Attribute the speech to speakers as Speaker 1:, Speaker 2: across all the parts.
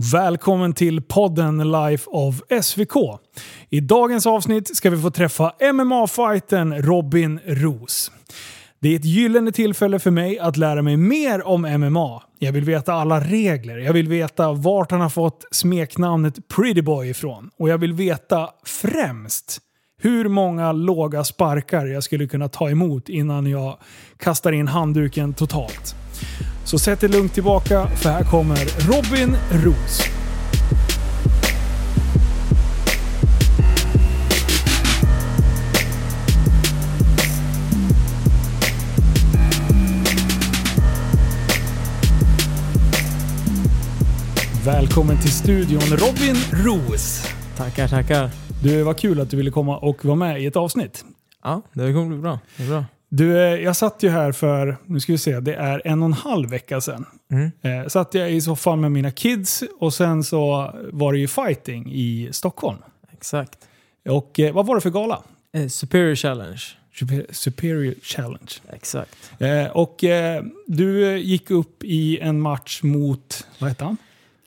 Speaker 1: Välkommen till podden Life of SVK. I dagens avsnitt ska vi få träffa MMA-fighten Robin Roos. Det är ett gyllene tillfälle för mig att lära mig mer om MMA. Jag vill veta alla regler, jag vill veta vart han har fått smeknamnet Pretty Boy ifrån. Och jag vill veta främst hur många låga sparkar jag skulle kunna ta emot innan jag kastar in handduken totalt. Så sätt er lugnt tillbaka för här kommer Robin Roos. Välkommen till studion Robin Roos.
Speaker 2: Tackar, tackar.
Speaker 1: Du, vad kul att du ville komma och vara med i ett avsnitt.
Speaker 2: Ja, det kommer bli bra. Det är bra.
Speaker 1: Du, eh, jag satt ju här för, nu ska vi se, det är en och en halv vecka sedan.
Speaker 2: Mm.
Speaker 1: Eh, satt jag i soffan med mina kids och sen så var det ju fighting i Stockholm.
Speaker 2: Exakt.
Speaker 1: Och eh, vad var det för gala?
Speaker 2: Eh, Superior Challenge.
Speaker 1: Super- Superior Challenge.
Speaker 2: Exakt.
Speaker 1: Eh, och eh, du gick upp i en match mot, vad hette han?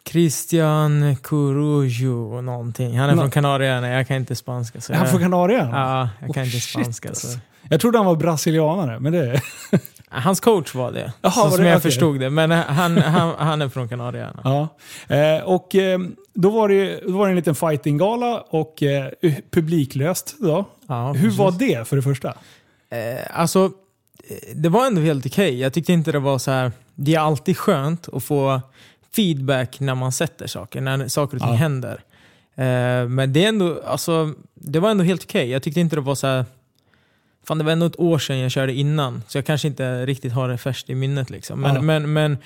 Speaker 2: Christian Corujo någonting. Han är
Speaker 1: Nå-
Speaker 2: från Kanarieöarna, jag kan inte spanska. Så
Speaker 1: Är han från Kanarien?
Speaker 2: Ja, jag kan
Speaker 1: Oh,
Speaker 2: inte
Speaker 1: shit,
Speaker 2: spanska.
Speaker 1: alltså. Jag trodde han var brasilianare, men det...
Speaker 2: Hans coach var det.
Speaker 1: Jaha,
Speaker 2: så
Speaker 1: var
Speaker 2: som
Speaker 1: det?
Speaker 2: jag förstod det. Men han, han, han är från Kanarieöarna.
Speaker 1: Ja. Eh, och eh, då var, det, då var det en liten fightinggala och eh, publiklöst. Då.
Speaker 2: Ja,
Speaker 1: Hur var det för det första?
Speaker 2: Eh, alltså, eh, det var ändå helt okej. Jag tyckte inte det var så här. Det är alltid skönt att få feedback när man sätter saker, när saker och ting
Speaker 1: Ja.
Speaker 2: händer. Men det, är ändå, alltså, det var ändå helt okej. Jag tyckte inte det var så här. Fan, det var ändå ett år sedan jag körde innan, så jag kanske inte riktigt har det färskt i minnet. Liksom. Men,
Speaker 1: Ja.
Speaker 2: men, men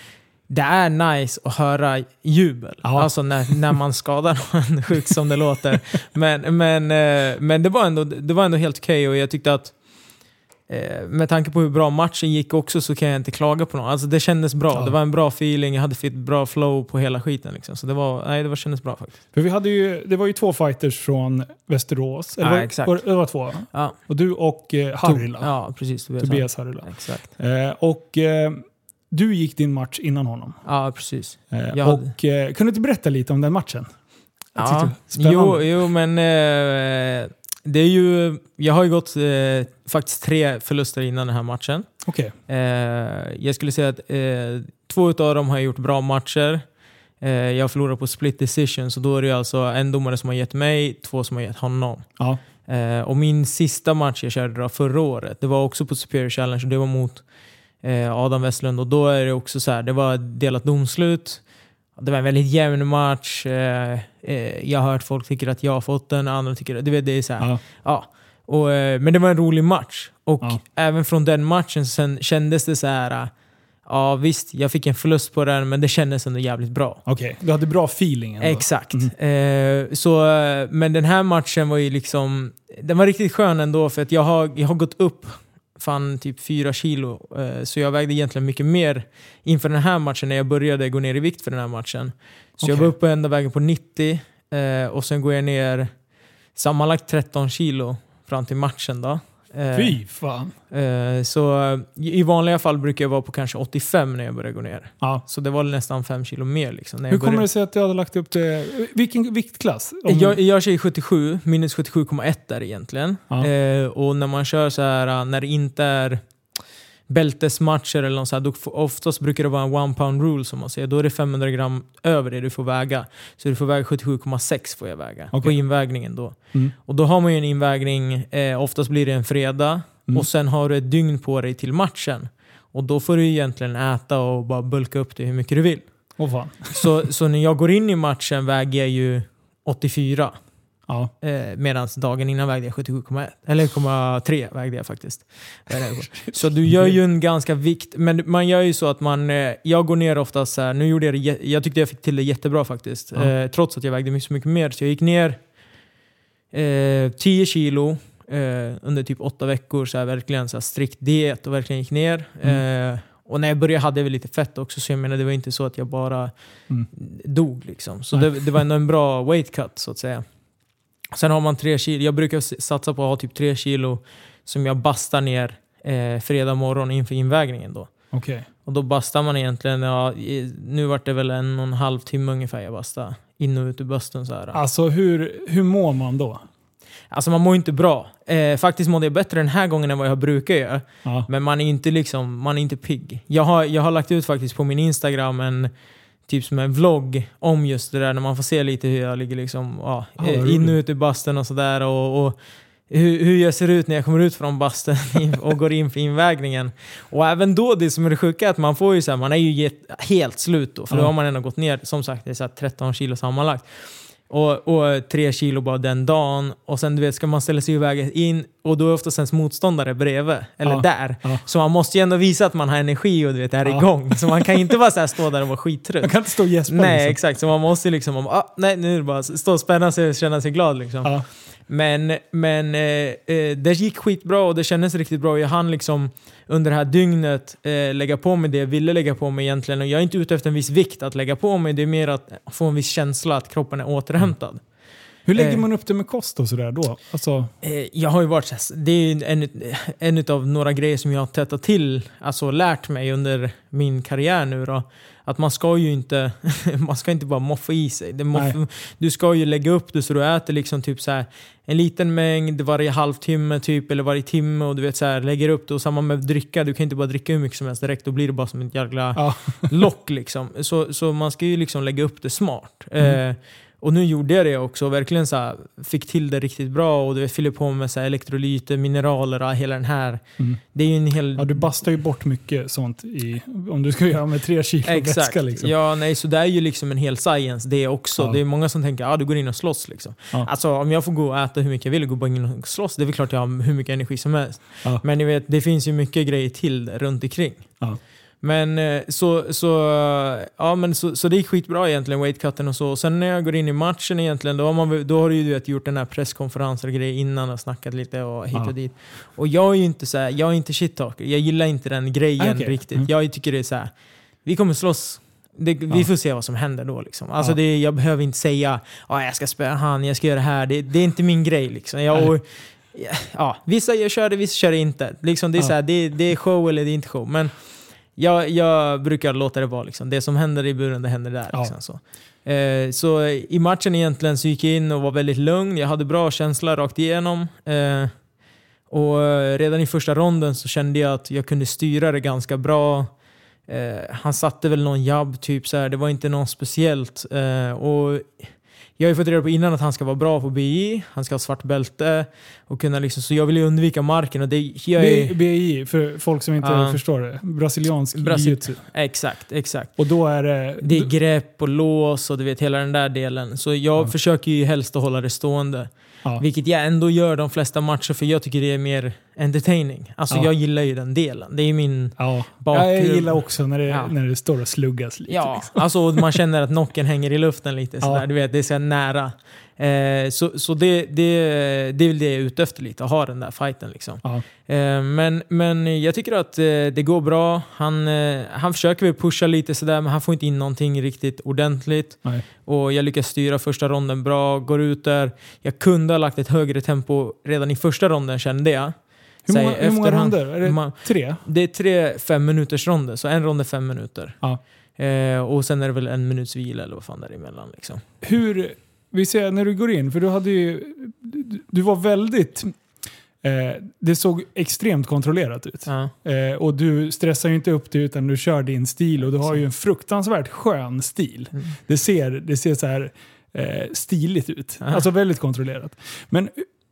Speaker 2: det är nice att höra jubel.
Speaker 1: Ja.
Speaker 2: Alltså när, när man skadar någon, sjukt som det låter. Men, men, eh, men det, var ändå, det var ändå helt okej och jag tyckte att eh, med tanke på hur bra matchen gick också så kan jag inte klaga på något. Alltså det kändes bra.
Speaker 1: Ja.
Speaker 2: Det var en bra feeling, jag hade ett bra flow på hela skiten. Liksom. Så det, var, nej, det var, kändes bra faktiskt.
Speaker 1: För vi hade ju, det var ju två fighters från Västerås. Eller
Speaker 2: Ja,
Speaker 1: var,
Speaker 2: exakt.
Speaker 1: Var, det var två.
Speaker 2: Ja,
Speaker 1: Och du och eh, Harila.
Speaker 2: Ja, precis. Tobias.
Speaker 1: Tobias Harila.
Speaker 2: Exakt.
Speaker 1: Eh, och eh, du gick din match innan honom.
Speaker 2: Ja, precis.
Speaker 1: Eh,
Speaker 2: Jag hade-
Speaker 1: och eh, Kunde du inte berätta lite om den matchen?
Speaker 2: Ja, jo, jo, men eh, det är ju... Jag har ju gått eh, faktiskt tre förluster innan den här matchen.
Speaker 1: Okej.
Speaker 2: Eh, jag skulle säga att eh, två av dem har gjort bra matcher. Eh, jag förlorar på split decision, så då är det alltså en domare som har gett mig, två som har gett honom.
Speaker 1: Ja.
Speaker 2: Eh, och min sista match jag körde då förra året, det var också på Superior Challenge och det var mot eh, Adam Westlund. Och då är det också så här, det var delat domslut. Det var en väldigt jämn match. Eh, eh, jag har hört folk tycker att jag har fått den, andra tycker att... Du vet, det är så här.
Speaker 1: Ja.
Speaker 2: Ja. Och, eh, men det var en rolig match. Och
Speaker 1: Ja.
Speaker 2: även från den matchen sen kändes det så här. Ja visst, jag fick en förlust på den, men det kändes ändå jävligt bra.
Speaker 1: Okej, du hade bra feeling ändå.
Speaker 2: Exakt.
Speaker 1: Mm.
Speaker 2: Eh, så, men den här matchen var ju liksom... Den var riktigt skön ändå, för att jag har, jag har gått upp fan typ fyra kilo. Eh, så jag vägde egentligen mycket mer inför den här matchen när jag började gå ner i vikt för den här matchen. Så jag
Speaker 1: Okej.
Speaker 2: var uppe ända vägen på 90 eh, och sen går jag ner sammanlagt 13 kilo fram till matchen då. Eh,
Speaker 1: Fy fan.
Speaker 2: eh, så i vanliga fall brukar jag vara på kanske 85 när jag börjar gå ner.
Speaker 1: Ja.
Speaker 2: Så det var nästan 5 kilo mer. Liksom, när
Speaker 1: Hur
Speaker 2: jag
Speaker 1: kommer det sig att du hade lagt upp det? Vilken viktklass? Om-
Speaker 2: Jag, jag kör i 77, minus 77,1 där egentligen.
Speaker 1: Ja.
Speaker 2: Eh, och när man kör så här, när det inte är bältesmatcher eller något så här, då f- oftast brukar det vara en one pound rule som man säger. Då är det 500 gram över det du får väga. Så du får väga 77,6 får jag väga på
Speaker 1: Okej.
Speaker 2: invägningen då.
Speaker 1: Mm.
Speaker 2: Och då har man ju en invägning, eh, oftast blir det en fredag.
Speaker 1: Mm.
Speaker 2: Och sen har du ett dygn på dig till matchen. Och då får du egentligen äta och bara bulka upp det hur mycket du vill.
Speaker 1: Fan.
Speaker 2: Så, så när jag går in i matchen väger jag ju 84.
Speaker 1: Ja.
Speaker 2: Eh, Medan dagen innan vägde jag 77,1. Eller 0,3 vägde jag faktiskt. Eh, Så du gör ju en ganska vikt. Men man gör ju så att man... Eh, jag går ner oftast så här. Nu gjorde jag det... Jag tyckte jag fick till det jättebra faktiskt.
Speaker 1: Ja.
Speaker 2: Eh, trots att jag vägde mycket, mycket mer. Så jag gick ner eh, 10 kilo eh, under typ åtta veckor. Så här, verkligen så här, strikt diet och verkligen gick ner. Eh, och när jag började hade jag väl lite fett också. Så jag menar, det var inte så att jag bara
Speaker 1: Mm.
Speaker 2: dog. Liksom. Så det, det var ändå en bra weight cut så att säga. Sen har man tre kilo. Jag brukar satsa på att ha typ tre kilo som jag bastar ner eh, fredag morgon inför invägningen. Då.
Speaker 1: Okej.
Speaker 2: Och då bastar man egentligen, ja, nu vart det väl en och en halv timme ungefär jag bastade. In och ut ur bastun så här.
Speaker 1: Alltså hur, hur mår man då?
Speaker 2: Alltså man mår inte bra. Eh, faktiskt mådde jag bättre den här gången än vad jag brukar göra.
Speaker 1: Ja.
Speaker 2: Men man är inte liksom, man är inte pigg. Jag har, jag har lagt ut faktiskt på min Instagram en typ som en vlogg om just det där när man får se lite hur jag ligger liksom, ja,
Speaker 1: Ah,
Speaker 2: eh, in och ut ur bastun och sådär. Och, och hur, hur jag ser ut när jag kommer ut från bastun och går in för invägningen. Och även då, det som är det sjuka att man får ju så här, man är ju get, helt slut då. För då har man ändå gått ner, som sagt, det är så här 13 kilo sammanlagt. Och, och tre kilo bara den dagen. Och sen du vet, ska man ställa sig i vägen in och då är oftast ens motståndare bredvid. Eller
Speaker 1: Ja.
Speaker 2: där.
Speaker 1: Ja.
Speaker 2: Så man måste ju ändå visa att man har energi och du vet, är
Speaker 1: Ja.
Speaker 2: igång. Så man kan inte bara så här stå där och vara
Speaker 1: Man
Speaker 2: skittrött.
Speaker 1: kan inte stå och gäspa
Speaker 2: Nej,
Speaker 1: liksom.
Speaker 2: exakt. Så man måste ju liksom, ah, nej nu är det bara stå och spänna sig och känna sig glad liksom. Men, men eh, eh, det gick skitbra och det kändes riktigt bra. Jag hann liksom under det här dygnet eh, lägga på mig det jag ville lägga på mig egentligen. Och jag är inte ute efter en viss vikt att lägga på mig. Det är mer att få en viss känsla att kroppen är återhämtad.
Speaker 1: Hur lägger
Speaker 2: Eh.
Speaker 1: man upp det med kost och sådär då? Alltså,
Speaker 2: Eh, jag har ju varit så här, det är en, en av några grejer som jag har tätat till, alltså lärt mig under min karriär nu då. Att man ska ju inte, man ska inte bara moffa i sig. Det moff,
Speaker 1: Nej.
Speaker 2: du ska ju lägga upp det så du äter liksom typ så här en liten mängd varje halvtimme typ, eller varje timme och du vet så här, lägger upp det. Och samma med dricka, du kan inte bara dricka hur mycket som helst direkt, då blir det bara som ett jävla
Speaker 1: ja.
Speaker 2: lock liksom. Så, så man ska ju liksom lägga upp det smart.
Speaker 1: Mm.
Speaker 2: Eh, och nu gjorde jag det också och verkligen så här, fick till det riktigt bra och du vet, fyller på med så här elektrolyter, mineraler och hela den här.
Speaker 1: Mm.
Speaker 2: Det är en hel...
Speaker 1: ja, du bastar ju bort mycket sånt i, om du ska göra med tre kilo
Speaker 2: Exakt.
Speaker 1: vätska. Liksom.
Speaker 2: Ja, nej, så det är ju liksom en hel science det också.
Speaker 1: Ja.
Speaker 2: Det är många som tänker att ah, du går in och slåss. Liksom.
Speaker 1: Ja.
Speaker 2: Alltså om jag får gå och äta hur mycket jag vill och gå in och slåss, det är väl klart jag har hur mycket energi som helst.
Speaker 1: Ja.
Speaker 2: Men ni vet, det finns ju mycket grejer till runt omkring.
Speaker 1: Ja.
Speaker 2: Men eh, så, så, ja, men så, så det gick skitbra egentligen, weightcutten och så. Och sen när jag går in i matchen egentligen, då har, man, då har du ju vet, gjort den här presskonferenser och grejer innan och snackat lite och hit och dit. Och jag är ju inte så här, jag är inte shit-talker. Jag gillar inte den grejen
Speaker 1: Ah, okej.
Speaker 2: riktigt.
Speaker 1: Mm.
Speaker 2: Jag tycker det är så här, vi kommer slåss. Det, Vi får se vad som händer då. Liksom. Alltså
Speaker 1: Ja.
Speaker 2: det, jag behöver inte säga att jag ska spöa han, jag ska göra det här. Det, det är inte min grej. Liksom. Jag, och, ja, vissa jag kör det, vissa kör det inte. Liksom, det, är
Speaker 1: Ja.
Speaker 2: så här, det, det är show eller det är inte show. Men jag, jag brukar låta det vara. Liksom. Det som händer i buren, det händer där.
Speaker 1: Ja.
Speaker 2: Liksom, så. Eh, så i matchen egentligen så gick jag in och var väldigt lugn. Jag hade bra känsla rakt igenom. Eh, och redan i första ronden så kände jag att jag kunde styra det ganska bra. Eh, han satte väl någon jabb, typ så här. det var inte något speciellt. Eh, och jag har ju fått reda på innan att han ska vara bra på BI, han ska ha svart bälte. Och kunna liksom, så jag vill ju undvika marken. Och det gör jag
Speaker 1: B-
Speaker 2: ju-
Speaker 1: BI, för folk som inte
Speaker 2: Ja.
Speaker 1: förstår det. Brasiliansk
Speaker 2: Brasil-
Speaker 1: jiu-jitsu.
Speaker 2: Exakt, exakt.
Speaker 1: Och då är det...
Speaker 2: Det är grepp och lås och du vet hela den där delen. Så jag
Speaker 1: Ja.
Speaker 2: försöker ju helst att hålla det stående.
Speaker 1: Ja.
Speaker 2: Vilket jag ändå gör de flesta matcher för jag tycker det är mer entertaining. Alltså
Speaker 1: Ja.
Speaker 2: jag gillar ju den delen. Det är min
Speaker 1: Ja.
Speaker 2: bakgrund.
Speaker 1: Jag gillar också när det,
Speaker 2: Ja.
Speaker 1: när det står och sluggas lite.
Speaker 2: Ja,
Speaker 1: liksom.
Speaker 2: alltså man känner att nocken hänger i luften lite. Sådär, du vet, det är så nära. Eh, så så det, det, det är väl det jag är ute efter lite, att ha den där fighten liksom. Eh, men, men jag tycker att eh, det går bra. Han, eh, han försöker väl pusha lite sådär, men han får inte in någonting riktigt ordentligt.
Speaker 1: Nej.
Speaker 2: Och jag lyckas styra första ronden bra, går ut där. Jag kunde ha lagt ett högre tempo redan i första ronden kände jag.
Speaker 1: Hur, många, hur många ronder? Är det
Speaker 2: Ma-
Speaker 1: tre?
Speaker 2: Det är tre fem minuters ronder, så en rond är fem minuter.
Speaker 1: Ja.
Speaker 2: Eh, och sen är det väl en minuts vila eller vad fan det är emellan. Liksom.
Speaker 1: Hur, vi ser när du går in, för du hade ju, du, var väldigt, eh, det såg extremt kontrollerat ut.
Speaker 2: Ja.
Speaker 1: Eh, och du stressar ju inte upp det utan du kör din stil och du har ju en fruktansvärt skön stil.
Speaker 2: Mm.
Speaker 1: Det ser, det ser så här eh, stiligt ut.
Speaker 2: Ja.
Speaker 1: Alltså väldigt kontrollerat. Men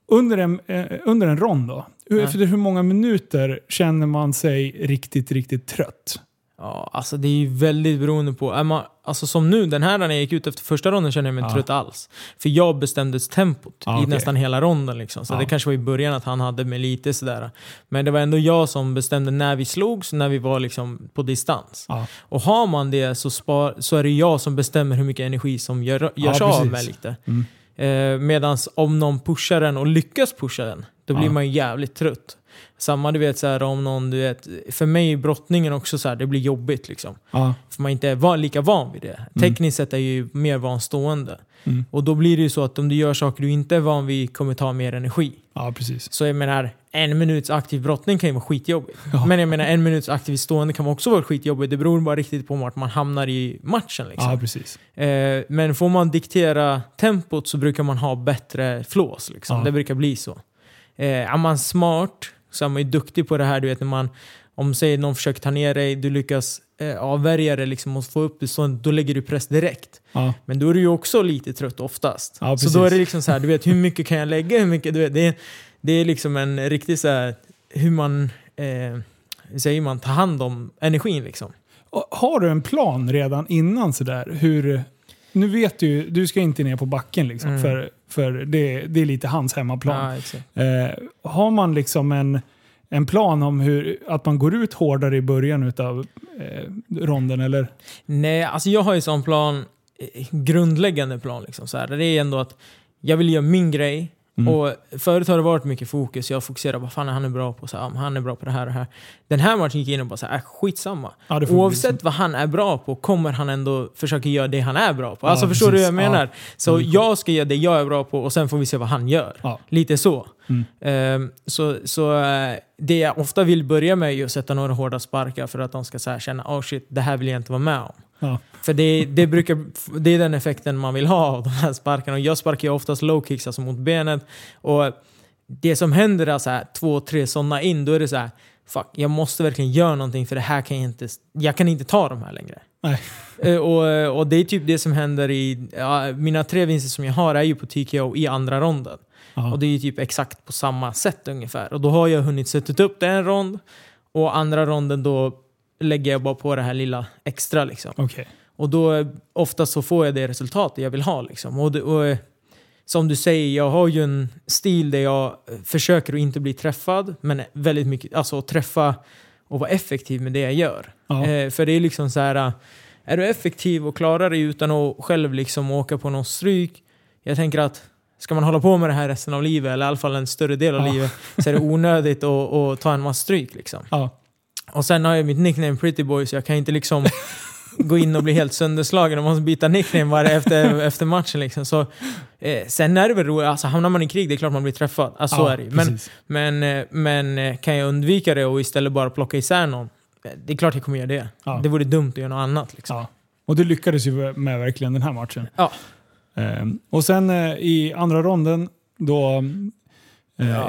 Speaker 1: under en, eh, under en rond då?
Speaker 2: Ja.
Speaker 1: Efter hur många minuter känner man sig riktigt, riktigt trött?
Speaker 2: Ja, alltså det är ju väldigt beroende på. Är man, alltså som nu, den här när jag gick ut efter första ronden kände jag mig inte
Speaker 1: Ja.
Speaker 2: trött alls. För jag bestämde tempot
Speaker 1: Ja,
Speaker 2: i
Speaker 1: okej.
Speaker 2: nästan hela ronden. Liksom. Så
Speaker 1: Ja.
Speaker 2: det kanske var i början att han hade mig lite sådär. Men det var ändå jag som bestämde när vi slogs, när vi var liksom på distans. Och har man det så, spar, så är det jag som bestämmer hur mycket energi som gör, görs
Speaker 1: Ja,
Speaker 2: av med lite.
Speaker 1: Mm.
Speaker 2: Eh, Medan om någon pushar den och lyckas pusha den, då blir man ju jävligt trött. Samma du vet så här, om någon, du vet, för mig är brottningen också så här, det blir jobbigt liksom.
Speaker 1: Ja.
Speaker 2: För man inte är van, lika van vid det. Tekniskt sett är ju mer van stående.
Speaker 1: Mm.
Speaker 2: Och då blir det ju så att om du gör saker du inte är van vid kommer ta mer energi.
Speaker 1: Ja, precis.
Speaker 2: Så jag menar, en minuts aktiv brottning kan ju vara skitjobbigt.
Speaker 1: Ja.
Speaker 2: Men jag menar, en minuts aktiv stående kan också vara skitjobbigt. Det beror bara riktigt på vart man hamnar i matchen. Liksom.
Speaker 1: Ja, precis.
Speaker 2: Eh, men får man diktera tempot så brukar man ha bättre flås. Liksom.
Speaker 1: Ja.
Speaker 2: Det brukar bli så. Eh, är man smart så är man ju duktig på det här, du vet när man om säger någon försöker ta ner dig, du lyckas eh, avvärja det liksom och få upp det, så då lägger du press direkt.
Speaker 1: Ja,
Speaker 2: Men då är du ju också lite trött oftast.
Speaker 1: Ja,
Speaker 2: så då är det liksom så här, du vet hur mycket kan jag lägga? Hur mycket, du vet, det, är, det är liksom en riktig så här, hur man, eh, hur säger man, tar hand om energin liksom.
Speaker 1: Har du en plan redan innan sådär? Hur, nu vet du ju, du ska inte ner på backen liksom,
Speaker 2: Mm.
Speaker 1: för, för det, det är lite hans hemmaplan.
Speaker 2: Ja.
Speaker 1: Eh, har man liksom en, en plan om hur, att man går ut hårdare i början av eh, ronden eller?
Speaker 2: Nej, alltså jag har ju sån plan, eh, grundläggande plan liksom. Så här. Det är ändå att jag vill göra min grej.
Speaker 1: Mm.
Speaker 2: Och förut har det varit mycket fokus. Jag fokuserar på vad fan är han är bra på. Så här, "Ja, men han är bra på det här och det här. Den här matchen gick jag in och bara så här, äh, skitsamma.
Speaker 1: Ja,
Speaker 2: Oavsett
Speaker 1: så.
Speaker 2: vad han är bra på kommer han ändå försöka göra det han är bra på.
Speaker 1: Ja,
Speaker 2: Alltså förstår du
Speaker 1: precis.
Speaker 2: vad jag menar?
Speaker 1: Ja.
Speaker 2: Så
Speaker 1: Mm.
Speaker 2: jag ska göra det jag är bra på och sen får vi se vad han gör. Lite så.
Speaker 1: Mm.
Speaker 2: Ehm, så så eh, det jag ofta vill börja med är att sätta några hårda sparkar för att de ska så här känna oh shit, det här vill jag inte vara med om. För det, det, brukar, det är den effekten man vill ha av de här sparkarna. Och jag sparkar ju oftast low kicks, alltså mot benet. Och det som händer är så här, två, tre sådana in, då är det så här, fuck, jag måste verkligen göra någonting för det här kan jag inte, jag kan inte ta de här längre.
Speaker 1: Nej.
Speaker 2: Eh, och, och det är typ det som händer i, ja, mina tre vinster som jag har är ju på TKO i andra ronden.
Speaker 1: Ja.
Speaker 2: Och det är ju typ exakt på samma sätt ungefär. Och då har jag hunnit sätta upp det en rond och andra ronden då lägger jag bara på det här lilla extra liksom.
Speaker 1: Okej.
Speaker 2: Och då oftast så får jag det resultatet jag vill ha. Liksom. Och, och eh, som du säger, jag har ju en stil där jag eh, försöker att inte bli träffad, men väldigt mycket, alltså att träffa och vara effektiv med det jag gör.
Speaker 1: Ja.
Speaker 2: Eh, för det är liksom så här, eh, är du effektiv och klarar dig utan att själv liksom åka på någon stryk, jag tänker att ska man hålla på med det här resten av livet, eller i alla fall en större del av
Speaker 1: Ja.
Speaker 2: livet, så är det onödigt att, att ta en massa stryk. Liksom.
Speaker 1: Ja.
Speaker 2: Och sen har jag mitt nickname Pretty Boy så jag kan inte liksom gå in och bli helt sönderslagen och måste byta nickname bara efter, efter matchen. Liksom. Så, eh, sen är det väl roligt, alltså, hamnar man i krig det är klart man blir träffad. Alltså, så
Speaker 1: Ja,
Speaker 2: är det. Men, men, eh, men eh, kan jag undvika det och istället bara plocka isär någon, eh, det är klart jag kommer göra det.
Speaker 1: Ja.
Speaker 2: Det vore dumt att göra något annat. Liksom.
Speaker 1: Ja. Och du lyckades ju med verkligen den här matchen.
Speaker 2: Ja.
Speaker 1: Ehm, och sen eh, i andra ronden, då eh,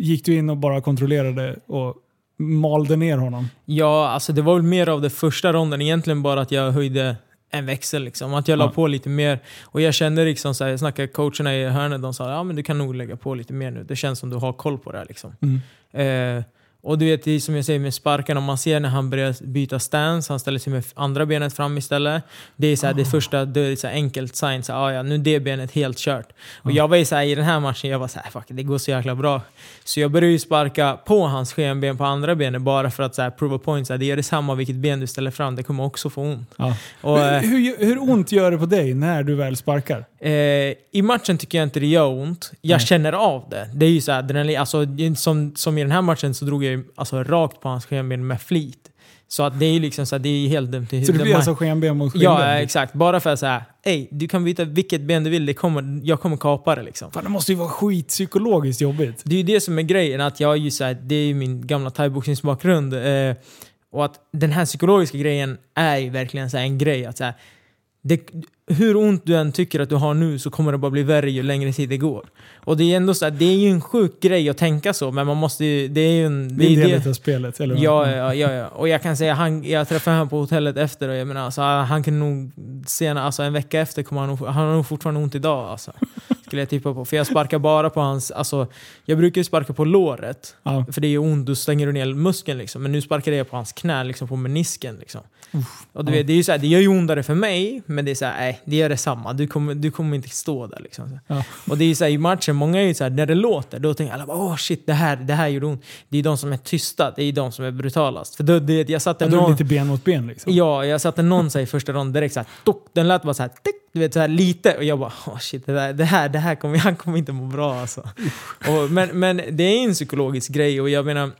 Speaker 1: gick du in och bara kontrollerade och malde ner honom.
Speaker 2: Ja, alltså det var väl mer av det första ronden. Egentligen bara att jag höjde en växel. Liksom. Att jag la
Speaker 1: Ja.
Speaker 2: på lite mer. Och jag kände liksom så här, jag snackade coacherna i hörnet, de sa ja men du kan nog lägga på lite mer nu. Det känns som du har koll på det här. Liksom.
Speaker 1: Mm.
Speaker 2: Eh, och du vet, det är som jag säger med sparken, om man ser när han börjar byta stance, han ställer sig med andra benet fram istället. Det är så här, det första, det är så enkelt sign, så här, ah, ja, nu är det benet helt kört. Och jag var ju så här, i den här matchen, jag var så här, fuck det går så jäkla bra. Så jag började ju sparka på hans skenben på andra benet bara för att så här, prove a point, så här, det gör detsamma vilket ben du ställer fram, det kommer också få ont.
Speaker 1: Ja.
Speaker 2: Och, eh,
Speaker 1: hur, hur, hur ont gör det på dig när du väl sparkar?
Speaker 2: Eh, I matchen tycker jag inte det gör ont. Jag
Speaker 1: Nej.
Speaker 2: känner av det. Det är ju så adrenalin, alltså, som, som i den här matchen så drog jag ju, alltså, rakt på hans skenben med flit. Så att det är ju liksom så här, det är ju helt dumt i
Speaker 1: Så det
Speaker 2: huvudet.
Speaker 1: blir alltså skenben mot skenben?
Speaker 2: Ja, exakt. Bara för att säga, ey, du kan byta vilket ben du vill, det kommer, jag kommer kapa det liksom.
Speaker 1: Fan, det måste ju vara skitpsykologiskt jobbigt.
Speaker 2: Det är ju det som är grejen, att jag är ju så här, det är ju min gamla thaiboxningsbakgrund. Eh, och att den här psykologiska grejen är ju verkligen så en grej. Att så det, hur ont du än tycker att du har nu så kommer det bara bli värre ju längre tid det går. Och det är ändå så här, det är ju en sjuk grej att tänka så, men man måste ju, det är ju en...
Speaker 1: Det är en del av spelet, eller?
Speaker 2: Ja, ja, ja, ja. Och jag kan säga, han, jag träffade honom på hotellet efter och jag menar, alltså, han kan nog senare, alltså en vecka efter kommer han nog, han har nog fortfarande ont idag alltså. Skulle jag tippa på. För jag sparkar bara på hans, alltså, jag brukar ju sparka på låret.
Speaker 1: Ja.
Speaker 2: För det är ju ont, då stänger du ner muskeln liksom. Men nu sparkar jag på hans knä, liksom på menisken liksom. Och du
Speaker 1: Ja.
Speaker 2: vet, det, är ju så här, det gör ju ondare för mig, men det är såhär, nej, det gör detsamma. Du kommer, du kommer inte stå där liksom.
Speaker 1: Ja.
Speaker 2: Och det är ju såhär, i matchen, många är ju såhär, när det låter, då tänker alla bara åh shit, det här, det här gjorde ont. Det är de som är tysta, det är de som är brutalast. För då, det, jag satte
Speaker 1: Ja, då är det
Speaker 2: någon,
Speaker 1: lite ben mot ben liksom.
Speaker 2: ja, jag satte någon så här, i första ronden direkt såhär, tok, den lät bara såhär, tick, du vet såhär lite. Och jag bara, åh shit, det, där, det här, det här kommer, han kommer inte må bra alltså. Och, men, men det är en psykologisk grej och jag menar,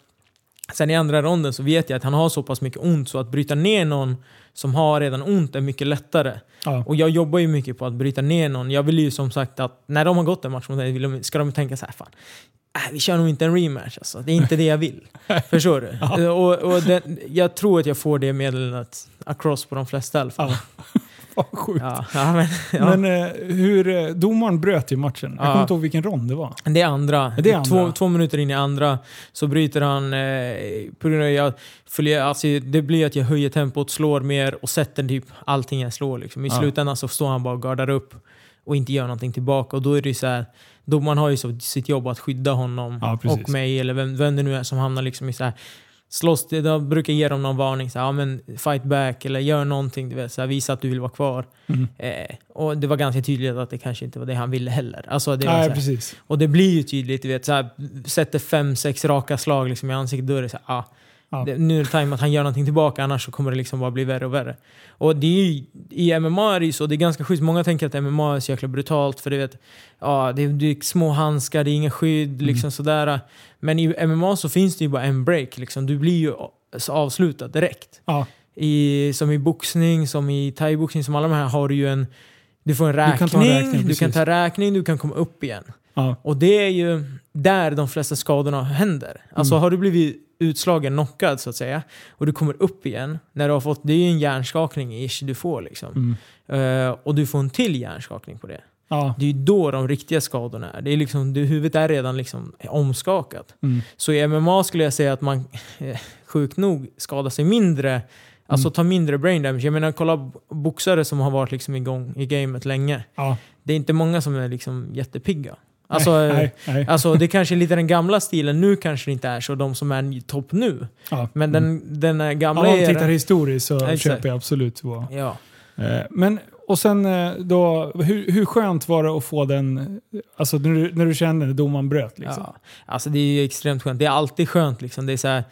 Speaker 2: Sen i andra ronden så vet jag att han har så pass mycket ont så att bryta ner någon som har redan ont är mycket lättare.
Speaker 1: Ja.
Speaker 2: Och jag jobbar ju mycket på att bryta ner någon. Jag vill ju som sagt att när de har gått en match mot mig ska de tänka så här, fan. äh, vi kör nog inte en rematch alltså. Det är inte det jag vill. Förstår du? Ja. Och, och den, jag tror att jag får det meddelandet across på de flesta i alla fall.
Speaker 1: Ja. Vad sjukt.
Speaker 2: Ja, ja, men, ja.
Speaker 1: Men eh, hur, eh, domaren bröt ju matchen. Jag kommer inte ihåg vilken rond det var.
Speaker 2: Det är andra.
Speaker 1: Det är andra.
Speaker 2: Två, två minuter in i andra så bryter han eh, på grund av jag följer, alltså, Det blir att jag höjer tempot, slår mer och sätter typ allting jag slår. Liksom. I slutändan så står han bara och gardar upp och inte gör någonting tillbaka. Och då är det så här, domaren har ju så, sitt jobb att skydda honom och mig eller vem, vem det nu är som hamnar liksom i så här Slåss, då brukar ge dem någon varning, så här, ja, men fight back eller gör någonting, du vet, så här, visa att du vill vara kvar.
Speaker 1: Mm.
Speaker 2: Eh, och det var ganska tydligt att det kanske inte var det han ville heller. Alltså, det
Speaker 1: Nej, precis.
Speaker 2: och det blir ju tydligt, du vet, så här, sätter fem, sex raka slag liksom i ansiktet, då är det så här, ah,
Speaker 1: Ja.
Speaker 2: det, nu är det time att han gör någonting tillbaka, annars så kommer det liksom bara bli värre och värre. Och det är ju, i MMA är det ju så, det är ganska schysst, många tänker att MMA är så jäkla brutalt, för du vet, ja, det, är, det är små handskar, det är inga skydd, liksom sådär. Men i MMA så finns det ju bara en break, liksom. du blir ju avslutad direkt.
Speaker 1: Ja.
Speaker 2: I, som i boxning, som i thaiboxning, som alla de här har du ju en... Du får en
Speaker 1: Du
Speaker 2: räkning,
Speaker 1: kan ta räkning,
Speaker 2: du kan ta räkning, du kan komma upp igen.
Speaker 1: Ja.
Speaker 2: Och det är ju där de flesta skadorna händer. Alltså
Speaker 1: Mm.
Speaker 2: har du blivit utslagen, knockad så att säga, och du kommer upp igen, när du har fått, det är ju en hjärnskakning ish du får liksom.
Speaker 1: Mm.
Speaker 2: Eh, och du får en till hjärnskakning på det.
Speaker 1: Ja.
Speaker 2: Det är ju då de riktiga skadorna är. Det är liksom, det, huvudet är redan liksom omskakat.
Speaker 1: Mm.
Speaker 2: Så i MMA skulle jag säga att man eh, sjukt nog skadar sig mindre, alltså
Speaker 1: Mm.
Speaker 2: tar mindre brain damage. Jag menar kolla boxare som har varit liksom igång i gamet länge.
Speaker 1: Ja.
Speaker 2: Det är inte många som är liksom jättepigga. Alltså,
Speaker 1: nej,
Speaker 2: eh,
Speaker 1: nej, nej.
Speaker 2: alltså det kanske är lite den gamla stilen, nu kanske det inte är så, de som är topp nu.
Speaker 1: Ja.
Speaker 2: Men
Speaker 1: Mm.
Speaker 2: den, gamla
Speaker 1: Ja, om man tittar historiskt så
Speaker 2: Exakt.
Speaker 1: köper jag absolut vad.
Speaker 2: Ja.
Speaker 1: Eh, Men, och sen eh, då, hur, hur skönt var det att få den, alltså när du, när du kände när domaren bröt liksom?
Speaker 2: Ja. Alltså det är ju extremt skönt. Det är alltid skönt liksom. Det är så här,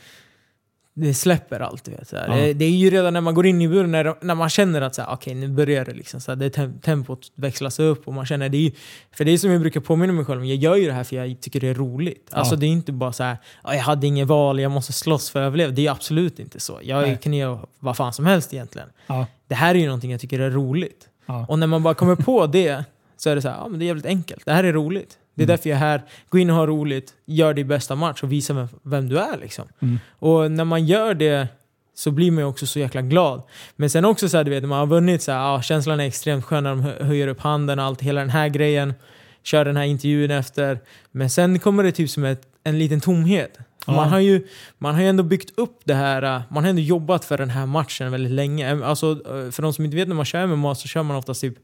Speaker 2: det släpper allt. Vet.
Speaker 1: Ja.
Speaker 2: Det, det är ju redan när man går in i buren, när, när man känner att så här, okej, nu börjar det. Liksom, så här, det tem, tempot växlas upp och man känner det är För det är som jag brukar påminna mig själv om, jag gör ju det här för jag tycker det är roligt.
Speaker 1: Ja.
Speaker 2: Alltså det är inte bara så här, "Ja, jag hade inget val, jag måste slåss för att överleva. Det är absolut inte så. Jag
Speaker 1: Nej.
Speaker 2: kan göra vad fan som helst egentligen.
Speaker 1: Ja.
Speaker 2: Det här är ju någonting jag tycker är roligt. Och när man bara kommer på det så är det så här, ja men det är jävligt enkelt. Det här är roligt. Det är
Speaker 1: Mm.
Speaker 2: därför jag är här. Gå in och ha roligt, gör din bästa match och visa vem, vem du är liksom.
Speaker 1: Mm.
Speaker 2: Och när man gör det så blir man ju också så jäkla glad. Men sen också så här, du vet, när man har vunnit så här, ja, känslan är extremt skön när de hö- höjer upp handen och allt, hela den här grejen. Kör den här intervjun efter. Men sen kommer det typ som ett, en liten tomhet.
Speaker 1: Ja.
Speaker 2: Man, har ju, man har ju ändå byggt upp det här, äh, man har ändå jobbat för den här matchen väldigt länge. Alltså, äh, för de som inte vet när man kör MMA så kör man oftast typ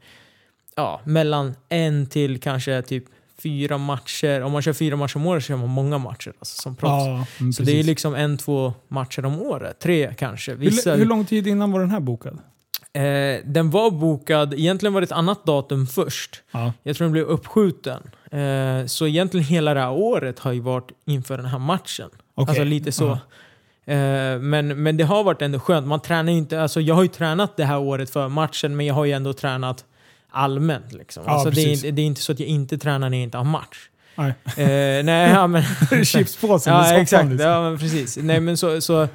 Speaker 2: ja, mellan en till kanske typ fyra matcher. Om man kör fyra matcher om året så kör man många matcher alltså, som proffs.
Speaker 1: Ja,
Speaker 2: så det är liksom en, två matcher om året. Tre kanske.
Speaker 1: hur,
Speaker 2: Vissa,
Speaker 1: hur lång tid innan var den här bokad?
Speaker 2: eh, den var bokad, egentligen var det ett annat datum först.
Speaker 1: Ja.
Speaker 2: Jag tror den blev uppskjuten. Eh, så egentligen hela det här året har ju varit inför den här matchen.
Speaker 1: Okej.
Speaker 2: Alltså lite så. Eh, men, men det har varit ändå skönt. Man tränar inte, alltså jag har ju tränat det här året för matchen, men jag har ju ändå tränat allmänt. Liksom.
Speaker 1: Ja,
Speaker 2: alltså det, är, det är inte så att jag inte tränar när jag inte har match.
Speaker 1: Nej.
Speaker 2: Eh, nej, ja, men,
Speaker 1: Chipspåsen i
Speaker 2: ja,
Speaker 1: soffan.
Speaker 2: exakt.
Speaker 1: liksom.
Speaker 2: Ja, men precis. Nej, men så, så,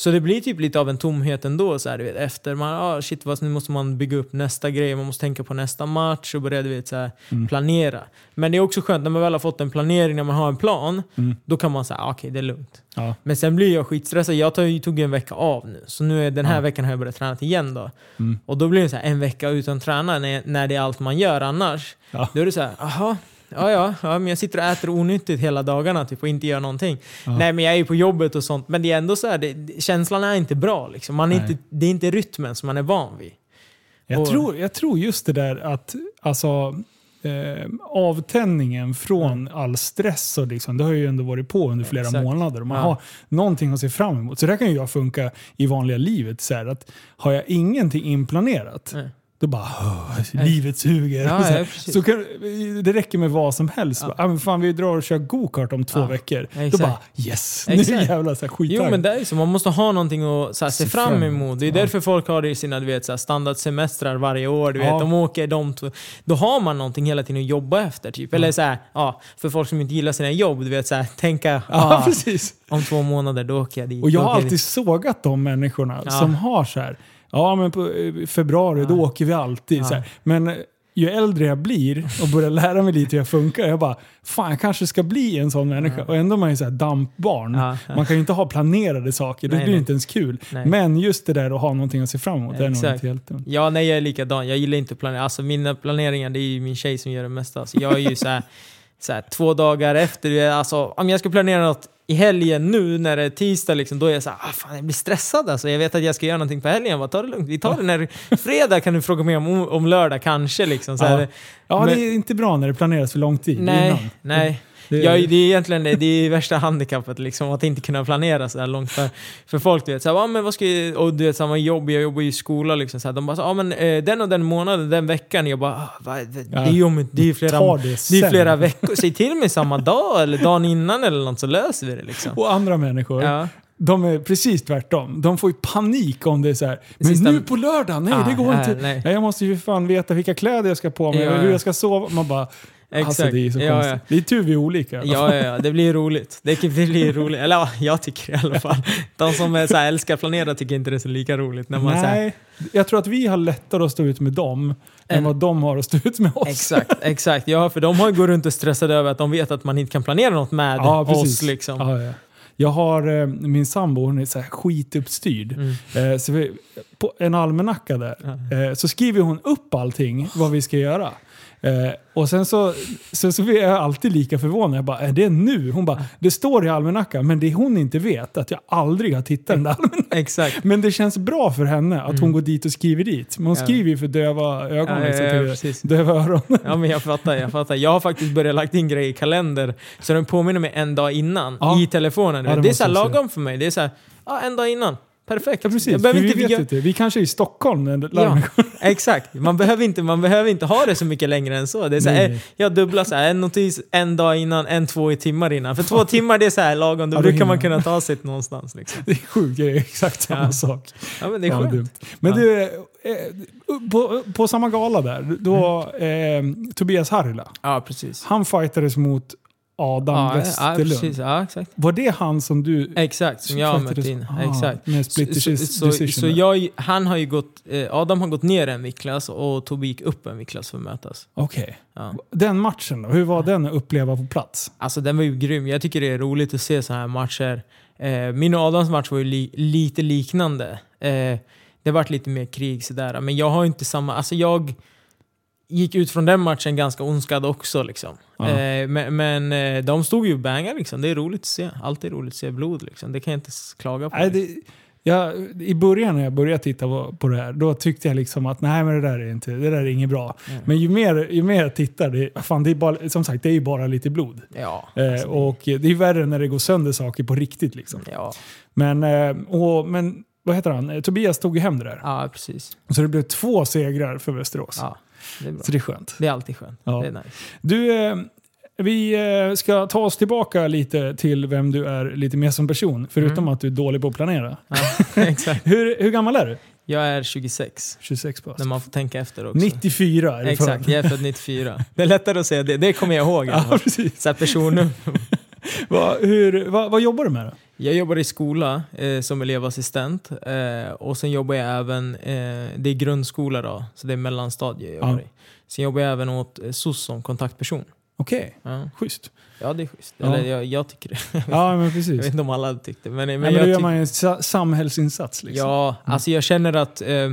Speaker 2: så det blir typ lite av en tomhet ändå. Så här, du vet, efter man, ah, shit, vad, nu måste man bygga upp nästa grej, man måste tänka på nästa match och börja du vet, så här,
Speaker 1: Mm.
Speaker 2: planera. Men det är också skönt när man väl har fått en planering, när man har en plan,
Speaker 1: Mm.
Speaker 2: då kan man säga, ah, okej det är lugnt.
Speaker 1: Ja.
Speaker 2: Men sen blir jag skitstressad. Jag tog, tog en vecka av nu. Så nu är den här
Speaker 1: Ja.
Speaker 2: veckan har jag börjat träna igen då.
Speaker 1: Mm.
Speaker 2: Och då blir det så här en vecka utan träna när, när det är allt man gör annars.
Speaker 1: Ja.
Speaker 2: Då är det så här, aha, ja, ja, ja, men jag sitter och äter onyttigt hela dagarna typ, och inte gör någonting.
Speaker 1: Ja.
Speaker 2: Nej, men jag är ju på jobbet och sånt. Men det är ändå så här, det, känslan är inte bra. Liksom. Man är
Speaker 1: Nej.
Speaker 2: inte, det är inte rytmen som man är van vid.
Speaker 1: Jag,
Speaker 2: Och-
Speaker 1: tror, jag tror just det där att alltså, eh, avtändningen från all stress, och liksom, det har ju ändå varit på under flera
Speaker 2: Exakt.
Speaker 1: månader. Och man
Speaker 2: Ja.
Speaker 1: har någonting att se fram emot. Så där kan ju jag funka i vanliga livet. Så här, att har jag ingenting inplanerat,
Speaker 2: Nej.
Speaker 1: Då bara "Åh, livet suger.
Speaker 2: Ja,
Speaker 1: så,
Speaker 2: ja,
Speaker 1: så kan, det räcker med vad som helst.
Speaker 2: Ja.
Speaker 1: Ah, men fan, vi drar och kör go-kart om två veckor. Då
Speaker 2: exakt.
Speaker 1: bara yes, nu är jävlar så här
Speaker 2: Jo men det är så, man måste ha någonting att så här, se fram emot. Det är därför folk har det i sina du vet, så här, standardsemestrar varje år. Du vet. De åker de. Då har man någonting hela tiden att jobba efter. Typ. Eller så här, ja, för folk som inte gillar sina jobb, du vet så tänka ah, om två månader då åker jag dit.
Speaker 1: Och jag
Speaker 2: då
Speaker 1: har alltid
Speaker 2: dit.
Speaker 1: sågat de människorna som har så här. Ja, men på eh, februari då åker vi alltid. Så här. Men eh, ju äldre jag blir och börjar lära mig lite hur jag funkar, jag bara fan jag kanske ska bli en sån människa. Och ändå är man ju såhär dampbarn.
Speaker 2: Ja, ja.
Speaker 1: Man kan ju inte ha planerade saker, det
Speaker 2: Nej,
Speaker 1: blir
Speaker 2: nej.
Speaker 1: inte ens kul.
Speaker 2: Nej.
Speaker 1: Men just det där att ha någonting att se fram emot, det är nog
Speaker 2: Exakt.
Speaker 1: inte helt dumt.
Speaker 2: Ja, nej jag är likadan. Jag gillar inte att planera. Alltså mina planeringar, det är ju min tjej som gör det mesta. Så jag är ju så här, så här, två dagar efter, alltså om jag ska planera något i helgen nu när det är tisdag, liksom, då är jag så här, ah, fan, jag blir stressad alltså. Jag vet att jag ska göra någonting på helgen. Bara, ta det lugnt. Vi tar det när fredag kan du fråga mig om, om lördag kanske. Liksom, så här.
Speaker 1: Ja. Ja,
Speaker 2: Men-
Speaker 1: det är inte bra när det planeras för lång tid
Speaker 2: Nej,
Speaker 1: innan.
Speaker 2: nej.
Speaker 1: Det-
Speaker 2: Ja, det är egentligen det, det är värsta handikappet, liksom, att inte kunna planera så långt. För, för folk, du vet, så här, ah, men vad ska jag, och du vet, samma jobb, jag jobbar ju i skola, liksom, så här, de bara ah, men eh, den och den månaden, den veckan, jag bara, ah, vad, det, det är ju det är flera,
Speaker 1: det
Speaker 2: det är flera veckor, säg till mig samma dag eller dagen innan eller något så löser vi det liksom.
Speaker 1: Och andra människor,
Speaker 2: Ja.
Speaker 1: de är precis tvärtom. De får ju panik om det är så här. men
Speaker 2: Sista-
Speaker 1: nu på lördag, nej
Speaker 2: Ah,
Speaker 1: det går
Speaker 2: ja,
Speaker 1: inte.
Speaker 2: nej.
Speaker 1: Nej. Jag måste ju fan veta vilka kläder jag ska på mig
Speaker 2: Ja,
Speaker 1: och hur
Speaker 2: ja.
Speaker 1: jag ska sova. Man bara, alltså
Speaker 2: Exakt.
Speaker 1: det är så
Speaker 2: Ja,
Speaker 1: konstigt.
Speaker 2: ja.
Speaker 1: Det är tur vi är olika.
Speaker 2: Ja, ja, ja, det blir roligt. Det blir roligt. Eller ja, jag tycker i alla fall. De som är så här, älskar att planera tycker inte det är så lika roligt. När man, så här,
Speaker 1: Nej, jag tror att vi har lättare att stå ut med dem än
Speaker 2: En-
Speaker 1: vad de har att stå ut med oss.
Speaker 2: Exakt, exakt. Ja, för de har ju gått runt och stressade över att de vet att man inte kan planera något med
Speaker 1: Ja,
Speaker 2: oss. Liksom.
Speaker 1: Ja, ja. Jag har eh, min sambo, hon är så här skituppstyrd.
Speaker 2: Mm.
Speaker 1: Eh, så vi, på en almanacka där eh, så skriver hon upp allting vad vi ska göra. Eh, och sen så, så, så är jag alltid lika förvånad. Jag bara, är det nu? Hon bara, det står i almanackan men det hon inte vet att jag aldrig har tittat den där.
Speaker 2: Exakt.
Speaker 1: Men det känns bra för henne att hon går dit och skriver dit. Men hon
Speaker 2: Ja.
Speaker 1: skriver ju för döva ögon.
Speaker 2: Ja, ja,
Speaker 1: liksom,
Speaker 2: ja, precis.
Speaker 1: döva öron.
Speaker 2: Ja, men jag fattar, jag fattar. Jag har faktiskt börjat lagt in grejer i kalender så den påminner mig en dag innan
Speaker 1: Ja.
Speaker 2: i telefonen.
Speaker 1: Ja, det
Speaker 2: det är så lagom för mig. Det är så här, ja, en dag innan. Perfekt.
Speaker 1: Ja, precis.
Speaker 2: Jag behöver
Speaker 1: vi
Speaker 2: inte
Speaker 1: vet
Speaker 2: göra-
Speaker 1: inte. Vi kanske är i Stockholm när
Speaker 2: Ja,
Speaker 1: larmet
Speaker 2: exakt. Man behöver, inte, man behöver inte ha det så mycket längre än så. Det är så här,
Speaker 1: Nej.
Speaker 2: jag dubblar så här, en notis en dag innan, en två timmar innan. För två timmar det är så här lagom, då
Speaker 1: Ja,
Speaker 2: brukar man kunna ta sig någonstans. Liksom.
Speaker 1: Det är sjukt, det är exakt samma
Speaker 2: Ja.
Speaker 1: sak.
Speaker 2: Ja, men det är skönt.
Speaker 1: dumt. Men du, eh, på, på samma gala där, då eh, Tobias Harila,
Speaker 2: Ja, precis.
Speaker 1: han fightades mot Adam
Speaker 2: Ja, ja,
Speaker 1: Westerlund.
Speaker 2: precis. Ja, exakt.
Speaker 1: Var det han som du
Speaker 2: Exakt, som jag har mött in.
Speaker 1: Ah,
Speaker 2: Exakt.
Speaker 1: Med split
Speaker 2: Så,
Speaker 1: decision.
Speaker 2: så, så, jag, han har ju gått, eh, Adam har gått ner en viktklass och Tobbe gick upp en viktklass för att mötas.
Speaker 1: Okej.
Speaker 2: Ja.
Speaker 1: Den matchen då, hur var den att uppleva på plats?
Speaker 2: Alltså den var ju grym. Jag tycker det är roligt att se sådana här matcher. Eh, min och Adams match var ju li, lite liknande. Eh, det vart lite mer krig sådär. Men jag har inte samma... Alltså jag gick ut från den matchen ganska ondskad också liksom. Eh, men men eh, de stod ju och bangade liksom. Det är roligt att se. Alltid roligt att se blod liksom. Det kan jag inte klaga på.
Speaker 1: Nej, det, jag, I början när jag började titta på, på det här, då tyckte jag liksom att nej men det där är, inte, det där är inget bra.
Speaker 2: Mm.
Speaker 1: Men ju mer, ju mer jag tittar, det, fan, det är bara, som sagt det är ju bara lite blod.
Speaker 2: Ja.
Speaker 1: Eh,
Speaker 2: alltså,
Speaker 1: och det är värre när det går sönder saker på riktigt. Liksom.
Speaker 2: ja.
Speaker 1: Men, eh, och, men vad heter han? Eh, Tobias tog ju hem det där.
Speaker 2: ja, precis.
Speaker 1: Så det blev två segrar för Västerås.
Speaker 2: Ja, det är bra.
Speaker 1: Så det är skönt.
Speaker 2: Det är alltid skönt.
Speaker 1: Ja.
Speaker 2: Det är nice.
Speaker 1: Du, eh, vi eh, ska ta oss tillbaka lite till vem du är lite mer som person. Förutom
Speaker 2: Mm.
Speaker 1: att du är dålig på att planera.
Speaker 2: Ja, exakt.
Speaker 1: Hur, hur gammal är du?
Speaker 2: Jag är 26.
Speaker 1: 26 bast.
Speaker 2: När man får tänka efter också.
Speaker 1: 94 är du
Speaker 2: Exakt, jag är född 94. Det är lättare att säga det, det kommer jag ihåg.
Speaker 1: Ja, precis.
Speaker 2: Så här personnummer.
Speaker 1: Va, hur, va, vad jobbar du med då?
Speaker 2: Jag jobbar i skola eh, som elevassistent eh, och sen jobbar jag även, eh, det är grundskola då, så det är mellanstadie jag jobbar
Speaker 1: Ja.
Speaker 2: i. Sen jobbar jag även åt eh, SOS som kontaktperson.
Speaker 1: Okej,
Speaker 2: Ja,
Speaker 1: schysst.
Speaker 2: ja det är schysst.
Speaker 1: Ja.
Speaker 2: Eller jag, jag tycker det.
Speaker 1: Ja, men
Speaker 2: Jag
Speaker 1: precis.
Speaker 2: vet inte om alla tyckte men, men,
Speaker 1: Men,
Speaker 2: jag
Speaker 1: då gör man ju en sa- samhällsinsats. Liksom.
Speaker 2: Ja, alltså jag känner att eh,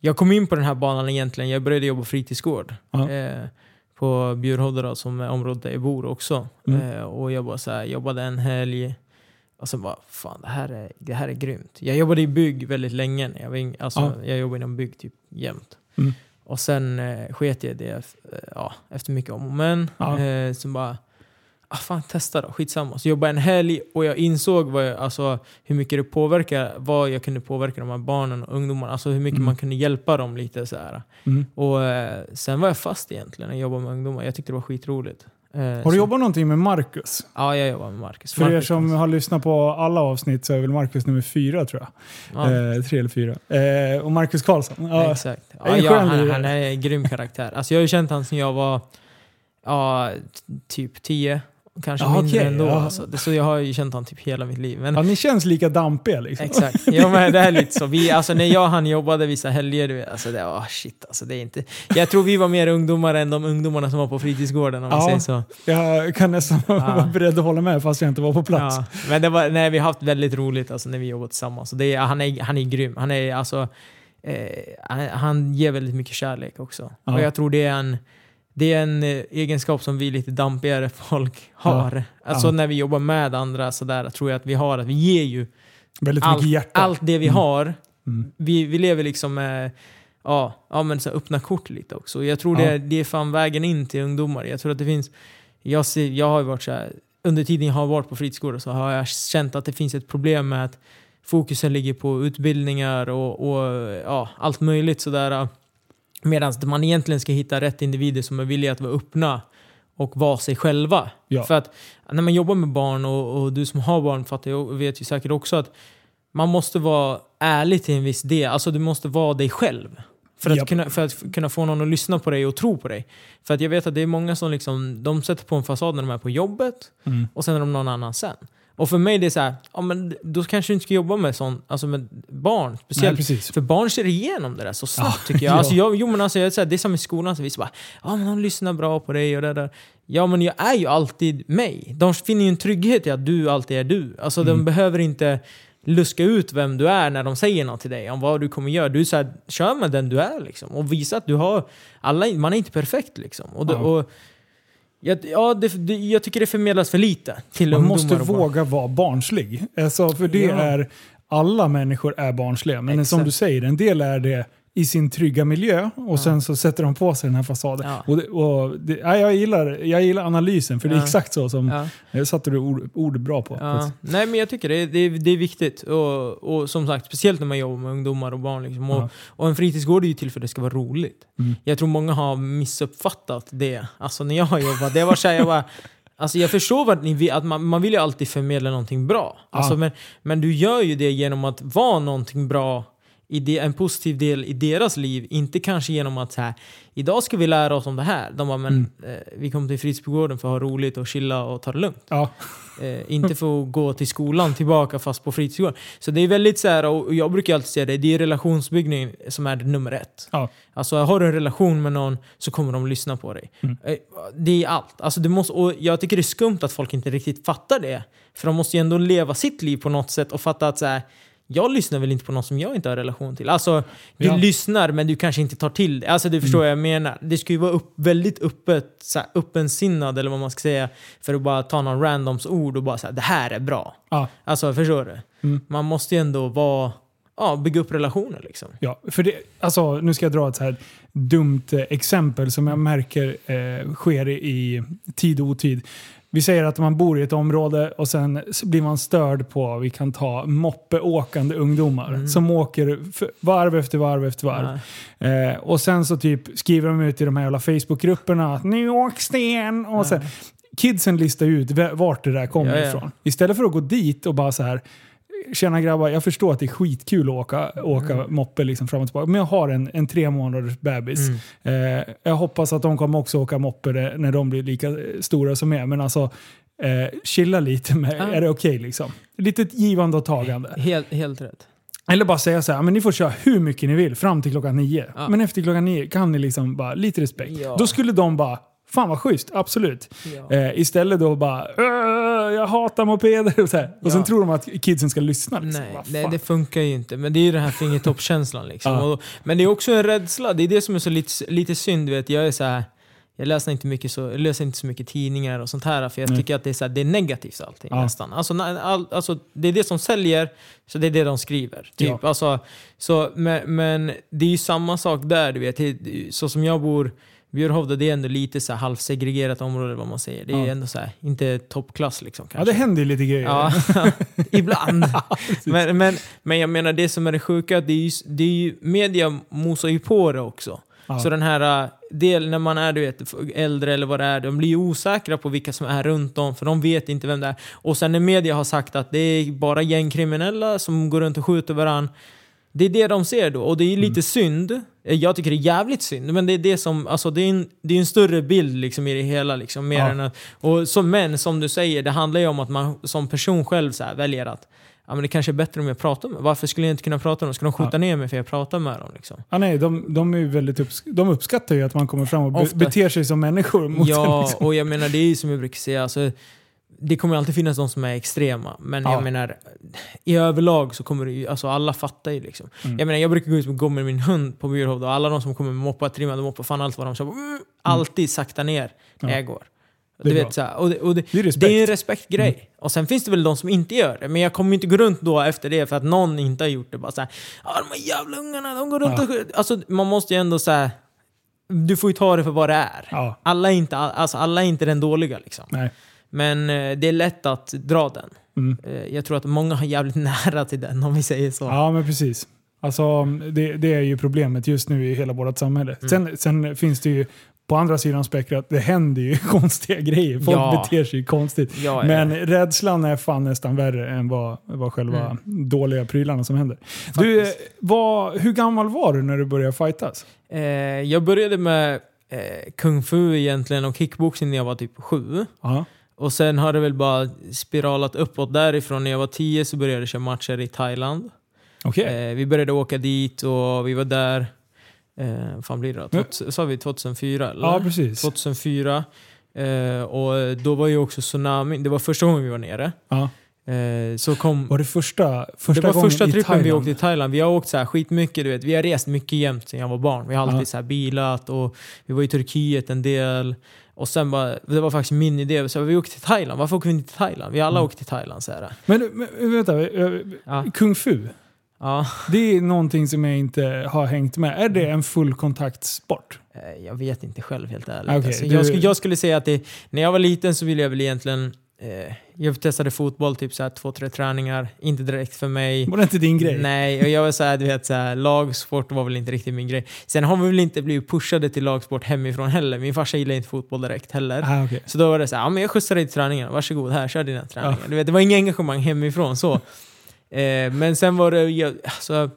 Speaker 2: jag kom in på den här banan egentligen, jag började jobba fritidsgård.
Speaker 1: Ja.
Speaker 2: Eh, på Bjurholde då, som är området där jag bor också.
Speaker 1: Mm.
Speaker 2: Eh, och jag bara så här, jobbade en helg och sen bara, fan det här, är, det här är grymt. Jag jobbade i bygg väldigt länge. Jag, var ing, alltså,
Speaker 1: Ja.
Speaker 2: jag jobbade inom bygg typ jämt.
Speaker 1: Mm.
Speaker 2: Och sen eh, sket jag i det eh, ja, efter mycket om och men.
Speaker 1: Ja.
Speaker 2: Eh, så bara, ah, fan testa då, skitsamma. Så jobbade en helg och jag insåg vad jag, alltså, hur mycket det påverkar, vad jag kunde påverka de här barnen och ungdomarna. Alltså hur mycket
Speaker 1: Mm.
Speaker 2: man kunde hjälpa dem lite så här.
Speaker 1: Mm.
Speaker 2: Och eh, sen var jag fast egentligen när jag jobbade med ungdomar. Jag tyckte det var skitroligt. Eh,
Speaker 1: Har du jobbat någonting med Marcus?
Speaker 2: Ja, jag jobbar med Marcus.
Speaker 1: För er
Speaker 2: Marcus
Speaker 1: som
Speaker 2: Hansson.
Speaker 1: har lyssnat på alla avsnitt så är väl Marcus nummer fyra tror jag.
Speaker 2: Ja,
Speaker 1: Eh, tre eller fyra. Eh, och Marcus Karlsson. Ja,
Speaker 2: exakt. Ja, ja, han, han är en grym karaktär. Alltså, jag har ju känt honom sedan jag var ja, typ 10. Kanske
Speaker 1: Ja,
Speaker 2: mindre
Speaker 1: okej,
Speaker 2: ändå.
Speaker 1: ja.
Speaker 2: Alltså. Det, så jag har ju känt honom typ hela mitt liv. Men,
Speaker 1: Ja, ni känns lika dampiga liksom.
Speaker 2: Exakt. Ja, men det är lite så. Vi, alltså, när jag och han jobbade vissa helger, alltså, det, oh, shit, alltså, det är inte... Jag tror vi var mer ungdomar än de ungdomarna som var på fritidsgården om
Speaker 1: Ja.
Speaker 2: säger så.
Speaker 1: Jag kan nästan vara beredd att hålla med fast jag inte var på plats.
Speaker 2: Ja, men det var, nej, vi har haft väldigt roligt alltså, när vi jobbat tillsammans. Och det han, är, han är grym. Han, är, alltså, eh, han, han ger väldigt mycket kärlek också.
Speaker 1: Ja.
Speaker 2: Och jag tror det är en, det är en eh, egenskap som vi lite dampigare folk har. Alltså
Speaker 1: Ja.
Speaker 2: när vi jobbar med andra sådär, tror jag att vi har att vi ger ju
Speaker 1: Väldigt
Speaker 2: allt,
Speaker 1: mycket hjärta.
Speaker 2: allt det vi
Speaker 1: Mm.
Speaker 2: har.
Speaker 1: Mm.
Speaker 2: Vi, vi lever liksom med ja, ja, men så öppna kort lite också. Jag tror
Speaker 1: Ja.
Speaker 2: det, det är fan vägen in till ungdomar. Jag tror att det finns... Jag, ser, jag har varit så här, under tiden jag har varit på fritidsgårdar så har jag känt att det finns ett problem med att fokusen ligger på utbildningar och, och ja, allt möjligt sådär. Medan man egentligen ska hitta rätt individer som är villiga att vara öppna och vara sig själva.
Speaker 1: Ja.
Speaker 2: För att när man jobbar med barn och, och du som har barn fattar jag, vet ju säkert också att man måste vara ärlig till en viss del. Alltså du måste vara dig själv. För att, kunna, för att kunna få någon att lyssna på dig och tro på dig. För att jag vet att det är många som liksom, de sätter på en fasad när de är på jobbet
Speaker 1: Mm.
Speaker 2: och sen är de någon annan sen. Och för mig det är så här, ja, men då kanske du inte ska jobba med sånt, alltså med barn.
Speaker 1: Nej,
Speaker 2: Speciellt
Speaker 1: precis.
Speaker 2: för barn ser igenom det där så snabbt
Speaker 1: Ja,
Speaker 2: tycker jag. Alltså,
Speaker 1: ja.
Speaker 2: jag jo, men alltså, jag, är så här, det är som i skolan, så vi så bara ja, men de lyssnar bra på dig och det där. Ja men jag är ju alltid mig. De finner ju en trygghet i att du alltid är du. Alltså
Speaker 1: Mm.
Speaker 2: de behöver inte luska ut vem du är när de säger något till dig om vad du kommer göra. Du är så här, kör med den du är liksom. Och visa att du har, alla, man är inte perfekt liksom. Och, det,
Speaker 1: Ja.
Speaker 2: och jag, ja, det, det, jag tycker det förmedlas för lite till
Speaker 1: Man måste våga vara barnslig. Alltså, för det
Speaker 2: Ja.
Speaker 1: är... Alla människor är barnsliga, men som
Speaker 2: Exakt.
Speaker 1: du säger, en del är det i sin trygga miljö och
Speaker 2: Ja.
Speaker 1: sen så sätter de på sig den här fasaden.
Speaker 2: Ja.
Speaker 1: Och det, och det, ja, jag, gillar, jag gillar analysen, för det är exakt så som...
Speaker 2: Ja.
Speaker 1: Jag satte du ord, ord bra på.
Speaker 2: Ja. Nej men jag tycker det, det, det är viktigt. Och, och som sagt, speciellt när man jobbar med ungdomar och barn. Liksom. Och, och en fritidsgård är ju till för att det ska vara roligt.
Speaker 1: Mm.
Speaker 2: Jag tror många har missuppfattat det. Alltså när jag har jobbat, det var så här, jag bara... Alltså jag förstår vad ni vill, att man, man vill ju alltid förmedla någonting bra. Alltså men, men du gör ju det genom att vara någonting bra i det, en positiv del i deras liv. Inte kanske genom att så här, idag ska vi lära oss om det här. De bara, men
Speaker 1: Mm.
Speaker 2: eh, vi kommer till fritidsgården för att ha roligt och chilla och ta det lugnt.
Speaker 1: Ja.
Speaker 2: Eh, inte för att gå till skolan tillbaka fast på fritidsgården. Så det är väldigt så här, och jag brukar alltid säga det, det är relationsbyggning som är nummer ett.
Speaker 1: Ja.
Speaker 2: Alltså har du en relation med någon så kommer de lyssna på dig.
Speaker 1: Mm.
Speaker 2: Eh, Det är allt. Alltså, det måste, och jag tycker det är skumt att folk inte riktigt fattar det. För de måste ju ändå leva sitt liv på något sätt och fatta att så här, jag lyssnar väl inte på någon som jag inte har relation till. Alltså, du
Speaker 1: Ja.
Speaker 2: lyssnar men du kanske inte tar till det. Alltså du förstår vad jag menar. Det ska ju vara upp, väldigt öppet, så här, öppensinnad eller vad man ska säga. För att bara ta någon randoms ord och bara säga det här är bra.
Speaker 1: Ja.
Speaker 2: Alltså förstår du?
Speaker 1: Mm.
Speaker 2: Man måste ju ändå vara, ja, bygga upp relationer liksom.
Speaker 1: Ja, för det, alltså, nu ska jag dra ett så här dumt eh, exempel som jag märker eh, sker i, i tid och otid. Vi säger att man bor i ett område och sen blir man störd på, vi kan ta moppeåkande ungdomar
Speaker 2: Mm.
Speaker 1: som åker varv efter varv efter varv.
Speaker 2: Ja.
Speaker 1: Eh, och sen så typ skriver de ut i de här jävla Facebookgrupperna att New York-sten och sen, Kidsen listar ut vart det där kommer
Speaker 2: Ja, ja.
Speaker 1: ifrån. Istället för att gå dit och bara så här Tjena grabbar, jag förstår att det är skitkul att åka, åka
Speaker 2: Mm.
Speaker 1: moppe liksom fram och tillbaka. Men jag har en, en tre månaders bebis.
Speaker 2: Mm.
Speaker 1: Eh, jag hoppas att de kommer också åka moppe när de blir lika eh, stora som jag. Men alltså, eh, chilla lite med,
Speaker 2: Ja.
Speaker 1: är det okej liksom? Lite givande och tagande.
Speaker 2: Helt, helt rätt.
Speaker 1: Eller bara säga så här, men ni får köra hur mycket ni vill fram till klockan nio.
Speaker 2: Ja.
Speaker 1: Men efter klockan nio kan ni liksom bara, lite respekt.
Speaker 2: Ja.
Speaker 1: Då skulle de bara, fan vad schysst, absolut.
Speaker 2: Ja.
Speaker 1: Eh, istället då bara, "Öh, jag hatar mopeder och så här. Och sen
Speaker 2: Ja.
Speaker 1: tror de att kidsen ska lyssna. Liksom.
Speaker 2: Nej, nej, det funkar ju inte. Men det är ju den här fingertoppskänslan liksom.
Speaker 1: Ja.
Speaker 2: Och, men det är också en rädsla. Det är det som är så lite, lite synd. Vet. Jag är så här, jag läser inte, mycket så, jag läser inte så mycket tidningar och sånt här. För jag
Speaker 1: Nej.
Speaker 2: tycker att det är, så här, det är negativt allting
Speaker 1: Ja.
Speaker 2: nästan. Alltså, all, alltså, det är det som säljer, så det är det de skriver. Typ.
Speaker 1: Ja.
Speaker 2: Alltså, så, men, men det är ju samma sak där. Du vet. Så som jag bor Bjurhovda det är ändå lite så halvsegregerat område vad man säger. Det är
Speaker 1: Ja.
Speaker 2: ändå så här, inte toppklass liksom
Speaker 1: Ja,
Speaker 2: kanske.
Speaker 1: det händer ju lite grejer.
Speaker 2: Ja, ibland. men, men, men jag menar det som är det sjuka, det är ju, det är ju, media mosar ju på det också.
Speaker 1: Ja.
Speaker 2: Så den här äh, del när man är du vet, äldre eller vad det är, de blir ju osäkra på vilka som är runt om för de vet inte vem det är. Och sen när media har sagt att det är bara gängkriminella som går runt och skjuter varandra Det är det de ser då, och det är lite
Speaker 1: Mm.
Speaker 2: synd. Eh, Jag tycker det är jävligt synd, men det är det som, alltså det är en, det är en större bild liksom i det hela. Liksom, mer
Speaker 1: Ja.
Speaker 2: än att, och som män, som du säger, det handlar ju om att man som person själv så här, väljer att ja, men det kanske är bättre om jag pratar med Varför skulle jag inte kunna prata med dem? Ska de skjuta
Speaker 1: Ja.
Speaker 2: ner mig för jag pratar med dem? Liksom?
Speaker 1: Ja, nej, de, de, är väldigt upps de uppskattar ju att man kommer fram och be
Speaker 2: Ofta.
Speaker 1: beter sig som människor.
Speaker 2: Ja,
Speaker 1: Liksom.
Speaker 2: och jag menar det är ju som jag brukar säga, alltså, det kommer alltid finnas de som är extrema. Men
Speaker 1: Ja.
Speaker 2: jag menar, i överlag så kommer det ju, alltså alla fattar ju liksom.
Speaker 1: Mm.
Speaker 2: Jag menar jag brukar gå ut och gå med min hund på Bjurhovda och alla de som kommer med moppar, trimmade moppar, fan allt vad de sa. Mm, alltid sakta ner när
Speaker 1: Ja.
Speaker 2: jag går.
Speaker 1: Det är
Speaker 2: Du vet, så här, och det, och det,
Speaker 1: Det är
Speaker 2: det
Speaker 1: respekt.
Speaker 2: är en respektgrej. Och sen finns det väl de som inte gör det. Men jag kommer inte gå runt då efter det för att någon inte har gjort det. Bara såhär, ah, de här jävla ungarna, de går runt
Speaker 1: Ja.
Speaker 2: och... Alltså man måste ju ändå säga du får ju ta det för vad det är.
Speaker 1: Ja,
Speaker 2: Alla är inte, alltså, alla är inte den dåliga liksom.
Speaker 1: nej.
Speaker 2: Men eh, det är lätt att dra den.
Speaker 1: Mm.
Speaker 2: Eh, jag tror att många har jävligt nära till den om vi säger så.
Speaker 1: Ja, men precis. Alltså, det, det är ju problemet just nu i hela vårt samhälle.
Speaker 2: Mm.
Speaker 1: Sen, sen finns det ju på andra sidan spektrat, det händer ju konstiga grejer. Folk
Speaker 2: Ja.
Speaker 1: beter sig konstigt.
Speaker 2: Ja, ja.
Speaker 1: Men rädslan är fan nästan värre än vad, vad själva
Speaker 2: Mm.
Speaker 1: dåliga prylarna som händer. Du, vad, hur gammal var du när du började fightas?
Speaker 2: Eh, jag började med eh, kung fu egentligen och kickboxing när jag var typ sju.
Speaker 1: Ja.
Speaker 2: Och sen har det väl bara spiralat uppåt därifrån. När jag var tio så började jag köra matcher i Thailand.
Speaker 1: Okej.
Speaker 2: Eh, vi började åka dit och vi var där, eh, fan blir det då? Sa vi 2004 eller?
Speaker 1: Ja, precis.
Speaker 2: 2004. Eh, och då var ju också tsunami, det var första gången vi var nere.
Speaker 1: Ja.
Speaker 2: Eh, så kom...
Speaker 1: Var det första, första
Speaker 2: det var första trippen vi åkte till Thailand. Vi har åkt så här skitmycket, du vet. Vi har rest mycket jämt sedan jag var barn. Vi har alltid
Speaker 1: Ja.
Speaker 2: så bilat och vi var i Turkiet en del. Och sen bara, det var faktiskt min idé, så vi åkte till Thailand. Varför åker vi inte till Thailand? Vi alla
Speaker 1: Mm.
Speaker 2: åkt till Thailand så här.
Speaker 1: Men, men vänta, eh,
Speaker 2: Ja.
Speaker 1: kung fu.
Speaker 2: Ja.
Speaker 1: Det är någonting som jag inte har hängt med. Är det en fullkontaktsport?
Speaker 2: Eh, Jag vet inte själv helt ärligt.
Speaker 1: Okej,
Speaker 2: alltså,
Speaker 1: du-
Speaker 2: jag, skulle, jag skulle säga att det, när jag var liten så ville jag väl egentligen eh, jag testade fotboll, typ så här två, tre träningar. Inte direkt för mig.
Speaker 1: Var det inte din grej?
Speaker 2: Nej, och jag var såhär, du vet, så här, lagsport var väl inte riktigt min grej. Sen har vi väl inte blivit pushade till lagsport hemifrån heller. Min farsa gillar inte fotboll direkt heller.
Speaker 1: Ah, okay.
Speaker 2: Så då var det så här, ja men jag skjutsar dig till träningen. Varsågod, här, kör dina träningar. Du vet, det var inget engagemang hemifrån så. eh, men sen var det, jag, alltså,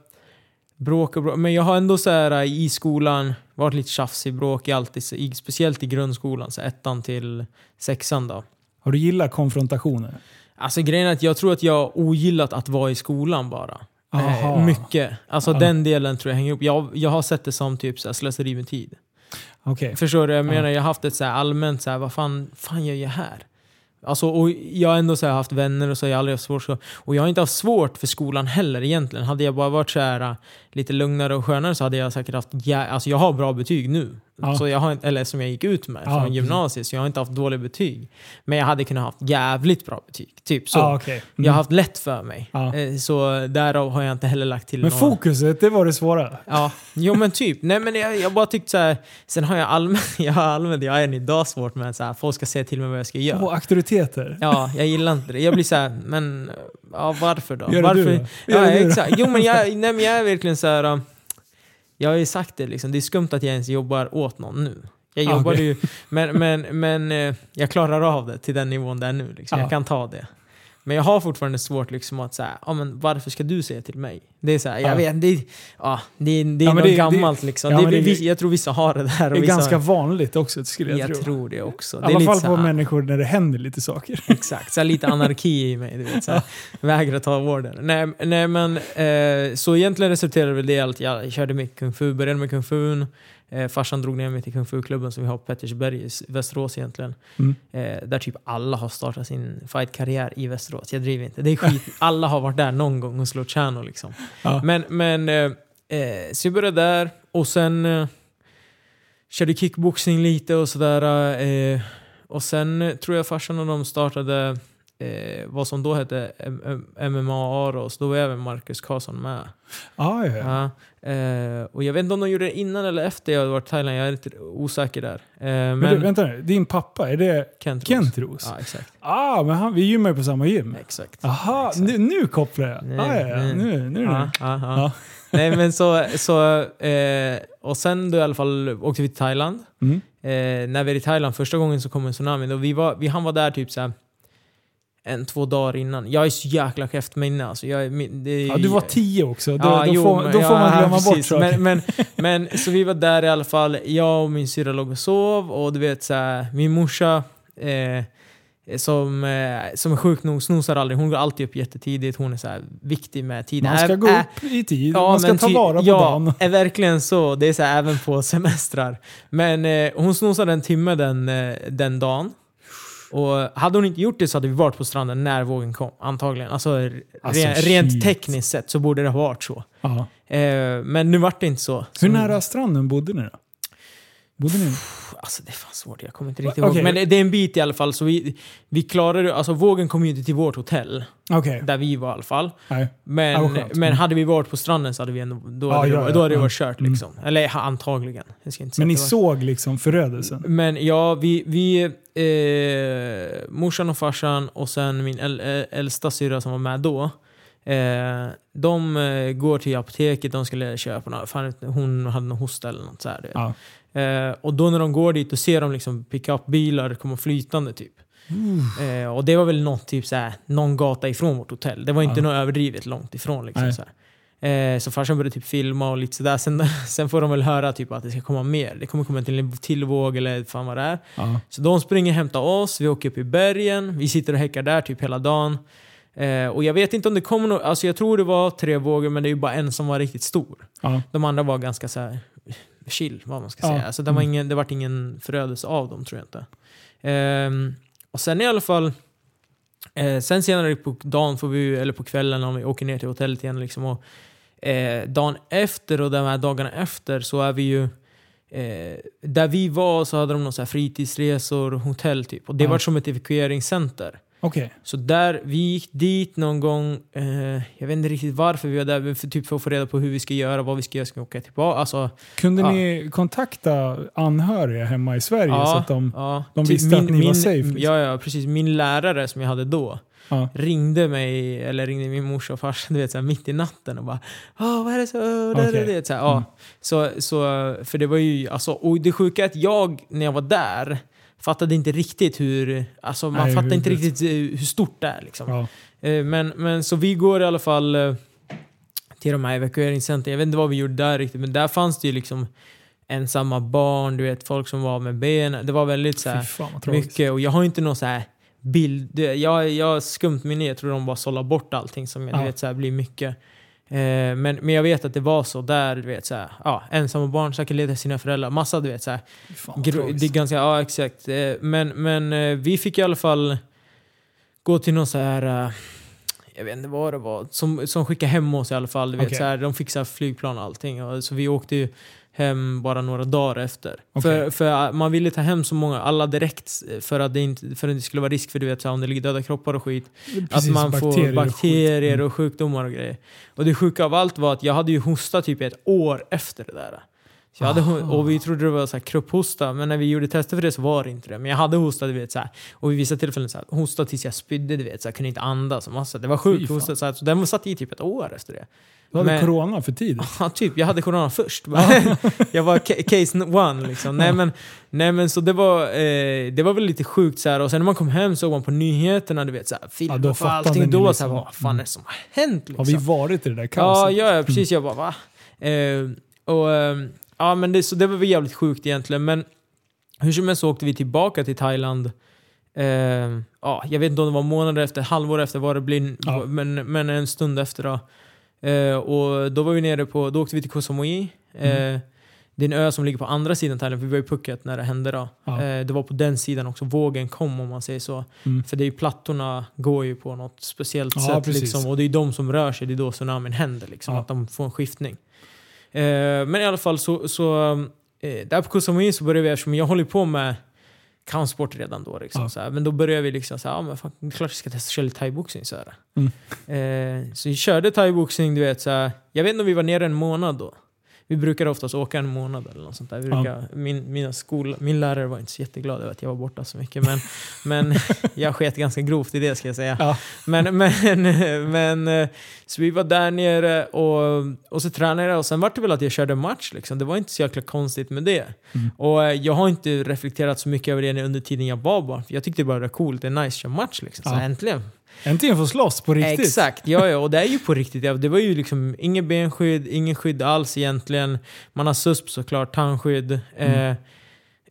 Speaker 2: bråk och bråk. Men jag har ändå så här i skolan varit lite tjafsig, bråk i alltid, speciellt i grundskolan, så ettan till sexan då.
Speaker 1: Har du gillat konfrontationer?
Speaker 2: Alltså grejen är att jag tror att jag ogillat att vara i skolan bara.
Speaker 1: Aha.
Speaker 2: Eh, mycket. Alltså
Speaker 1: Ja.
Speaker 2: den delen tror jag hänger upp. Jag, jag har sett det som typ så här, slöseri med tid.
Speaker 1: Okej.
Speaker 2: Förstår du? Jag
Speaker 1: Ja.
Speaker 2: menar, jag har haft ett så allmänt så här, vad fan, fan gör jag här? Alltså, och jag har ändå så här haft vänner och så har jag aldrig haft svårt. Och jag har inte haft svårt för skolan heller egentligen. Hade jag bara varit så här lite lugnare och skönare så hade jag säkert haft... jä- alltså jag har bra betyg nu.
Speaker 1: Ja.
Speaker 2: Så jag har, eller som jag gick ut med
Speaker 1: Ja,
Speaker 2: från
Speaker 1: precis.
Speaker 2: gymnasiet. Så jag har inte haft dåliga betyg. Men jag hade kunnat haft jävligt bra betyg. Typ så.
Speaker 1: Okej. Mm.
Speaker 2: Jag har haft lätt för mig.
Speaker 1: Ja.
Speaker 2: Eh, Så därav har jag inte heller lagt till
Speaker 1: Men
Speaker 2: några-
Speaker 1: fokuset, det var det svåra.
Speaker 2: Ja, jo men typ. Nej men jag, jag bara tyckt så här. Sen har jag allmänt, jag har allmänt, jag har än idag svårt med att så här, folk ska säga till mig vad jag ska göra.
Speaker 1: Och auktoriteter.
Speaker 2: Ja, jag gillar inte det. Jag blir så här, men ja, varför då?
Speaker 1: Gör det
Speaker 2: varför?
Speaker 1: du då? Gör
Speaker 2: Ja,
Speaker 1: det
Speaker 2: exakt. Jo men jag, nej, men jag är verkligen så här. um, Jag har ju sagt det liksom, det är skumt att jag ens jobbar åt någon nu. Jag jobbar
Speaker 1: okej.
Speaker 2: ju, men, men, men eh, jag klarar av det till den nivån där nu. Liksom.
Speaker 1: Ja.
Speaker 2: Jag kan ta det. Men jag har fortfarande svårt liksom att säga, ja men varför ska du säga till mig? Det är så här, jag
Speaker 1: Ja.
Speaker 2: vet, det ja, det är, det är
Speaker 1: Ja,
Speaker 2: något
Speaker 1: det- det-
Speaker 2: gammalt liksom.
Speaker 1: ja,
Speaker 2: det,
Speaker 1: det-
Speaker 2: jag tror vissa har det där.
Speaker 1: Det är ganska vanligt också skulle jag,
Speaker 2: jag
Speaker 1: tro.
Speaker 2: tror det också.
Speaker 1: I
Speaker 2: Det
Speaker 1: alla fall på människor när det händer lite saker.
Speaker 2: Exakt, så här lite anarki i mig. Du vet, så här, vägrar ta order. Nej, nej men eh, så egentligen resulterade väl det i att jag körde mycket kung fu, började med kung fu. Eh, farsan drog ner mig till kung fu-klubben som vi har på Pettersberg i Västerås egentligen.
Speaker 1: Mm.
Speaker 2: Eh, där typ alla har startat sin fight-karriär i Västerås. Jag driver inte. Det är skit. alla har varit där någon gång och slått kärnor liksom.
Speaker 1: Ja.
Speaker 2: Men, men eh, eh, så jag började där och sen eh, körde kickboxing lite och sådär. Eh, och sen tror jag farsan och de startade eh, vad som då hette MMA Aros. Då var även Marcus Karlsson med.
Speaker 1: Ah, ja, ja.
Speaker 2: Eh, och jag vet inte om de gjorde det innan eller efter jag hade varit i Thailand. Jag är lite osäker där. Eh, men
Speaker 1: Men, du, vänta nu, din pappa, är det
Speaker 2: Kent.
Speaker 1: Kent Roos?
Speaker 2: Ja, exakt.
Speaker 1: Ah, men han, vi gymmar ju på samma gym.
Speaker 2: exakt.
Speaker 1: Aha,
Speaker 2: Exakt.
Speaker 1: nu, nu kopplar jag.
Speaker 2: Nej,
Speaker 1: ah, ja, ja. Nu, nu är det.
Speaker 2: Ja. Nej men så, så eh, och sen då i alla fall åkte vi till Thailand.
Speaker 1: Mm.
Speaker 2: Eh, när vi är i Thailand första gången så kom en tsunami. Och vi, var, vi han var där typ så en, två dagar innan. Jag är så jäkla kräftminne alltså. Jag, är
Speaker 1: Ja, du var tio också. Då,
Speaker 2: Ja,
Speaker 1: då,
Speaker 2: jo,
Speaker 1: får, då får
Speaker 2: ja,
Speaker 1: man glömma bort saker.
Speaker 2: Men, men, men så vi var där i alla fall. Jag och min syrra låg och sov och du vet så här, min morsa eh, som, eh, som är sjuk nog snosar aldrig. Hon går alltid upp jättetidigt. Hon är så viktig med tiden.
Speaker 1: man ska gå upp i tid.
Speaker 2: Ja,
Speaker 1: man ska ta vara på
Speaker 2: ja,
Speaker 1: dagen.
Speaker 2: är verkligen så. Det är så här, även på semestrar. Men eh, hon snosade en timme den, eh, den dagen. Och hade hon inte gjort det så hade vi varit på stranden när vågen kom. Antagligen. Alltså, re-
Speaker 1: Alltså,
Speaker 2: rent tekniskt sett så borde det ha varit så. Eh, men nu vart det inte så.
Speaker 1: Hur
Speaker 2: Så-
Speaker 1: nära stranden bodde ni då? Bodde ni?
Speaker 2: Alltså det är fan svårt, jag kommer inte riktigt ihåg. Men det, det är en bit i alla fall. Så vi, vi klarade Alltså vågen kom ju inte till vårt hotell.
Speaker 1: Okej.
Speaker 2: Där vi var i alla fall.
Speaker 1: Nej.
Speaker 2: Men, men
Speaker 1: Mm.
Speaker 2: hade vi varit på stranden så hade vi ändå... Då hade,
Speaker 1: ja,
Speaker 2: det, då hade det
Speaker 1: ja.
Speaker 2: varit kört
Speaker 1: Mm.
Speaker 2: liksom. Eller ja, antagligen.
Speaker 1: Men ni såg liksom förödelsen?
Speaker 2: Men ja, vi... vi eh, morsan och farsan och sen min äldsta syrra som var med då. Eh, de eh, går till apoteket, de skulle köpa något. Fan, hon hade någon hosta eller något så här, du vet.
Speaker 1: Ja.
Speaker 2: Eh, och då när de går dit och ser de liksom pick-up-bilar komma flytande typ. Eh, och det var väl något, typ såhär, någon gata ifrån vårt hotell. Det var inte
Speaker 1: Ja.
Speaker 2: något överdrivet långt ifrån. Liksom, såhär. Eh, så farsan började typ filma och lite sådär. Sen, sen får de väl höra typ att det ska komma mer. Det kommer komma till en till våg eller fan vad det är.
Speaker 1: Ja.
Speaker 2: Så de springer och hämtar oss, vi åker upp i bergen, vi sitter och häckar där typ hela dagen. Eh, och jag vet inte om det kommer något, alltså jag tror det var tre vågor men det är ju bara en som var riktigt stor.
Speaker 1: Ja.
Speaker 2: De andra var ganska så här chill, vad man ska
Speaker 1: Ja.
Speaker 2: säga. Alltså, det, var
Speaker 1: Mm.
Speaker 2: ingen, det vart ingen förödelse av dem, tror jag inte. Ehm, och sen i alla fall, eh, sen senare på dagen, får vi, eller på kvällen om vi åker ner till hotellet igen, liksom, och, eh, dagen efter och de här dagarna efter så är vi ju Eh, där vi var så hade de någon så här fritidsresor, hotell typ. Och det
Speaker 1: Ja.
Speaker 2: var som ett evakueringscenter.
Speaker 1: Okej.
Speaker 2: Så där, vi gick dit någon gång, eh, jag vet inte riktigt varför vi var där, men för, typ för att få reda på hur vi ska göra, vad vi ska göra, ska vi åka tillbaka? Alltså,
Speaker 1: Kunde
Speaker 2: Ja.
Speaker 1: ni kontakta anhöriga hemma i Sverige
Speaker 2: Ja,
Speaker 1: så att de...
Speaker 2: ja.
Speaker 1: de
Speaker 2: Typ
Speaker 1: visste att ni var safe, liksom.
Speaker 2: Ja, ja, precis. Min lärare som jag hade då
Speaker 1: Ja.
Speaker 2: ringde mig, eller ringde min morsa och farsa du vet, så här, mitt i natten och bara Åh, vad är det så? Det, det. Så, här, ja.
Speaker 1: Mm.
Speaker 2: så, så, för det var ju, alltså, och det sjuka är att jag, när jag var där, fattade inte riktigt hur, alltså man
Speaker 1: Nej,
Speaker 2: fattade inte riktigt eh, hur stort det är liksom.
Speaker 1: Ja.
Speaker 2: Eh, Men, men så vi går i alla fall eh, till de här evakueringscentren. Jag vet inte vad vi gjorde där riktigt, men där fanns det ju liksom ensamma barn, du vet, folk som var med ben. Det var väldigt så här,
Speaker 1: fan
Speaker 2: mycket. Och jag har inte någon så här bild. jag har skumt minne. Jag tror de bara sållar bort allting som
Speaker 1: Ja.
Speaker 2: du vet, så här, blir mycket. Eh, men, men jag vet att det var så där, du vet, så här, ja, ensamma barn söker leda sina föräldrar. Massa, du vet, så här,
Speaker 1: Fy fan
Speaker 2: det är ganska, ja exakt. Eh, Men, men eh, vi fick i alla fall gå till någon så här, eh, jag vet inte vad det var, som, som skickade hem oss i alla fall. Du vet,
Speaker 1: Okej.
Speaker 2: så här, de fixade flygplan och allting. Och, så vi åkte ju hem bara några dagar efter.
Speaker 1: Okej.
Speaker 2: För, för eh, man ville ta hem så många, alla direkt för att det inte, för att det skulle vara risk för du vet, så om det ligger döda kroppar och skit.
Speaker 1: Precis,
Speaker 2: att man får bakterier
Speaker 1: skit.
Speaker 2: och, sjukdomar och grejer. Och det sjuka av allt var att jag hade ju hostat typ ett år efter det där. Så jag hade, och vi trodde det var så här krupphosta, men när vi gjorde tester för det så var det inte det. Men jag hade hosta, du vet, så här, och vid vissa tillfällen så här, hosta tills jag spydde, du vet, så jag kunde inte andas och massa. Det var sjukt hosta, så, här, så den satt i typ ett år efter det.
Speaker 1: Du hade
Speaker 2: Men-
Speaker 1: corona för tidigt.
Speaker 2: Ja, typ. Jag hade corona först. jag var ca- case one liksom. Nej men, nej, men så det var, eh, det var väl lite sjukt så här. Och sen när man kom hem såg man på nyheterna, du vet, så här, filmer
Speaker 1: Ja, då
Speaker 2: allting. Och
Speaker 1: ni
Speaker 2: då
Speaker 1: liksom.
Speaker 2: så här, vad fan är det som har hänt? Liksom?
Speaker 1: Har vi varit i det där kaoset?
Speaker 2: ja, ja, precis. Jag bara va? Eh, och, eh, ja, men det, så det var väl jävligt sjukt egentligen. Men hur som helst så åkte vi tillbaka till Thailand. Eh, ja, jag vet inte om det var månader efter, halvår efter vad det blir,
Speaker 1: Ja.
Speaker 2: men, men en stund efter då. Eh, och då var vi nere på, då åkte vi till Koh Samui. Eh,
Speaker 1: Mm.
Speaker 2: Det är en ö som ligger på andra sidan Thailand, för vi var i Phuket när det hände då.
Speaker 1: Ja.
Speaker 2: Eh, det var på den sidan också vågen kom om man säger så.
Speaker 1: Mm.
Speaker 2: För det är ju plattorna går ju på något speciellt
Speaker 1: Ja,
Speaker 2: sätt. Liksom, och det är de som rör sig, det är då tsunamin händer. Liksom. Att de får en skiftning. Eh, men i alla fall så, så eh, där på Koh Samui så började vi, eftersom jag håller på med kampsport redan då. Liksom,
Speaker 1: Ja.
Speaker 2: så här, men då började vi liksom så här, ja, men fan, det är klart jag ska testa att köra lite thaiboxning.
Speaker 1: Mm.
Speaker 2: Eh, så vi körde thaiboxning, du vet. Jag vet inte om vi var nere en månad då. Vi brukar oftast åka en månad eller något sånt där. Vi brukar, min, mina skol, min lärare var inte så jätteglad över att jag var borta så mycket. Men, men jag sket ganska grovt i det ska jag säga.
Speaker 1: Ja.
Speaker 2: Men, men, men, så vi var där nere och, och så tränade jag och sen var det väl att jag körde match. Liksom. Det var inte så jäkla konstigt med det.
Speaker 1: Mm.
Speaker 2: Och eh, jag har inte reflekterat så mycket över det under tiden jag var barn. Jag tyckte det bara var coolt, det är nice att köra match. Liksom. Så
Speaker 1: Ja.
Speaker 2: äntligen
Speaker 1: Äntligen få slåss på riktigt.
Speaker 2: Exakt, ja, ja och det är ju på riktigt. Ja, Det var ju liksom inget benskydd, ingen skydd alls egentligen. Man har susp såklart, tandskydd.
Speaker 1: Mm.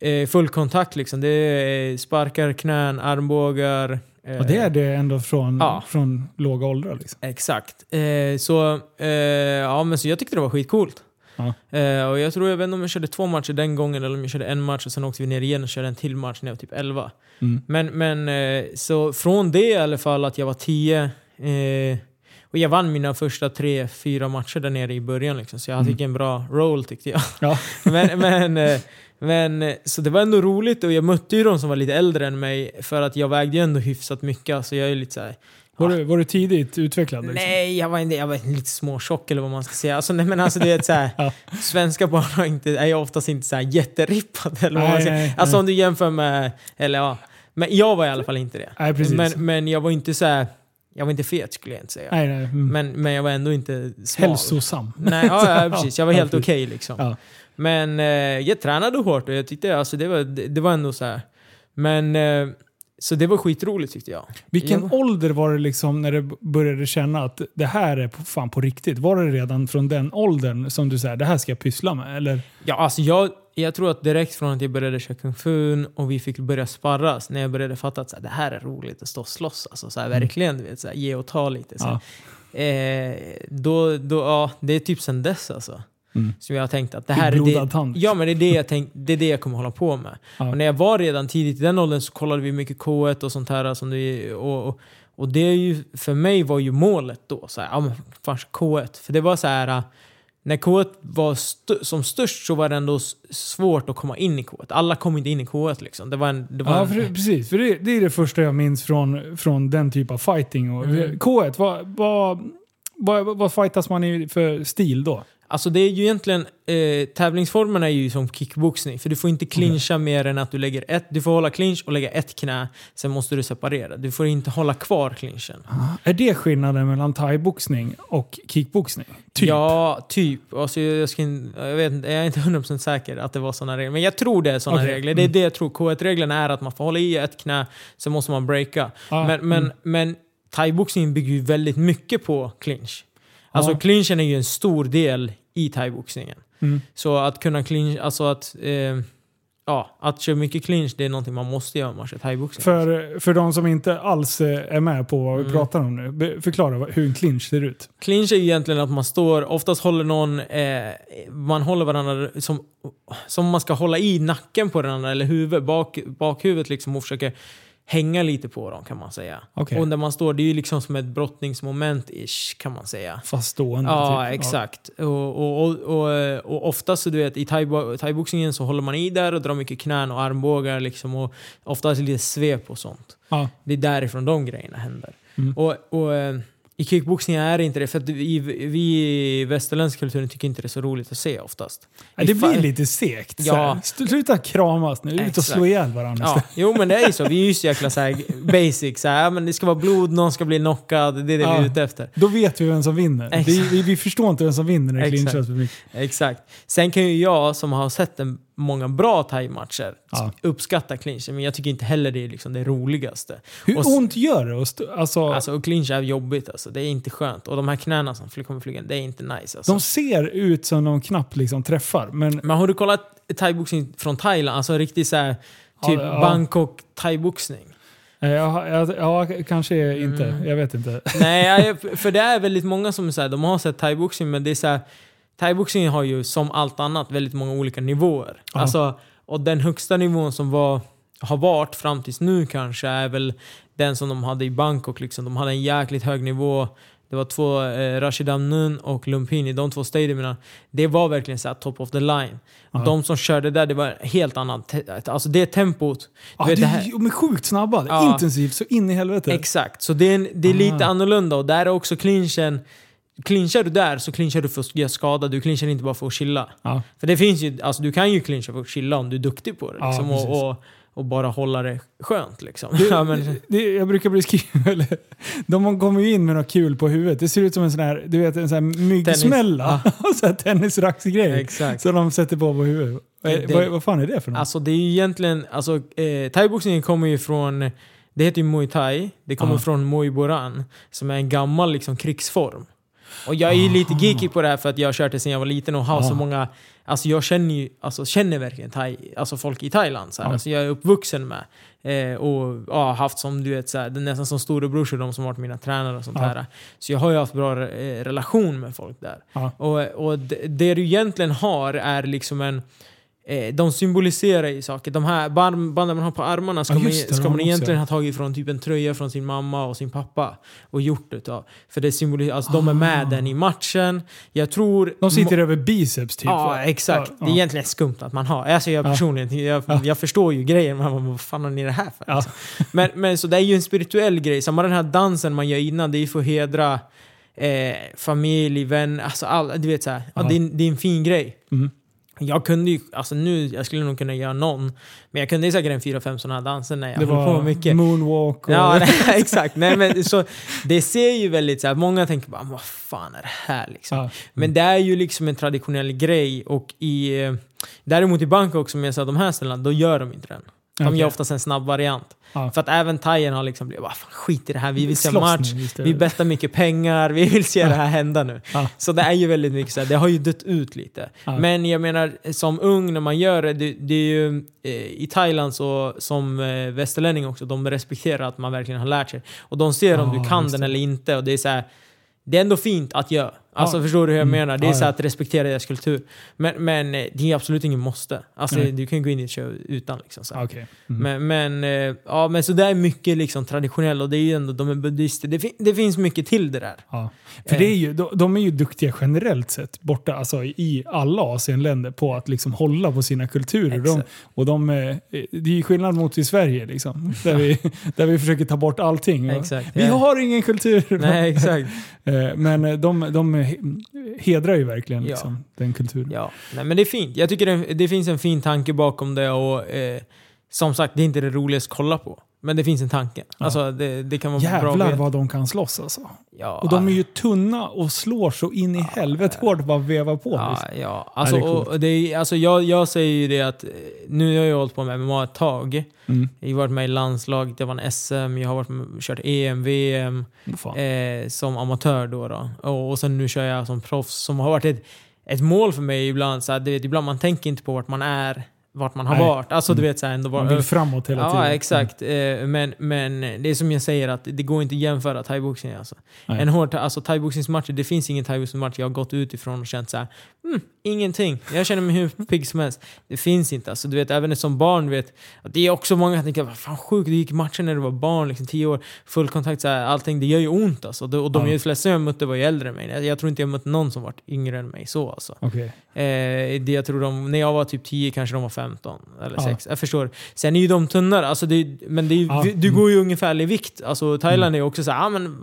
Speaker 2: Eh, eh, full kontakt liksom. Det är sparkar, knän, armbågar. Eh,
Speaker 1: Och det är det ändå från,
Speaker 2: Ja.
Speaker 1: från låga åldrar. Liksom.
Speaker 2: Exakt. Eh, så, eh, ja, men så jag tyckte det var skitcoolt.
Speaker 1: Ja.
Speaker 2: Eh, och jag tror, jag vet inte om jag körde två matcher den gången eller om jag körde en match och sen åkte vi ner igen och körde en till match när jag var typ 11.
Speaker 1: Mm.
Speaker 2: Men, men eh, så från det i alla fall att jag var 10 eh, och jag vann mina första tre, fyra matcher där nere i början liksom, så jag
Speaker 1: Mm.
Speaker 2: fick en bra roll tyckte jag.
Speaker 1: Ja.
Speaker 2: men, men, eh, men, eh, så det var ändå roligt och jag mötte ju de som var lite äldre än mig för att jag vägde ju ändå hyfsat mycket. Alltså jag är lite så här,
Speaker 1: Var, du, var du tidigt utvecklad? Liksom?
Speaker 2: Nej, jag var, inte, jag var lite småtjock eller vad man ska säga. Alltså, nej, men alltså, det är så här,
Speaker 1: Ja.
Speaker 2: Svenska barn har inte, är oftast inte så här jätterippade. Eller vad man
Speaker 1: Nej,
Speaker 2: ska säga.
Speaker 1: nej,
Speaker 2: Alltså
Speaker 1: nej.
Speaker 2: om du jämför med... Eller ja. Men jag var i alla fall inte det.
Speaker 1: Nej, precis.
Speaker 2: Men, men jag var inte så här, Jag var inte fet skulle jag inte säga.
Speaker 1: nej, nej. Mm.
Speaker 2: Men, men jag var ändå inte smal.
Speaker 1: Hälsosam.
Speaker 2: Nej, ja, ja, precis. Jag var helt okej liksom.
Speaker 1: Ja.
Speaker 2: Men eh, jag tränade hårt och jag tyckte alltså, det, var, det, det var ändå så här. Men... Eh, så det var skitroligt tyckte jag.
Speaker 1: Vilken
Speaker 2: Ja.
Speaker 1: ålder var det liksom när du började känna att det här är på, fan på riktigt? Var det redan från den åldern som du säger det här ska jag pyssla med? Eller?
Speaker 2: Ja, alltså jag, jag tror att direkt från att jag började köra kung fu och vi fick börja sparras, när jag började fatta att så här, det här är roligt att stå och slåss, alltså, så här, verkligen du vet, så här, ge och ta lite. Så här. Eh, då, då, ja, det är typ sen dess alltså.
Speaker 1: Mm.
Speaker 2: Som jag har tänkt att det här är
Speaker 1: Blodad
Speaker 2: det,
Speaker 1: tand.
Speaker 2: ja, men det, är det, jag tänk, det är det jag kommer hålla på med.
Speaker 1: Ja.
Speaker 2: Och när jag var redan tidigt i den åldern så kollade vi mycket K1 och sånt här. Som det, och, och, och det är ju, för mig var ju målet då, så här, ja, men fan, K1. För det var så här, äh, när K1 var st- som störst så var det ändå svårt att komma in i K1. Alla kom inte in i K1 liksom. Det var en, det var
Speaker 1: Ja,
Speaker 2: en,
Speaker 1: för, precis. För det, det är det första jag minns från, från den typ av fighting. Och,
Speaker 2: Mm.
Speaker 1: K1, vad, vad, vad, vad fightas man i för stil då?
Speaker 2: Alltså det är ju egentligen, eh, tävlingsformen är ju som kickboxning. För du får inte clincha mer än att du lägger ett, du får hålla clinch och lägga ett knä. Sen måste du separera. Du får inte hålla kvar clinchen.
Speaker 1: Är det skillnaden mellan thaiboxning och kickboxning? Typ.
Speaker 2: Ja, typ. Alltså, jag, ska, jag, vet, jag är inte 100% säker att det var sådana regler. Men jag tror det är sådana
Speaker 1: Okej,
Speaker 2: regler. Det är
Speaker 1: mm.
Speaker 2: det jag tror. K1-reglerna är att man får hålla i ett knä, sen måste man breaka.
Speaker 1: Ja,
Speaker 2: men men,
Speaker 1: mm.
Speaker 2: men thaiboxningen bygger ju väldigt mycket på clinch. Alltså
Speaker 1: Ja.
Speaker 2: clinchen är ju en stor del i thaiboxningen.
Speaker 1: Mm.
Speaker 2: Så att kunna clinch, alltså att... Eh, ja, att köra mycket clinch, det är någonting man måste göra om man kör thaiboxning.
Speaker 1: För, för de som inte alls eh, är med på vad vi
Speaker 2: Mm.
Speaker 1: pratar om nu, förklara hur en clinch ser ut.
Speaker 2: Clinch är egentligen att man står, oftast håller någon, eh, man håller varandra som, som man ska hålla i nacken på varandra eller huvudet, bak, bakhuvudet liksom och försöker hänga lite på dem kan man säga.
Speaker 1: Okej.
Speaker 2: Och när man står, det är ju liksom som ett brottningsmoment-ish kan man säga.
Speaker 1: Fast stående.
Speaker 2: Ja,
Speaker 1: typ.
Speaker 2: exakt. Och, och, och, och, och oftast så du vet, i thaibo- thaiboxningen så håller man i där och drar mycket knän och armbågar liksom och oftast lite svep och sånt.
Speaker 1: Ja.
Speaker 2: Det är därifrån de grejerna händer.
Speaker 1: Mm.
Speaker 2: Och, och eh, i kickboxning är det inte det, för att vi, vi i västerländsk kulturen tycker inte det är så roligt att se oftast.
Speaker 1: Ja, det
Speaker 2: Vi
Speaker 1: blir lite segt.
Speaker 2: Ja.
Speaker 1: Sluta kramas nu, ut och slå ihjäl varandra
Speaker 2: Ja, jo men det är ju så. Vi är ju så jäkla så basic. Så här, men det ska vara blod, någon ska bli knockad. Det är det vi
Speaker 1: Ja.
Speaker 2: är ute efter.
Speaker 1: Då vet vi vem som vinner. Vi, vi, vi förstår inte vem som vinner när det
Speaker 2: Exakt. Exakt. Sen kan ju jag som har sett en, många bra thai-matcher
Speaker 1: Ja.
Speaker 2: uppskatta clinchen, men jag tycker inte heller det är liksom det roligaste.
Speaker 1: Hur
Speaker 2: Och
Speaker 1: ont gör det? Alltså,
Speaker 2: Alltså, och clinch är jobbigt alltså. Det är inte skönt. Och de här knäna som fly- kommer flyga, det är inte nice alltså.
Speaker 1: de ser ut som de knappt liksom träffar. Men
Speaker 2: Men har du kollat thaiboxning från Thailand? Alltså riktigt såhär, typ
Speaker 1: Ja, ja.
Speaker 2: Bangkok thaiboxning.
Speaker 1: eh, ja, ja, ja, kanske inte.
Speaker 2: Mm.
Speaker 1: Jag vet inte.
Speaker 2: Nej, för det är väldigt många som säger de har sett thaiboxning, men det är såhär, thaiboxning har ju som allt annat väldigt många olika nivåer.
Speaker 1: Ja.
Speaker 2: Alltså, och den högsta nivån som var, har varit fram tills nu kanske är väl den som de hade i Bangkok. Liksom. De hade en jäkligt hög nivå. Det var två, eh, Rashid Amnun och Lumpini, de två stadiumerna. Det var verkligen så top of the line.
Speaker 1: Ja.
Speaker 2: De som körde där, det var helt annat. Alltså det tempot.
Speaker 1: Ja,
Speaker 2: vet,
Speaker 1: det,
Speaker 2: det här-
Speaker 1: de är sjukt snabba.
Speaker 2: Ja.
Speaker 1: Intensivt så in i helvete.
Speaker 2: Exakt, så det är, en, det är lite annorlunda och där är också clinchen clinchar du där så clinchar du för att göra skada, du clinchar inte bara för att chilla.
Speaker 1: Ja.
Speaker 2: För det finns ju, alltså du kan ju clincha för att chilla om du är duktig på det.
Speaker 1: Ja,
Speaker 2: Liksom, och, och, och bara hålla det skönt liksom.
Speaker 1: Det,
Speaker 2: ja, men,
Speaker 1: det, jag brukar beskriva, eller, de kommer ju in med något kul på huvudet. Det ser ut som en sån här, du vet, en sån här myggsmälla. så här tennisracksgrej.
Speaker 2: exakt.
Speaker 1: Så de sätter på på huvudet. Vad,
Speaker 2: Det-
Speaker 1: vad, vad fan är det för något?
Speaker 2: Alltså det är ju egentligen, alltså eh, thaiboxningen kommer ju från, det heter ju muay thai, det kommer
Speaker 1: Ja.
Speaker 2: från muay boran, som är en gammal liksom krigsform. Och jag är ju lite geeky på det här för att jag har kört det sedan jag var liten och har
Speaker 1: Ja.
Speaker 2: så många, alltså jag känner ju, alltså känner verkligen thai, alltså folk i Thailand. Så här.
Speaker 1: Ja.
Speaker 2: Alltså jag är uppvuxen med. Eh, och ja, haft som du vet, så här, nästan som storebrorsor de som varit mina tränare och sånt
Speaker 1: Ja.
Speaker 2: där. Så jag har ju haft bra eh, relation med folk där. Och, och det, det du egentligen har är liksom en Eh, de symboliserar ju saker. De här band, banden man har på armarna ska
Speaker 1: Ja,
Speaker 2: man,
Speaker 1: det,
Speaker 2: ska man
Speaker 1: också.
Speaker 2: egentligen ha tagit från typ en tröja från sin mamma och sin pappa och gjort det av. För det symboliserar, alltså de är med den i matchen. Jag tror...
Speaker 1: Ah. De sitter över biceps typ.
Speaker 2: Ja, exakt.
Speaker 1: Ja,
Speaker 2: Det är egentligen skumt att man har. Alltså jag
Speaker 1: Ja.
Speaker 2: personligen, jag,
Speaker 1: Ja.
Speaker 2: jag förstår ju grejen, men vad fan har ni det här för? Liksom? Men, men så det är ju en spirituell grej. Samma den här dansen man gör innan, det är ju för att hedra eh, familj, vän, alltså all, du vet såhär. Ja. Det, är, en- det är en fin grej.
Speaker 1: Mm.
Speaker 2: Jag kunde ju, alltså nu, jag skulle nog kunna göra någon, men jag kunde ju säkert en fyra, fem sådana danser när jag
Speaker 1: Det
Speaker 2: höll på mycket.
Speaker 1: moonwalk och...
Speaker 2: Ja, nej, exakt. Nej, men, så, det ser ju väldigt så här, många tänker bara vad fan är det här liksom?
Speaker 1: Ja.
Speaker 2: Men det är ju liksom en traditionell grej och i... eh, Däremot i Bangkok, som jag sa, de här ställena, då gör de inte den. De
Speaker 1: Okej.
Speaker 2: gör oftast en snabb variant.
Speaker 1: Ja.
Speaker 2: För att även thaien har liksom blivit, "Vad fan skit i det här, vi vill se
Speaker 1: Slåss
Speaker 2: match,
Speaker 1: nu
Speaker 2: vi bettar mycket pengar, vi vill se det här hända nu.
Speaker 1: Ja.
Speaker 2: Så det är ju väldigt mycket så här, det har ju dött ut lite.
Speaker 1: Ja.
Speaker 2: Men jag menar, som ung när man gör det, det, det är ju eh, i Thailand så, som eh, västerlänning också, de respekterar att man verkligen har lärt sig. Och de ser om
Speaker 1: Ja,
Speaker 2: du kan den eller inte och det är så här, det är ändå fint att göra. Alltså
Speaker 1: Ja.
Speaker 2: förstår du hur jag
Speaker 1: Mm.
Speaker 2: menar? Det är
Speaker 1: Ja,
Speaker 2: så att respektera deras kultur. Men, men eh, det är absolut ingen måste. Alltså
Speaker 1: Nej.
Speaker 2: du kan gå in i ett show utan liksom. Så.
Speaker 1: Okej. Mm.
Speaker 2: Men, men, eh, ja, men så det är mycket liksom traditionellt och det är ju ändå, de är buddister. Det, fin- det finns mycket till det där.
Speaker 1: Ja. För
Speaker 2: Eh.
Speaker 1: det är ju, de, de är ju duktiga generellt sett borta alltså, i alla Asienländer på att liksom hålla på sina kulturer. De, och de, eh, det är ju skillnad mot i Sverige liksom, där, vi, där vi försöker ta bort allting.
Speaker 2: Exakt.
Speaker 1: Vi har ingen kultur!
Speaker 2: Nej, exakt.
Speaker 1: Eh, Men eh, de, de hedrar ju verkligen
Speaker 2: Ja.
Speaker 1: liksom, den kulturen.
Speaker 2: Ja, nej, men det är fint. Jag tycker det, det finns en fin tanke bakom det och eh, som sagt, det är inte det roligaste att kolla på. Men det finns en tanke. Alltså, det, det kan vara bra
Speaker 1: Jävlar
Speaker 2: veta.
Speaker 1: vad de kan slåss alltså.
Speaker 2: Ja,
Speaker 1: Och de är ju tunna och slår så in i helvete hårt bara vevar på.
Speaker 2: Ja,
Speaker 1: liksom.
Speaker 2: ja. Alltså,
Speaker 1: Ja, det är
Speaker 2: och det är, alltså jag, jag säger ju det att eh, nu har jag hållit på med MMA ett tag.
Speaker 1: Mm.
Speaker 2: Jag har varit med i landslaget, jag vann SM, jag har varit med, kört EM, VM eh, som amatör då. då. Och, och sen nu kör jag som proffs som har varit ett, ett mål för mig ibland. Så här, du vet, ibland man tänker inte på vart man är, vart man har
Speaker 1: Nej.
Speaker 2: varit. Alltså du
Speaker 1: Mm.
Speaker 2: vet så här, ändå
Speaker 1: Man
Speaker 2: var,
Speaker 1: vill framåt hela
Speaker 2: ja,
Speaker 1: tiden. Mm.
Speaker 2: exakt. Eh, Men, men det är som jag säger, att det går inte att jämföra thaiboxning. Alltså.
Speaker 1: Nej.
Speaker 2: En hård, alltså thaiboxningsmatch, det finns ingen thaiboxningsmatch jag har gått ut ifrån och känt så här, mm, ingenting. Jag känner mig hur pigg som helst. Det finns inte. Alltså, du vet, även som barn, du vet, det är också många som tänker, vad fan sjukt, du gick matchen när du var barn, liksom, tio år, full kontakt, så här, allting, det gör ju ont alltså. Och de
Speaker 1: Ja.
Speaker 2: ja. flesta jag mötte var ju äldre än mig. Jag, jag tror inte jag mött någon som var yngre än mig så alltså.
Speaker 1: Okej.
Speaker 2: Eh, det jag tror de, när jag var typ 10 kanske de var 15 eller
Speaker 1: Ja.
Speaker 2: 6. Jag förstår. Sen är ju de tunnare, alltså det, men det är,
Speaker 1: Ja.
Speaker 2: du
Speaker 1: Mm.
Speaker 2: går ju ungefär i vikt. Alltså Thailand är ju också så här, ah, men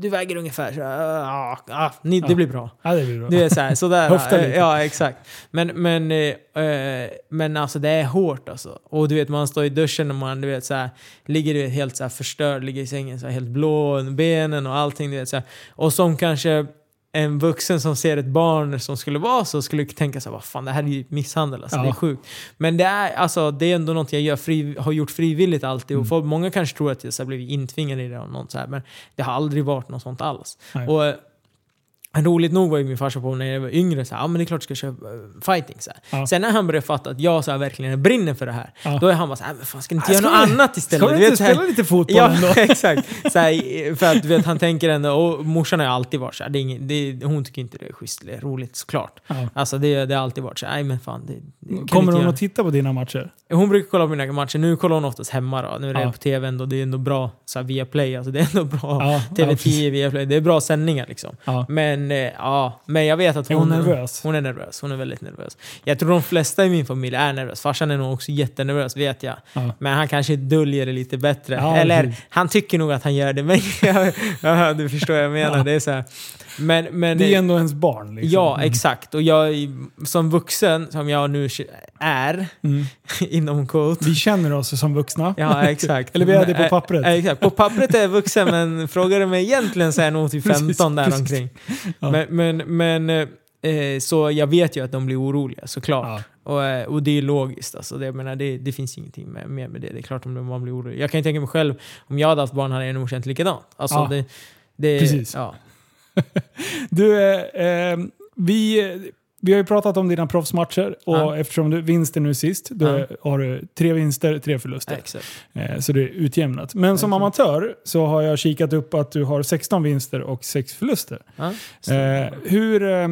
Speaker 2: du väger ungefär så här, ah, ah, ni,
Speaker 1: Ja.
Speaker 2: det blir bra.
Speaker 1: Ja, det blir bra.
Speaker 2: Det är så här, sådär.
Speaker 1: Höfta lite.
Speaker 2: eh, Ja, exakt. Men, men, eh, eh, men alltså det är hårt alltså. Och du vet, man står i duschen och man du vet, så här, ligger du vet, helt så här, förstörd, ligger i sängen så här, helt blå, benen och allting. Du vet, så här. Och som kanske en vuxen som ser ett barn som skulle vara så skulle tänka så här, vad fan det här är ju misshandel, alltså,
Speaker 1: Ja.
Speaker 2: det är sjukt. Men det är, alltså, det är ändå något jag gör fri, har gjort frivilligt alltid.
Speaker 1: Mm.
Speaker 2: Och folk, många kanske tror att jag så här, blivit intvingad i det, och något så här, men det har aldrig varit något sånt alls.
Speaker 1: Nej.
Speaker 2: Och, Roligt nog var ju min farsa på när jag var yngre så här, ja men det är klart du ska köra eh, fighting. Så.
Speaker 1: Ja.
Speaker 2: Sen när han började fatta att jag så här, verkligen brinner för det här,
Speaker 1: Ja.
Speaker 2: då är han bara så här, men fan ska ni inte
Speaker 1: Ja,
Speaker 2: göra något annat istället?
Speaker 1: Ska du inte
Speaker 2: vet,
Speaker 1: spela lite fotboll
Speaker 2: Ja,
Speaker 1: ändå?
Speaker 2: exakt. Så här, för att du vet, han tänker ändå, och morsan har ju alltid varit så här, det är ingen, det hon tycker inte det är schysst eller roligt såklart.
Speaker 1: Ja.
Speaker 2: Alltså det, det har alltid varit så här, nej men fan. Det, det
Speaker 1: Kommer hon att titta på dina matcher?
Speaker 2: Hon brukar kolla på mina matcher, nu kollar hon oftast hemma då. Nu är det
Speaker 1: Ja.
Speaker 2: på tv ändå, det är ändå bra så här, via play, alltså det är ändå bra.
Speaker 1: Ja, ja,
Speaker 2: TV10
Speaker 1: precis.
Speaker 2: via play, det är bra sändningar liksom.
Speaker 1: Ja.
Speaker 2: Men, eh, ja, men jag vet att
Speaker 1: Är
Speaker 2: hon...
Speaker 1: hon nervös?
Speaker 2: Hon är nervös. Hon är väldigt nervös. Jag tror de flesta i min familj är nervösa. Farsan är nog också jättenervös, vet jag.
Speaker 1: Ja.
Speaker 2: Men han kanske döljer det lite bättre.
Speaker 1: Ja,
Speaker 2: Eller,
Speaker 1: precis.
Speaker 2: han tycker nog att han gör det, men du förstår vad jag menar.
Speaker 1: Ja.
Speaker 2: Det är så här, Men, men,
Speaker 1: Det är ändå ens barn. Liksom.
Speaker 2: Ja,
Speaker 1: Mm.
Speaker 2: exakt. Och jag som vuxen, som jag nu är,
Speaker 1: Mm.
Speaker 2: inom quote.
Speaker 1: Vi känner oss som vuxna.
Speaker 2: Ja, exakt.
Speaker 1: Eller vi är det på pappret.
Speaker 2: eh, exakt. På pappret är jag vuxen, men frågar du mig egentligen så är jag nog typ 15
Speaker 1: Precis,
Speaker 2: där
Speaker 1: precis.
Speaker 2: omkring.
Speaker 1: Ja.
Speaker 2: Men, men, men eh, så jag vet ju att de blir oroliga, såklart.
Speaker 1: Ja.
Speaker 2: Och, eh, och det är logiskt. Alltså, det, jag menar, det, det finns ingenting med, mer med det. Det är klart om man blir orolig. Jag kan ju tänka mig själv, om jag hade haft barn hade jag nog känt likadant. Alltså,
Speaker 1: Ja.
Speaker 2: det, det,
Speaker 1: Precis.
Speaker 2: Ja.
Speaker 1: Du, eh, eh, vi, vi har ju pratat om dina proffsmatcher och
Speaker 2: Ja.
Speaker 1: eftersom du vinster nu sist, då
Speaker 2: Ja.
Speaker 1: har du tre vinster, tre förluster. Eh, så det är utjämnat. Men som
Speaker 2: Exakt.
Speaker 1: amatör så har jag kikat upp att du har 16 vinster och 6 förluster.
Speaker 2: Ja.
Speaker 1: Eh, hur, eh,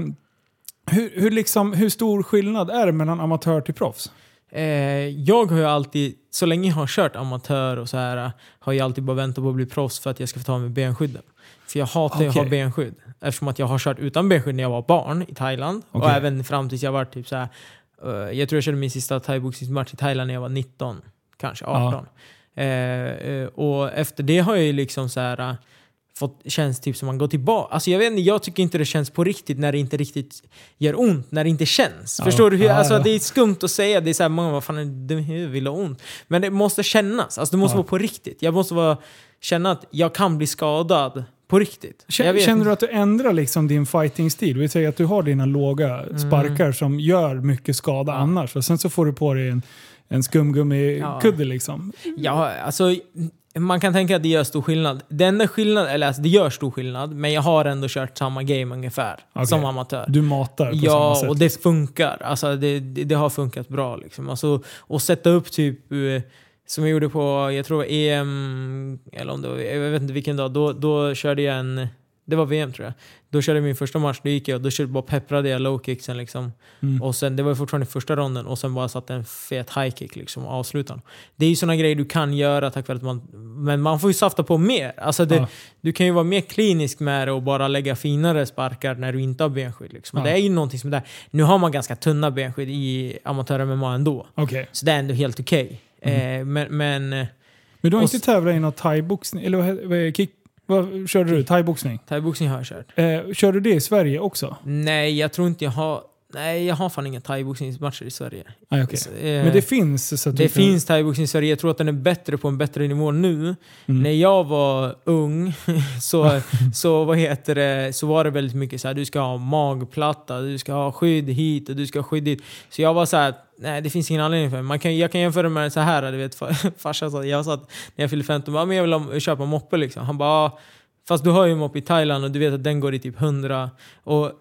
Speaker 1: hur, hur, liksom, hur stor skillnad är det mellan amatör till proffs?
Speaker 2: Eh, jag har ju alltid, så länge jag har kört amatör och så här, har jag alltid bara väntat på att bli proffs för att jag ska få ta med benskydden. För jag hatar ju att ha benskydd. Eftersom att jag har kört utan benskydd när jag var barn i Thailand. Och
Speaker 1: Okej.
Speaker 2: även fram tills jag var typ så här. eh, jag tror jag körde min sista thaiboxningsmatch i Thailand när jag var 19. Kanske 18. Eh, eh, och efter det har jag ju liksom så här. Fått, känns typ som man går tillbaka. Alltså jag vet inte, jag tycker inte det känns på riktigt när det inte riktigt gör ont. När det inte känns.
Speaker 1: Ja.
Speaker 2: Förstår du? Hur,
Speaker 1: Ja,
Speaker 2: alltså,
Speaker 1: ja.
Speaker 2: Det är skumt att säga. Det är såhär, många vad fan är du dum i huvudet, vill ha ont? Men det måste kännas. Alltså det måste
Speaker 1: Ja.
Speaker 2: vara på riktigt. Jag måste vara, känna att jag kan bli skadad på riktigt.
Speaker 1: Känner, känner du att du ändrar liksom din fighting-stil? Vi säger att du har dina låga sparkar som gör mycket skada
Speaker 2: Mm. Ja.
Speaker 1: annars. Och sen så får du på dig en, en skumgummikudde liksom.
Speaker 2: Ja, alltså man kan tänka att det gör stor skillnad. Det enda skillnad, eller alltså det gör stor skillnad, men jag har ändå kört samma game ungefär.
Speaker 1: Okej.
Speaker 2: Som amatör.
Speaker 1: Du matar på samma
Speaker 2: Ja,
Speaker 1: sätt.
Speaker 2: och det funkar. Alltså, det, det, det har funkat bra. Liksom. Alltså, och sätta upp typ, eh, som jag gjorde på, jag tror EM, eller om det var, jag vet inte vilken dag, då, då körde jag en, det var VM tror jag. Då körde jag min första match, då gick jag, då körde, bara pepprade jag low kicksen liksom.
Speaker 1: Mm.
Speaker 2: Och sen, det var fortfarande första ronden och sen bara satte en fet high kick liksom och avslutade. Det är ju sådana grejer du kan göra tack vare att man, men man får ju safta på mer. Alltså det,
Speaker 1: Ja.
Speaker 2: Du kan ju vara mer klinisk med det och bara lägga finare sparkar när du inte har benskydd. Liksom. Och
Speaker 1: Ja.
Speaker 2: Det är ju någonting som är där. Nu har man ganska tunna benskydd i amatör-MMA ändå.
Speaker 1: Okej.
Speaker 2: Så det är ändå helt okej.
Speaker 1: Mm.
Speaker 2: Eh, men, men
Speaker 1: Men du har inte tävlat i någon thaiboxning? Eller vad, kick... Vad körde du? Thaiboxning?
Speaker 2: thaiboxning har jag kört.
Speaker 1: Eh, kör du det i Sverige också?
Speaker 2: Nej, jag tror inte jag har... Nej, jag har fan inga thaiboxningsmatcher i Sverige.
Speaker 1: Nej, okej.
Speaker 2: Så, eh,
Speaker 1: Men det finns så att
Speaker 2: det
Speaker 1: kan-
Speaker 2: finns thaiboxning i Sverige. Jag tror att den är bättre på en bättre nivå nu.
Speaker 1: Mm.
Speaker 2: När jag var ung så, så, vad heter det, så var det väldigt mycket så här, du ska ha magplatta, du ska ha skydd hit och du ska ha skydd dit. Så jag var så här, nej det finns ingen anledning för. Man kan, jag kan jämföra med så här, du vet, far- farsan sa, jag sa att när jag fyllde 15, bara, men jag vill ha, köpa moppe liksom. Han bara, "Ah, fast du har ju en moppe i Thailand och du vet att den går i typ 100. Och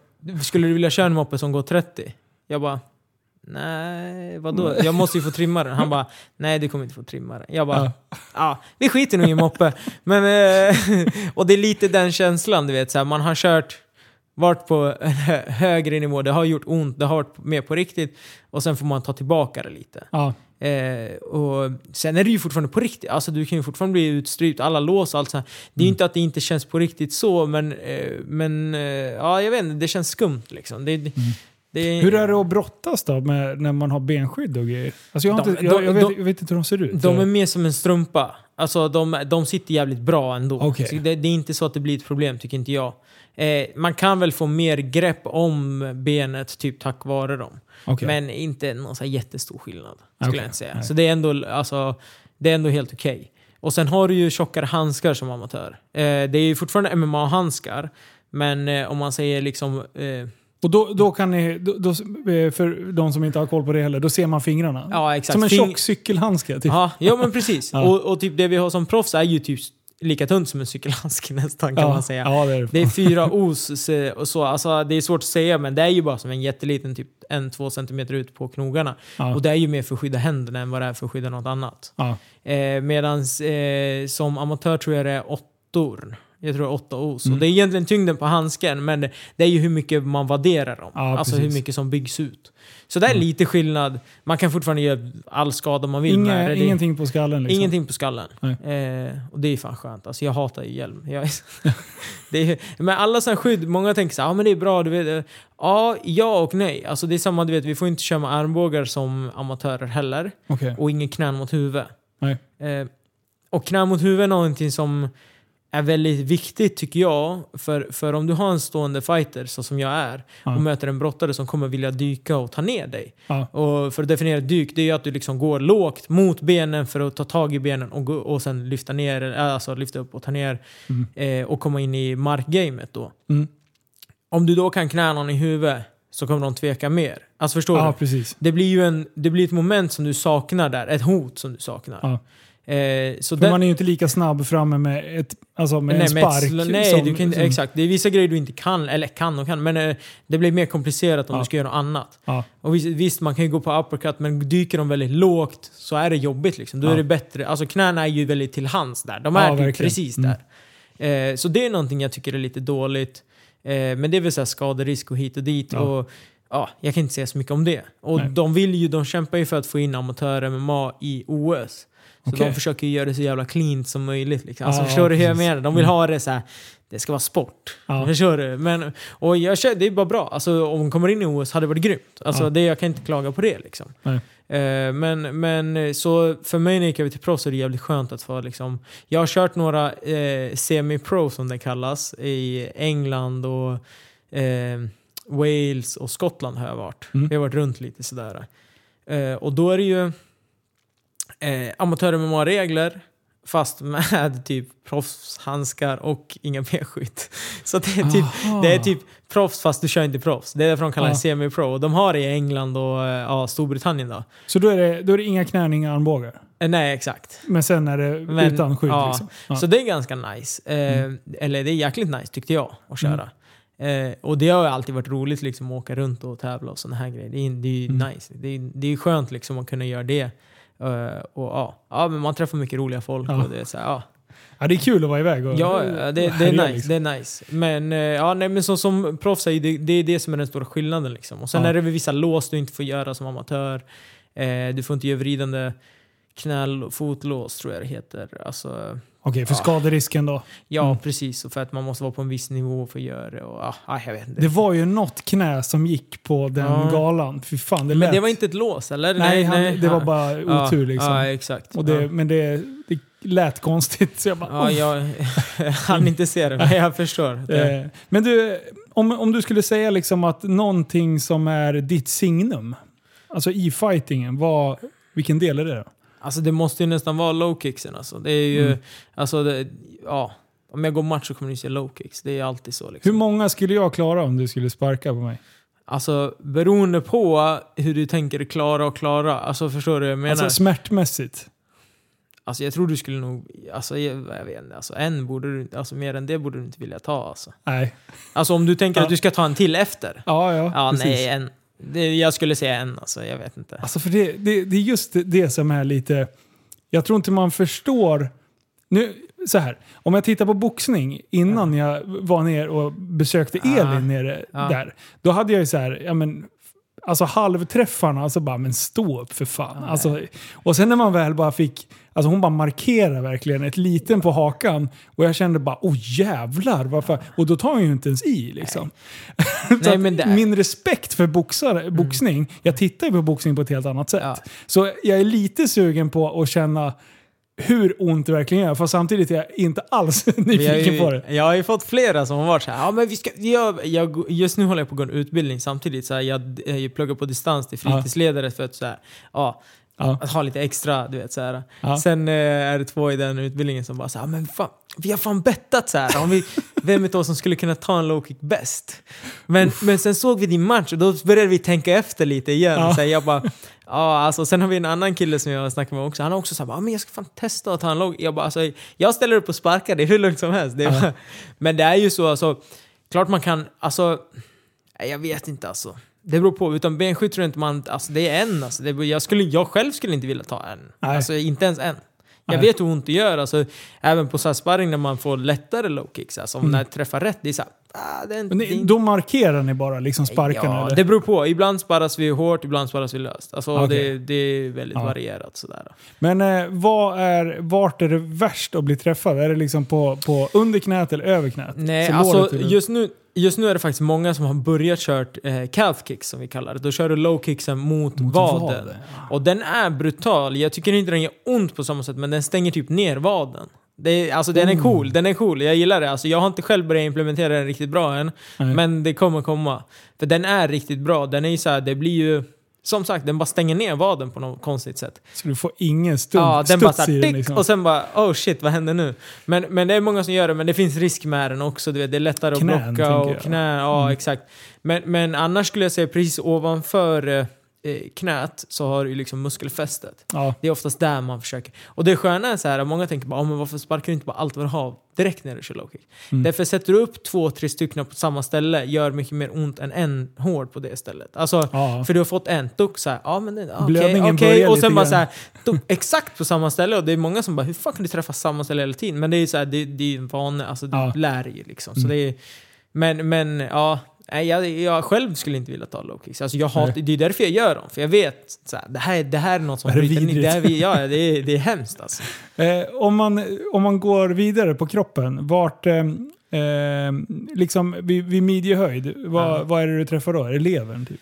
Speaker 2: skulle du vilja köra en moppe som går 30? Jag bara, Nej, vadå? Jag måste ju få trimma den. Han bara, nej du kommer inte få trimma den. Jag bara,
Speaker 1: Ja.
Speaker 2: ja, vi skiter nog i moppe. Men, eh, och det är lite den känslan, du vet. Så här, man har kört, varit på en hö- högre nivå, det har gjort ont, det har varit mer på riktigt. Och sen får man ta tillbaka det lite.
Speaker 1: Ja.
Speaker 2: Eh, och sen är det ju fortfarande på riktigt. Alltså du kan ju fortfarande bli utstrypt, alla lås och allt sånt. Det är ju inte att det inte känns på riktigt så, men, eh, men eh, ja, jag vet inte, det känns skumt liksom. Det, det,
Speaker 1: Hur är det att brottas då med, när man har benskydd och grejer? Alltså jag,
Speaker 2: De-
Speaker 1: inte, jag,
Speaker 2: de-
Speaker 1: jag, vet,
Speaker 2: de-
Speaker 1: jag vet inte hur de ser ut.
Speaker 2: De är mer som en strumpa. Alltså de, de sitter jävligt bra ändå. Så det, det är inte så att det blir ett problem, tycker inte jag. Eh, man kan väl få mer grepp om benet typ tack vare dem.
Speaker 1: Okej.
Speaker 2: Men inte någon så jättestor skillnad. Skulle
Speaker 1: Okej,
Speaker 2: jag inte säga.
Speaker 1: nej.
Speaker 2: Så det är ändå, alltså, det är ändå helt okej. Och sen har du ju tjockare handskar som amatör. Eh, det är ju fortfarande MMA-handskar. Men eh, om man säger liksom...
Speaker 1: Och då, då kan ni, då, då, eh, för de som inte har koll på det heller, då ser man fingrarna.
Speaker 2: ja, exakt.
Speaker 1: Som en tjock cykelhandske. Typ.
Speaker 2: Ja, ja men precis.
Speaker 1: Ja.
Speaker 2: Och, och typ det vi har som proffs är ju typ lika tunt som en cykelhandske nästan kan
Speaker 1: ja.
Speaker 2: man säga.
Speaker 1: Ja, det är det.
Speaker 2: Det är fyra os och så. Alltså, det är svårt att säga men det är ju bara som en jätteliten, typ en, två centimeter ut på knogarna.
Speaker 1: Ja.
Speaker 2: Och det är ju mer för att skydda händerna än vad det är för att skydda något annat.
Speaker 1: Ja.
Speaker 2: Eh, Medan eh, som amatör tror jag det är åttor. Jag tror åtta os.
Speaker 1: Mm.
Speaker 2: Och det är egentligen tyngden på handsken men det, är ju hur mycket man vadderar dem.
Speaker 1: Ja,
Speaker 2: alltså
Speaker 1: precis.
Speaker 2: hur mycket som byggs ut. Så det är
Speaker 1: Mm.
Speaker 2: lite skillnad. Man kan fortfarande göra all skada man vill med
Speaker 1: Inga,
Speaker 2: det.
Speaker 1: Ingenting på skallen liksom.
Speaker 2: Ingenting på skallen. Eh, och det är fan skönt. Alltså jag hatar ju hjälm. Jag, det är, men alla sådana skydd, många tänker så här, ja men det är bra, du vet. Ja, ja och nej. Alltså det är samma, du vet, vi får inte köra med armbågar som amatörer heller.
Speaker 1: Okej.
Speaker 2: Och ingen knän mot huvud. Eh, och knä mot huvud är någonting som är väldigt viktigt tycker jag. För, för om du har en stående fighter, så som jag är,
Speaker 1: Ja.
Speaker 2: och möter en brottare som kommer vilja dyka och ta ner dig.
Speaker 1: Ja.
Speaker 2: Och för att definiera dyk, det är ju att du liksom går lågt mot benen för att ta tag i benen och, gå, och sen lyfta ner, alltså lyfta upp och ta ner
Speaker 1: Mm.
Speaker 2: eh, och komma in i markgamet då.
Speaker 1: Mm.
Speaker 2: Om du då kan knä någon i huvudet så kommer de tveka mer. Alltså förstår
Speaker 1: Ja,
Speaker 2: du?
Speaker 1: precis.
Speaker 2: Det blir ju en, det blir ett moment som du saknar där, ett hot som du saknar. Eh, så den-
Speaker 1: man är ju inte lika snabb framme med, ett, alltså med
Speaker 2: nej,
Speaker 1: en
Speaker 2: med ett
Speaker 1: spark.
Speaker 2: nej,
Speaker 1: som,
Speaker 2: du kan
Speaker 1: som,
Speaker 2: exakt. Det är vissa grejer du inte kan, eller kan och kan, men eh, det blir mer komplicerat om
Speaker 1: Ja.
Speaker 2: du ska göra något annat.
Speaker 1: Ja.
Speaker 2: Och visst, visst, man kan ju gå på uppercut, men dyker de väldigt lågt så är det jobbigt. Liksom. Då
Speaker 1: Ja.
Speaker 2: är det bättre. Alltså knäna är ju väldigt till hands där. De är typ precis
Speaker 1: Mm.
Speaker 2: där. Eh, så det är någonting jag tycker är lite dåligt. Eh, men det är väl så här skaderisk och hit och dit.
Speaker 1: Ja.
Speaker 2: Och, ja, jag kan inte säga så mycket om det. Och
Speaker 1: Nej.
Speaker 2: de vill ju, de kämpar ju för att få in amatör-MMA i OS. Så
Speaker 1: Okej.
Speaker 2: de försöker göra det så jävla cleant som möjligt. Liksom. Alltså,
Speaker 1: Ja,
Speaker 2: förstår du hur jag menar? De vill
Speaker 1: Mm.
Speaker 2: ha det så här. det ska vara sport.
Speaker 1: Ja.
Speaker 2: Förstår du? Men, och jag känner, det är bara bra. Alltså, om hon kommer in i OS hade det varit grymt. Alltså,
Speaker 1: Ja.
Speaker 2: det, jag kan inte klaga på det. Liksom.
Speaker 1: Nej.
Speaker 2: Eh, men, men så för mig när jag gick över till pro så är det jävligt skönt att få liksom... Jag har kört några eh, semi-pro som det kallas i England och eh, Wales och Skottland har jag varit.
Speaker 1: Mm.
Speaker 2: Vi har varit runt lite sådär. Eh, och då är det ju eh, amatör-MMA-regler fast med typ proffshandskar och inga benskydd. Så det är typ
Speaker 1: Aha.
Speaker 2: det är typ proffs fast du kör inte proffs. Det är därför de kallar det semi-pro. De har det i England och eh, ja, Storbritannien då.
Speaker 1: Så då är, det, då är det inga knän, inga armbågar?
Speaker 2: Eh, nej, exakt.
Speaker 1: Men sen är det
Speaker 2: Men,
Speaker 1: utan skydd
Speaker 2: ja.
Speaker 1: liksom? Ja.
Speaker 2: Så det är ganska nice. Eh,
Speaker 1: Mm.
Speaker 2: Eller det är jäkligt nice tyckte jag att köra. Eh, och det har ju alltid varit roligt liksom att åka runt och tävla och sådana här grejer. Det är, det är ju
Speaker 1: Mm.
Speaker 2: nice. Det är, det är skönt liksom att kunna göra det. Eh, och ja, ja, men man träffar mycket roliga folk
Speaker 1: Ja.
Speaker 2: och det är så här, ja.
Speaker 1: ja, det är kul att vara iväg och
Speaker 2: Ja, det, det är nice.
Speaker 1: liksom.
Speaker 2: Det är nice. Men, eh, ja, nej, men så, som proffs det, det är det som är den stora skillnaden. Liksom. Och sen
Speaker 1: Ja.
Speaker 2: är det vissa lås du inte får göra som amatör. Eh, du får inte göra vridande knäl fotlås tror jag det heter. Alltså,
Speaker 1: Okej, för
Speaker 2: Ja.
Speaker 1: skaderisken då?
Speaker 2: ja,
Speaker 1: Mm.
Speaker 2: precis. Och för att man måste vara på en viss nivå för att göra det. Och, ja, ja, jag vet inte.
Speaker 1: Det var ju något knä som gick på den
Speaker 2: Ja.
Speaker 1: galan. Fy fan, det
Speaker 2: men
Speaker 1: lät...
Speaker 2: det var inte ett lås, eller?
Speaker 1: Nej, han, det var
Speaker 2: ja.
Speaker 1: bara
Speaker 2: Ja,
Speaker 1: otur liksom.
Speaker 2: Ja, exakt.
Speaker 1: och det,
Speaker 2: ja.
Speaker 1: Men det, det lät konstigt. Så jag bara,
Speaker 2: Ja, jag hann inte se det, men jag förstår. Det.
Speaker 1: Eh, Men du, om, om du skulle säga liksom att någonting som är ditt signum, alltså i fightingen, vad, vilken del är det då?
Speaker 2: Alltså det måste ju nästan vara low kicksen alltså. Det är ju,
Speaker 1: Mm.
Speaker 2: alltså det, ja. Om jag går match så kommer ni se low kicks. Det är alltid så liksom.
Speaker 1: Hur många skulle jag klara om du skulle sparka på mig?
Speaker 2: Alltså beroende på hur du tänker klara och klara. Alltså förstår du vad jag menar?
Speaker 1: Alltså
Speaker 2: Alltså,
Speaker 1: smärtmässigt.
Speaker 2: jag tror du skulle nog, alltså jag, jag vet inte, alltså en borde du, alltså mer än det borde du inte vilja ta alltså.
Speaker 1: Nej.
Speaker 2: Alltså om du tänker
Speaker 1: Ja.
Speaker 2: att du ska ta en till efter.
Speaker 1: Ja, ja.
Speaker 2: Ja,
Speaker 1: precis.
Speaker 2: nej, en. Det, jag skulle säga en alltså, jag vet inte.
Speaker 1: Alltså för det, det, det är just det, som är lite... Jag tror inte man förstår... Nu, så här, om jag tittar på boxning innan jag var ner och besökte
Speaker 2: Ah.
Speaker 1: Elin nere
Speaker 2: Ja.
Speaker 1: där. Då hade jag ju så här, ja men... Alltså halvträffarna, alltså bara men stå upp för fan.
Speaker 2: Ja,
Speaker 1: Alltså, och sen när man väl bara fick, alltså hon bara markerar verkligen ett liten på hakan. Och jag kände bara, oh jävlar, varför? Och då tar hon ju inte ens i liksom.
Speaker 2: Nej, det-
Speaker 1: Min respekt för boxare, boxning, jag tittar ju på boxning på ett helt annat sätt.
Speaker 2: Ja.
Speaker 1: Så jag är lite sugen på att känna hur ont det verkligen gör. För samtidigt är jag inte alls nyfiken
Speaker 2: ju,
Speaker 1: på det.
Speaker 2: Jag har ju fått flera som har varit så här, ja men vi ska, gör, jag, just nu håller jag på att gå en utbildning samtidigt, så här, jag, jag pluggar på distans till fritidsledare för att så här, ja,
Speaker 1: Ja.
Speaker 2: att ha lite extra, du vet så här.
Speaker 1: Ja.
Speaker 2: Sen eh, är det två i den utbildningen som bara så här, men fan, vi har fan bettat så här. Om vi, vem utav oss som skulle kunna ta en low kick bäst? Men, men sen såg vi din match och då började vi tänka efter lite igen.
Speaker 1: Ja.
Speaker 2: Så här, jag bara, ja alltså, sen har vi en annan kille som jag snackar med också. Han har också sagt, ja men jag ska fan testa att ta en low Jag bara, alltså, jag ställer upp och sparkar, det är hur lugnt som helst. Det bara, men det är ju så, alltså, klart man kan, alltså, jag vet inte alltså. Det beror på. Utan benskydd tror jag inte man... Alltså det är en. Alltså det, jag, skulle, jag själv skulle inte vilja ta en.
Speaker 1: Nej.
Speaker 2: Alltså inte ens en. Jag
Speaker 1: Nej.
Speaker 2: vet hur ont det gör. Alltså, även på så här sparring när man får lättare low kicks. Alltså, om
Speaker 1: Mm.
Speaker 2: när jag träffar rätt. Det är så här, ah, inte,
Speaker 1: Men ni, då markerar ni bara liksom sparkarna?
Speaker 2: Ja,
Speaker 1: eller?
Speaker 2: det beror på. Ibland sparras vi hårt, ibland sparras vi löst. Alltså,
Speaker 1: Okej.
Speaker 2: det, det är väldigt
Speaker 1: Ja.
Speaker 2: varierat. Sådär.
Speaker 1: Men eh, vad är, vart är det värst att bli träffad? Är det liksom på, på under knät eller över knät?
Speaker 2: Nej,
Speaker 1: Så
Speaker 2: alltså just nu, just nu är det faktiskt många som har börjat kört eh, calf kicks som vi kallar det. Då kör du low kicksen mot,
Speaker 1: Mot
Speaker 2: vaden.
Speaker 1: vaden.
Speaker 2: Och den är brutal. Jag tycker inte den gör ont på samma sätt, men den stänger typ ner vaden. Det är, alltså den är
Speaker 1: Oh.
Speaker 2: cool, den är cool. Jag gillar det. Alltså, jag har inte själv börjat implementera den riktigt bra än.
Speaker 1: Nej.
Speaker 2: Men det kommer komma. För den är riktigt bra. Den är ju så här, det blir ju... Som sagt, den bara stänger ner vaden på något konstigt sätt.
Speaker 1: Så du får ingen stund,
Speaker 2: Ja, den bara såhär
Speaker 1: i den liksom.
Speaker 2: och sen bara oh shit, vad händer nu? Men, men det är många som gör det, men det finns risk med den också. Du vet, det är lättare
Speaker 1: Knän,
Speaker 2: att blocka och
Speaker 1: jag.
Speaker 2: knä. Ja,
Speaker 1: Mm.
Speaker 2: exakt. Men, men annars skulle jag säga precis ovanför eh, knät så har du liksom muskelfästet.
Speaker 1: Ja,
Speaker 2: Det är oftast där man försöker. Och det sköna är så här, många tänker bara, oh, men varför sparkar du inte bara allt vad du har direkt när du kör low kick?
Speaker 1: Mm.
Speaker 2: Därför sätter du upp två, tre stycken på samma ställe gör mycket mer ont än en hård på det stället. Alltså,
Speaker 1: ja.
Speaker 2: för du har fått en duck så här, ja men okej, okej.
Speaker 1: börjar
Speaker 2: Och sen bara så här, exakt på samma ställe. Och det är många som bara, hur fan kan du träffa samma ställe hela tiden? Men det är ju så här, det, det är en vana, alltså du
Speaker 1: Ja.
Speaker 2: lär dig ju liksom. Så
Speaker 1: Mm.
Speaker 2: det är, men, men ja, nej, jag, jag själv skulle inte vilja ta low kicks. Alltså jag hat, det är därför jag gör dem. För jag vet, här, det, här, det här är något som
Speaker 1: Det
Speaker 2: bryter ner. Det, här, ja, det, är, det är hemskt alltså.
Speaker 1: Eh, om, man, om man går vidare på kroppen, vart... Eh, eh, liksom vid, vid midjehöjd, vad,
Speaker 2: Ja.
Speaker 1: vad är det du träffar då? Är det levern typ?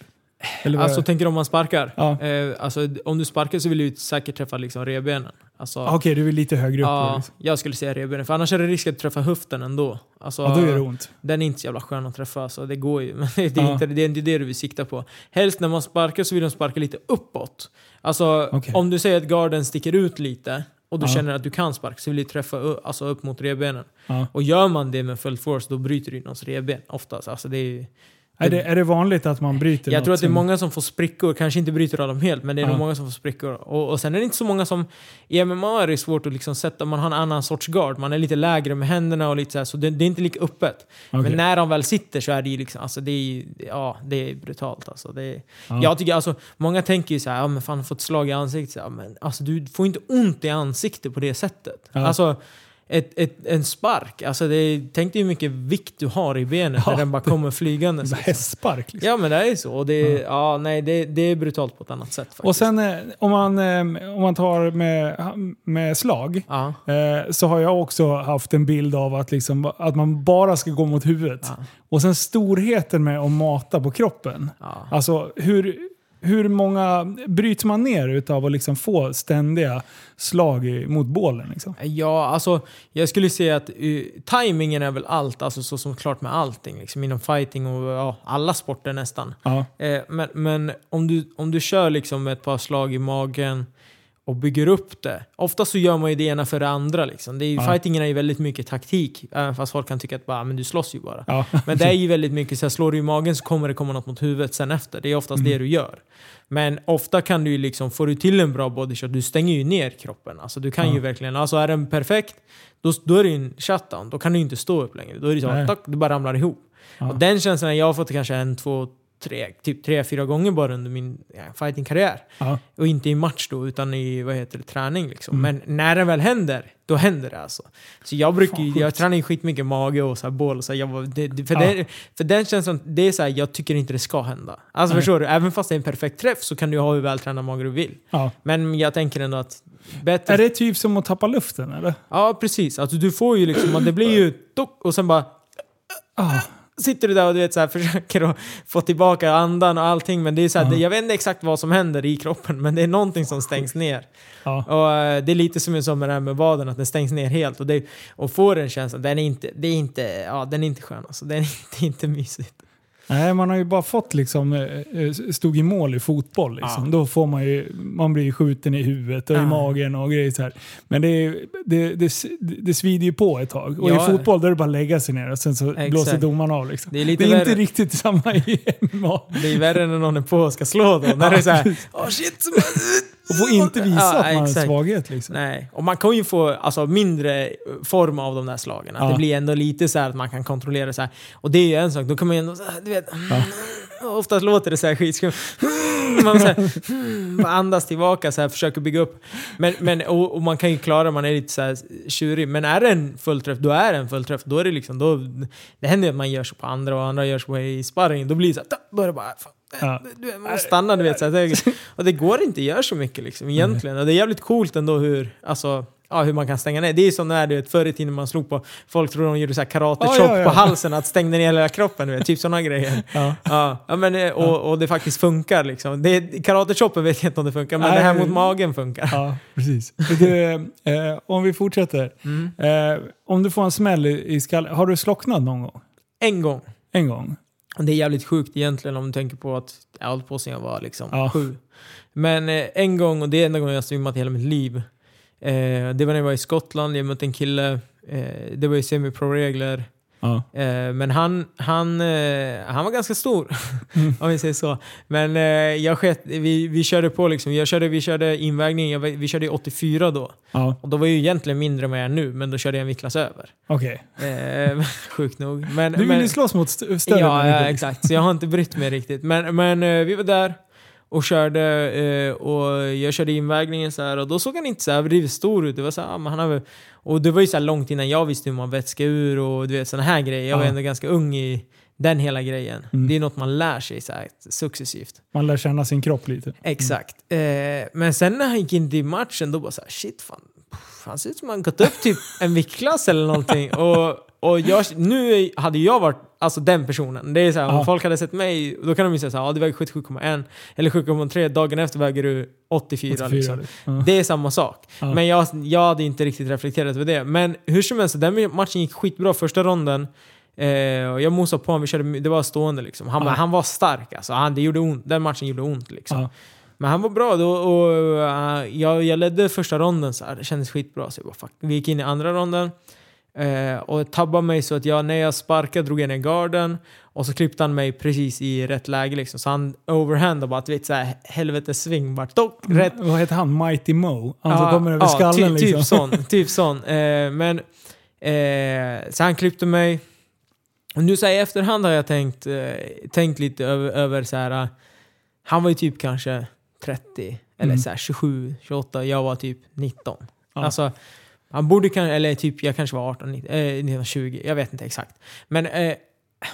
Speaker 1: Eller
Speaker 2: Alltså
Speaker 1: är-
Speaker 2: tänker om man sparkar?
Speaker 1: Ja.
Speaker 2: Eh, alltså, om du sparkar så vill du säkert träffa liksom revbenen. Alltså,
Speaker 1: Ah, Okej, du är lite högre upp.
Speaker 2: ja,
Speaker 1: liksom.
Speaker 2: jag skulle säga revbenen. För annars är det risk att du träffar höften ändå. Alltså,
Speaker 1: ja, då gör det ont.
Speaker 2: Den är inte så jävla skön att träffa, så det går ju. Men det är,
Speaker 1: Ja.
Speaker 2: inte, det är inte det du vill sikta på. Helst när man sparkar så vill de sparka lite uppåt. Alltså,
Speaker 1: Okej.
Speaker 2: om du säger att garden sticker ut lite och du
Speaker 1: Ja.
Speaker 2: känner att du kan sparka så vill du träffa alltså, upp mot revbenen.
Speaker 1: Ja.
Speaker 2: Och gör man det med full force då bryter du någons revben oftast. Alltså, det är,
Speaker 1: Är, det, är det vanligt att man bryter
Speaker 2: jag
Speaker 1: något
Speaker 2: tror att det är
Speaker 1: som-
Speaker 2: många som får sprickor, kanske inte bryter av dem helt, men det är
Speaker 1: Ja.
Speaker 2: nog många som får sprickor. Och, och sen är det inte så många som... I MMA är det svårt att liksom sätta, man har en annan sorts guard, man är lite lägre med händerna och lite så här, så det, det är inte lika öppet.
Speaker 1: Okej.
Speaker 2: Men när de väl sitter så är det ju liksom, alltså det är ju- ja, det är brutalt alltså. Det är,
Speaker 1: Ja.
Speaker 2: Jag tycker alltså, många tänker ju så här, ja men fan fått slag i ansiktet. Så här, men alltså du får inte ont i ansiktet på det sättet.
Speaker 1: Ja.
Speaker 2: Alltså, ett, ett, en spark, alltså är, tänk dig hur mycket vikt du har i benet
Speaker 1: Ja,
Speaker 2: när den bara kommer.
Speaker 1: Bara
Speaker 2: liksom.
Speaker 1: Hästspark liksom.
Speaker 2: Ja men det är så. Och det, är, ja. nej, det, det är brutalt på ett annat sätt faktiskt.
Speaker 1: Och sen eh, om man, eh, om man tar med, med slag,
Speaker 2: Ja.
Speaker 1: eh, så har jag också haft en bild av att, liksom, att man bara ska gå mot huvudet.
Speaker 2: Ja.
Speaker 1: Och sen storheten med att mata på kroppen. Alltså hur, hur många bryts man ner utav att liksom få ständiga slag i, mot bålen? Liksom?
Speaker 2: Ja, alltså jag skulle säga att uh, timingen är väl allt, alltså så som klart med allting. Liksom, inom fighting och ja, alla sporter nästan.
Speaker 1: Ja.
Speaker 2: Eh, men men om, du, om du kör liksom ett par slag i magen och bygger upp det. Ofta så gör man ju det ena för det andra. Liksom. Det är, ju-
Speaker 1: Ja.
Speaker 2: Fightingen är ju väldigt mycket taktik. Även fast folk kan tycka att bara, men du slåss ju bara.
Speaker 1: Ja.
Speaker 2: Men det är ju väldigt mycket så här, slår du i magen så kommer det komma något mot huvudet sen efter. Det är oftast
Speaker 1: Mm.
Speaker 2: det du gör. Men ofta kan du ju liksom, får du till en bra bodyshot, du stänger ju ner kroppen. Alltså du kan
Speaker 1: Ja.
Speaker 2: ju verkligen, alltså är den perfekt, då, då är det ju en shutdown. Då kan du ju inte stå upp längre. Då är det så, tack, du bara ramlar ihop. Och den känslan, jag har fått kanske en, två, tre, typ tre, fyra gånger bara under min ja, fightingkarriär.
Speaker 1: Ja.
Speaker 2: Och inte i match då, utan i vad heter det, träning. Liksom.
Speaker 1: Mm.
Speaker 2: Men när det väl händer, då händer det alltså. Så jag brukar
Speaker 1: Fan,
Speaker 2: jag tränar ju skitmycket mage och så här bål. Och så här, jag, det, det, för,
Speaker 1: Ja.
Speaker 2: det, för den känslan, det är så här, jag tycker inte det ska hända. Alltså
Speaker 1: Nej.
Speaker 2: förstår du? Även fast det är en perfekt träff så kan du ha hur vältränad mage du vill.
Speaker 1: Ja.
Speaker 2: Men jag tänker ändå att bättre...
Speaker 1: Är det typ som att tappa luften eller?
Speaker 2: Ja, precis. Alltså du får ju liksom, det blir ju... Och sen bara
Speaker 1: Ah.
Speaker 2: Sitter du där och du vet, så här, försöker att få tillbaka andan och allting. Men det är så här, det, jag vet inte exakt vad som händer i kroppen, men det är någonting som stängs ner.
Speaker 1: Ja.
Speaker 2: Och eh, det är lite som, som med det här med vaden, att den stängs ner helt. Och, det, och får den känslan, den är inte, det är inte, ja, den är inte skön alltså. Den är inte, inte mysigt.
Speaker 1: Nej, man har ju bara fått liksom, eh, eh, stod i mål i fotboll. Liksom. Då får man ju, man blir ju skjuten i huvudet och i
Speaker 2: Ja.
Speaker 1: magen och grejer så här. Men det, det, det, det svider ju på ett tag. Och
Speaker 2: Ja.
Speaker 1: i fotboll där är det bara att lägga sig ner och sen så
Speaker 2: Exakt.
Speaker 1: blåser domaren av. Liksom.
Speaker 2: Det är
Speaker 1: det är inte
Speaker 2: värre.
Speaker 1: riktigt samma i MMA.
Speaker 2: Det är värre när någon är på och ska slå då. När det är såhär, åh shit.
Speaker 1: Och får inte visa
Speaker 2: Ja,
Speaker 1: att man har en svaghet. Liksom.
Speaker 2: Nej, och man kan ju få alltså, mindre eh, form av de där slagen.
Speaker 1: Ja.
Speaker 2: Det blir ändå lite så här att man kan kontrollera så här. Och det är ju en sak, då kan man ju ändå så här, du vet, oftast låter det så här skitskumt. Man så här, bara andas tillbaka så här, försöker bygga upp. Men, men, och, och man kan ju klara man är lite så här tjurig. Men är det en fullträff, då är det en fullträff. Då är det liksom, då, det händer ju att man gör så på andra och andra gör så på i sparring. Då blir det så här, då är det bara, fan,
Speaker 1: Ja.
Speaker 2: du vet, man måste stanna du vet. Så här, det, och det går inte att göra så mycket liksom egentligen. Och det är jävligt coolt ändå hur, alltså, ja, hur man kan stänga ner. Det är som när du vet, förr i tiden man slog på, folk trodde de gjorde så här karate
Speaker 1: Ja,
Speaker 2: chop
Speaker 1: ja, ja.
Speaker 2: på halsen, att stängde ner hela kroppen, du vet, typ sådana grejer.
Speaker 1: Ja.
Speaker 2: Ja, men, eh, och, och det faktiskt funkar liksom. Det, karate choppen vet jag inte om det funkar, men
Speaker 1: Nej,
Speaker 2: det här mot magen funkar.
Speaker 1: Ja, precis. Du, eh, om vi fortsätter.
Speaker 2: Mm.
Speaker 1: Eh, om du får en smäll i, i skallen, har du slocknat någon gång?
Speaker 2: En gång.
Speaker 1: En gång?
Speaker 2: Det är jävligt sjukt egentligen om du tänker på att jag har hållit jag var liksom
Speaker 1: Ja.
Speaker 2: sju. Men eh, en gång, och det är enda gången jag svimmat i hela mitt liv. Eh, det var när jag var i Skottland, jag mötte en kille. Eh, det var ju semi-pro-regler.
Speaker 1: Ja.
Speaker 2: Eh, men han, han, eh, han var ganska stor,
Speaker 1: Mm.
Speaker 2: om vi säger så. Men eh, jag sket, vi, vi körde på liksom. Jag körde, vi körde invägning, jag, vi körde i 84 då.
Speaker 1: Ja,
Speaker 2: Och då var jag ju egentligen mindre än vad jag är nu, men då körde jag en viktklass över.
Speaker 1: okej.
Speaker 2: Eh, sjukt nog. Men,
Speaker 1: Du vill
Speaker 2: men,
Speaker 1: slåss mot st- större
Speaker 2: Ja, ja,
Speaker 1: människor.
Speaker 2: exakt. Så jag har inte brytt mig riktigt. Men, men vi var där och körde eh, och jag körde invägningen så här och då såg han inte så här överdrivet stor ut. Det var så här, han har och det var ju så långt innan jag visste hur man vätskar ur och du vet sådana här grejer. Jag var
Speaker 1: Ja.
Speaker 2: ändå ganska ung i den hela grejen.
Speaker 1: Mm.
Speaker 2: Det är något man lär sig så här, successivt.
Speaker 1: Man lär känna sin kropp lite.
Speaker 2: Exakt. Eh, men sen när han gick in i matchen då bara så här, shit fan. Han ser ut som han gått upp typ en viktklass eller någonting. Och, och jag, nu hade jag varit alltså den personen. Det är så här,
Speaker 1: Ja.
Speaker 2: om folk hade sett mig, då kan de ju säga så här, ja, du väger 77,1 eller 7,3, dagen efter väger du 84.
Speaker 1: 84.
Speaker 2: liksom.
Speaker 1: Ja.
Speaker 2: Det är samma sak.
Speaker 1: Ja.
Speaker 2: Men jag, jag hade inte riktigt reflekterat över det. Men hur som helst, den matchen gick skitbra första ronden. Eh, och jag mosade på honom, vi körde, det var stående liksom. Han, han var stark alltså. Han, det gjorde ont, den matchen gjorde ont liksom. Men han var bra då och uh, jag, jag ledde första ronden så här. Det kändes skitbra. Så jag bara, fuck. Vi gick in i andra ronden. eh, och tabbade mig så att jag, när jag sparkade drog jag ner garden. Och så klippte han mig precis i rätt läge liksom. Så han overhandade bara, du vet såhär helvetes sving bara. Dock, rätt.
Speaker 1: Vad heter han? Mighty Mo? Han som
Speaker 2: Ja,
Speaker 1: kommer över
Speaker 2: ja,
Speaker 1: skallen
Speaker 2: ty,
Speaker 1: liksom.
Speaker 2: Typ sån. Typ sån. Eh, men, eh, så han klippte mig. Och nu så här, i efterhand har jag tänkt, tänkt lite över, över så här. Han var ju typ kanske 30, eller
Speaker 1: Mm.
Speaker 2: så här 27, 28. Jag var typ 19.
Speaker 1: Ja.
Speaker 2: Alltså, han borde kanske, eller typ jag kanske var 18, 19, eh, 19 20. Jag vet inte exakt. Men eh,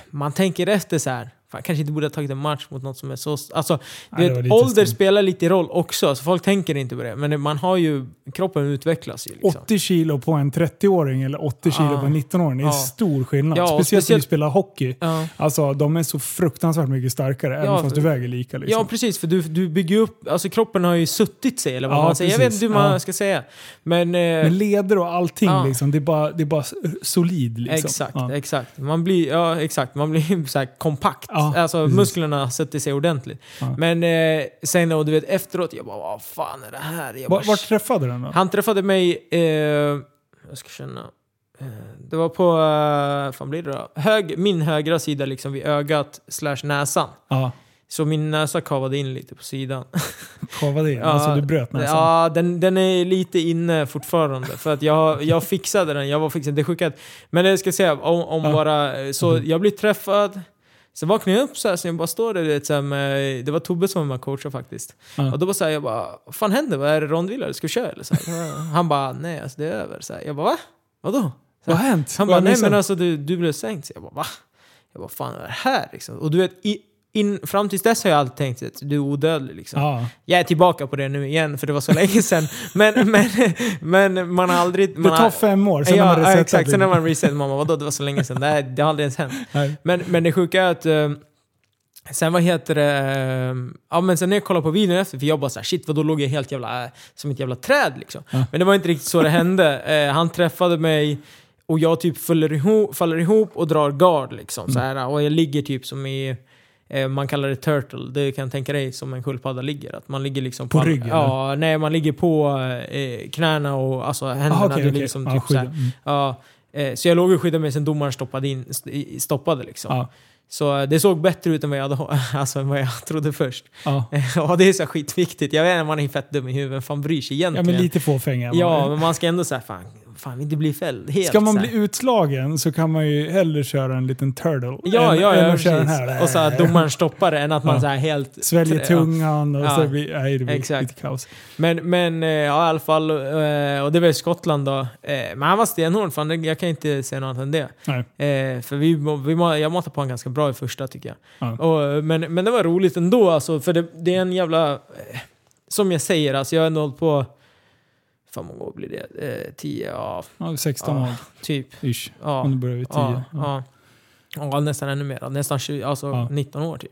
Speaker 2: man tänker efter så här. Fan, kanske inte borde ha tagit en match mot något som är så... Alltså,
Speaker 1: Nej,
Speaker 2: vet, ålder
Speaker 1: stort.
Speaker 2: spelar lite roll också, så folk tänker inte på det. Men man har ju... Kroppen utvecklas ju liksom.
Speaker 1: 80 kilo på en 30-åring eller 80 kilo
Speaker 2: Ja.
Speaker 1: på en 19-åring. Det är
Speaker 2: Ja.
Speaker 1: stor skillnad.
Speaker 2: Ja,
Speaker 1: speciellt när du spelar hockey.
Speaker 2: Ja.
Speaker 1: Alltså, de är så fruktansvärt mycket starkare, även
Speaker 2: Ja,
Speaker 1: fast du väger lika. Liksom.
Speaker 2: ja, precis. För du, du bygger upp... Alltså kroppen har ju suttit sig, eller vad man säger. Jag vet inte hur man ska säga. Men... Eh,
Speaker 1: Men leder och allting, liksom, det, är bara, det är bara solid. Liksom.
Speaker 2: Exakt, exakt. Man blir, ja, exakt. Man blir så här kompakt.
Speaker 1: Ja,
Speaker 2: alltså
Speaker 1: precis.
Speaker 2: musklerna sätter sig ordentligt.
Speaker 1: Ja.
Speaker 2: Men eh, sen då, du vet efteråt, jag bara vad fan är det här? Jag bara,
Speaker 1: Var, vart träffade du då?
Speaker 2: Han träffade mig, eh, jag ska känna, eh, det var på, eh, fan blir det då? Hög, min högra sida liksom vid ögat slash näsan.
Speaker 1: Ja,
Speaker 2: Så min näsa kavade in lite på sidan.
Speaker 1: kavade in. alltså du bröt näsan.
Speaker 2: Ja, den, den är lite inne fortfarande. För att jag, jag fixade den, jag var fixad. Det är sjukt. Men det ska jag säga, om, om
Speaker 1: Ja.
Speaker 2: bara... eh, Så jag blir träffad. Sen vaknade jag upp så här, så jag bara står där, vet, så här med, det var Tobbe som var med coachade faktiskt.
Speaker 1: Ja.
Speaker 2: Och då bara så här, jag bara, vad fan händer? Vad är det rondvillar? Ska vi köra eller? Så här. Han bara, nej alltså det är över. Så här. Jag bara, va? Vadå? Så
Speaker 1: Vad har
Speaker 2: här.
Speaker 1: hänt?
Speaker 2: Han bara, nej men alltså du, du blev sänkt. Så jag bara, va? Jag bara, fan är det här liksom? Och du vet, i, in, fram tills dess har jag alltid tänkt att du är odödlig liksom.
Speaker 1: Ja.
Speaker 2: Jag är tillbaka på det nu igen, för det var så länge sedan. Men, men, men man har aldrig... Man
Speaker 1: Det tar fem år, sen
Speaker 2: ja,
Speaker 1: har man resetat.
Speaker 2: exakt. Sen har man reset. Man bara, vadå, det var så länge sedan. Det, här, det har aldrig ens hänt.
Speaker 1: Nej.
Speaker 2: Men, men det sjuka är att... eh, sen vad heter det... eh, ja men sen när jag kollade på videon efter, för jag bara såhär shit vad då låg jag helt jävla... som ett jävla träd liksom.
Speaker 1: Ja.
Speaker 2: Men det var inte riktigt så det hände. Eh, han träffade mig och jag typ faller ihop, faller ihop och drar guard liksom.
Speaker 1: Mm.
Speaker 2: Så här, och jag ligger typ som i... eh, Man kallar det turtle, det kan jag tänka dig som en sköldpadda ligger. Att man ligger liksom
Speaker 1: På
Speaker 2: all-
Speaker 1: ryggen,
Speaker 2: Ja, nej man ligger på eh, knäna och alltså händerna.
Speaker 1: Ah, okej,
Speaker 2: det
Speaker 1: okej.
Speaker 2: ligger som
Speaker 1: Ja,
Speaker 2: typ så här.
Speaker 1: skydda. Mm.
Speaker 2: Ja, eh, så jag låg och skyddade mig sen domaren stoppade, in, stoppade liksom.
Speaker 1: Ja.
Speaker 2: Så eh, det såg bättre ut än vad jag, hade, alltså, än vad jag trodde först.
Speaker 1: Ja.
Speaker 2: Ja, det är så skitviktigt. Jag vet att man är fett dum i huvudet, fan bryr sig
Speaker 1: ja,
Speaker 2: egentligen?
Speaker 1: men lite fåfänga.
Speaker 2: Ja, men man ska ändå säga fan, fan inte bli fälld helt.
Speaker 1: Ska man bli utslagen så kan man ju hellre köra en liten turtle.
Speaker 2: Ja,
Speaker 1: än,
Speaker 2: ja,
Speaker 1: än
Speaker 2: ja
Speaker 1: att köra den här.
Speaker 2: Och så att domaren stoppar det än att man
Speaker 1: Ja.
Speaker 2: så här helt...
Speaker 1: Sväljer tungan och
Speaker 2: Ja.
Speaker 1: så blir nej, det blir
Speaker 2: Exakt.
Speaker 1: lite kaos.
Speaker 2: Men, men eh, ja, i alla fall, eh, och det var i Skottland då. Eh, Men han var stenhård, fan, jag kan inte säga något annat än det.
Speaker 1: Nej.
Speaker 2: För vi, vi, jag matade på honom ganska bra i första tycker jag.
Speaker 1: Ja.
Speaker 2: Och, men, men det var roligt ändå alltså, för det, det är en jävla... Som jag säger, alltså jag har ändå hållit på För många år blir det? Eh, 10, ja,
Speaker 1: Ja, 16
Speaker 2: Ja.
Speaker 1: år,
Speaker 2: typ.
Speaker 1: ish.
Speaker 2: Ja.
Speaker 1: Om du börjar vid 10.
Speaker 2: Ja,
Speaker 1: Ja.
Speaker 2: ja. nästan ännu mer. Nästan 20, alltså
Speaker 1: Ja.
Speaker 2: 19 år typ.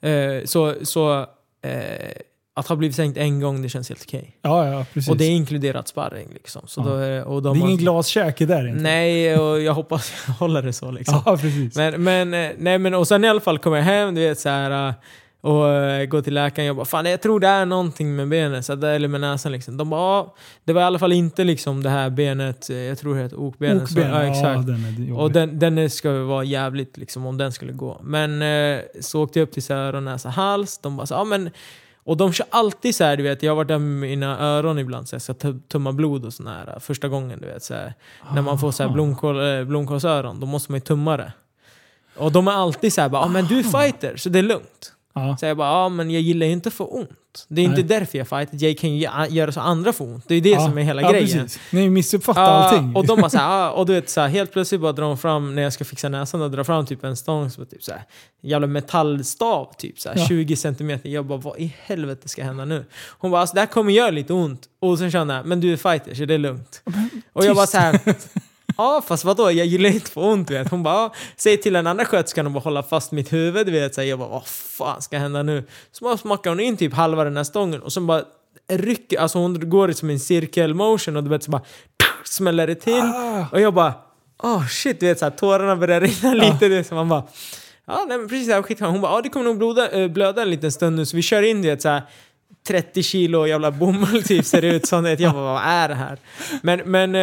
Speaker 2: Eh, så så eh, att ha blivit sänkt en gång, det känns helt okej.
Speaker 1: Ja, ja, precis.
Speaker 2: Och det är inkluderat sparring liksom. Så
Speaker 1: Ja.
Speaker 2: då, är- och
Speaker 1: det
Speaker 2: de
Speaker 1: är
Speaker 2: har-
Speaker 1: ingen glaskäke där inte.
Speaker 2: Nej, och jag hoppas jag håller det så liksom.
Speaker 1: Ja, precis.
Speaker 2: Men, men, eh, nej, men, och sen i alla fall kommer jag hem, du vet så här eh, och eh, går till läkaren och bara fan jag tror det är någonting med benet, så att, eller med näsan liksom. De bara ja, det var i alla fall inte liksom det här benet, eh, jag tror det heter okbenet. så-
Speaker 1: Okben,
Speaker 2: ja,
Speaker 1: ja,
Speaker 2: exakt.
Speaker 1: den är jobbig.
Speaker 2: Och den, den ska vara jävligt liksom om den skulle gå. Men eh, så åkte jag upp till så här öron, näsa, hals. De bara så, ja men... Och de kör alltid så här, du vet, jag har varit där med mina öron ibland så jag ska tu- tumma blod och sån här första gången, du vet. Så här, när man får så här
Speaker 1: Aha.
Speaker 2: blomkål, eh, blomkålsöron, då måste man ju tumma det. Och de är alltid så här, bara, ja men du är fighter, så det är lugnt.
Speaker 1: Ja.
Speaker 2: Så jag bara, ja men jag gillar ju inte få ont. Det är inte
Speaker 1: Nej.
Speaker 2: därför jag fightar, jag kan ju gö- göra så andra får ont. Det är det
Speaker 1: ja.
Speaker 2: som är hela
Speaker 1: ja,
Speaker 2: grejen.
Speaker 1: Precis. Ni har ju missuppfattat
Speaker 2: Ja,
Speaker 1: allting.
Speaker 2: och de bara såhär, och du vet såhär, helt plötsligt bara drar de fram, när jag ska fixa näsan, och drar fram typ en stång som typ såhär, jävla metallstav typ såhär,
Speaker 1: Ja.
Speaker 2: 20 centimeter. Jag bara, vad i helvete ska hända nu? Hon bara, alltså det här kommer göra lite ont. Och sen känner jag, men du är fighter så det är lugnt. Och jag bara såhär, ja fast vadå, jag gillar inte att få ont vet. Hon bara, säg till den andra sköterskan att bara hålla fast mitt huvud, du vet. Så här, jag bara, vad fan ska hända nu? Så bara smackar hon in typ halva den här stången och sen bara rycker, alltså hon går som en cirkel motion och du vet så bara smäller det till.
Speaker 1: Ah.
Speaker 2: Och jag bara, oh shit, du vet såhär, tårarna börjar rinna lite. Det, så man bara, ja nej men precis, här skitbra. Hon bara, ja det kommer nog blöda, äh, blöda en liten stund nu så vi kör in det såhär 30 kilo jävla bomull typ ser det ut som. Det. Jag bara, vad är det här? Men, men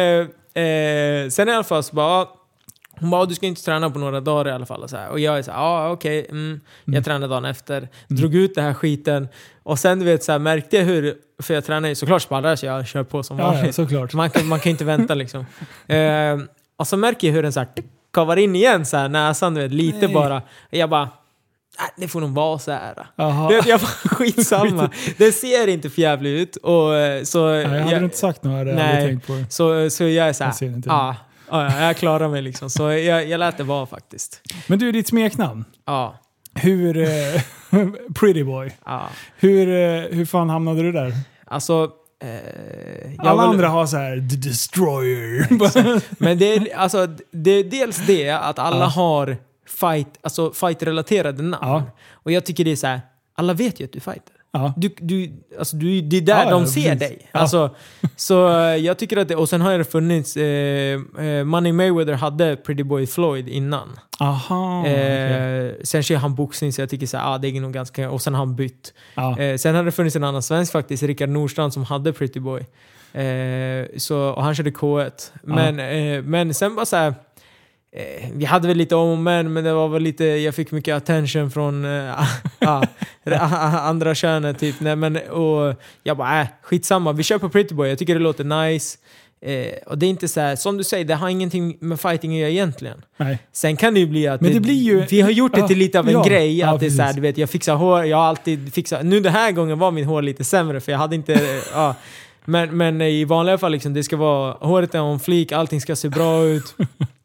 Speaker 2: eh, sen i alla fall så bara, ja, hon bara, du ska inte träna på några dagar i alla fall. Och, så här. och jag är så här, ja okej, mm. jag tränar dagen efter. Drog ut den här skiten. Och sen du vet, så här, märkte jag hur, för jag tränar ju såklart spallrar så jag kör på som
Speaker 1: Ja,
Speaker 2: vanligt.
Speaker 1: ja, såklart.
Speaker 2: Man kan, man kan inte vänta liksom. Eh, och så märker jag hur den så här, kavar in igen, så här, näsan du vet, lite
Speaker 1: Nej.
Speaker 2: bara. Jag bara, "Nej, det får nog vara så här. Vet, jag bara, skitsamma. Det ser inte för jävligt ut. Och, eh, så,
Speaker 1: Nej, hade
Speaker 2: jag,
Speaker 1: inte sagt något hade jag
Speaker 2: Nej.
Speaker 1: aldrig tänkt på det.
Speaker 2: så, så jag är så här,
Speaker 1: Jag
Speaker 2: ja, ja, jag klarar mig liksom. Så jag, jag lät det vara faktiskt.
Speaker 1: Men du, ditt smeknamn.
Speaker 2: Ja,
Speaker 1: Hur... Eh, pretty boy.
Speaker 2: ja.
Speaker 1: Hur, eh, hur fan hamnade du där?
Speaker 2: Alltså... Eh, jag
Speaker 1: Alla
Speaker 2: vill-
Speaker 1: andra har så här The Destroyer.
Speaker 2: Men det är, alltså, det är dels det att alla
Speaker 1: Ja.
Speaker 2: har fight, alltså fight-relaterade namn.
Speaker 1: Ja.
Speaker 2: Och jag tycker det är så här, alla vet ju att du fighter.
Speaker 1: ja.
Speaker 2: Du, du, alltså du, det är där
Speaker 1: Ja,
Speaker 2: de ser
Speaker 1: precis.
Speaker 2: dig. Alltså, så eh, jag tycker att det, och sen har det funnits, eh, eh, Money Mayweather hade Pretty Boy Floyd innan.
Speaker 1: Aha.
Speaker 2: Eh, sen kör han boxning så jag tycker så här, ah, det är nog ganska, och sen har han bytt.
Speaker 1: Ja.
Speaker 2: Eh, sen har det funnits en annan svensk faktiskt, Rickard Nordstrand, som hade Pretty Boy. Eh, så, och han körde K1. Men, eh, men sen bara så här, eh, vi hade väl lite om och men, men det var väl lite, jag fick mycket attention från eh, ah, andra könet typ. Nej, men, och jag bara, äh, skitsamma, vi kör på Pretty Boy, jag tycker det låter nice. Eh, och det är inte så här, som du säger, det har ingenting med fighting att göra egentligen.
Speaker 1: Nej.
Speaker 2: Sen kan det ju bli att
Speaker 1: Men det blir ju-
Speaker 2: vi har gjort det
Speaker 1: Ja,
Speaker 2: till lite av en
Speaker 1: ja,
Speaker 2: grej.
Speaker 1: ja,
Speaker 2: att det är så här, du vet, jag fixar hår, jag har alltid fixat... Nu den här gången var min hår lite sämre för jag hade inte... ja. men, men i vanliga fall, liksom, det ska vara, håret är on flik, allting ska se bra ut.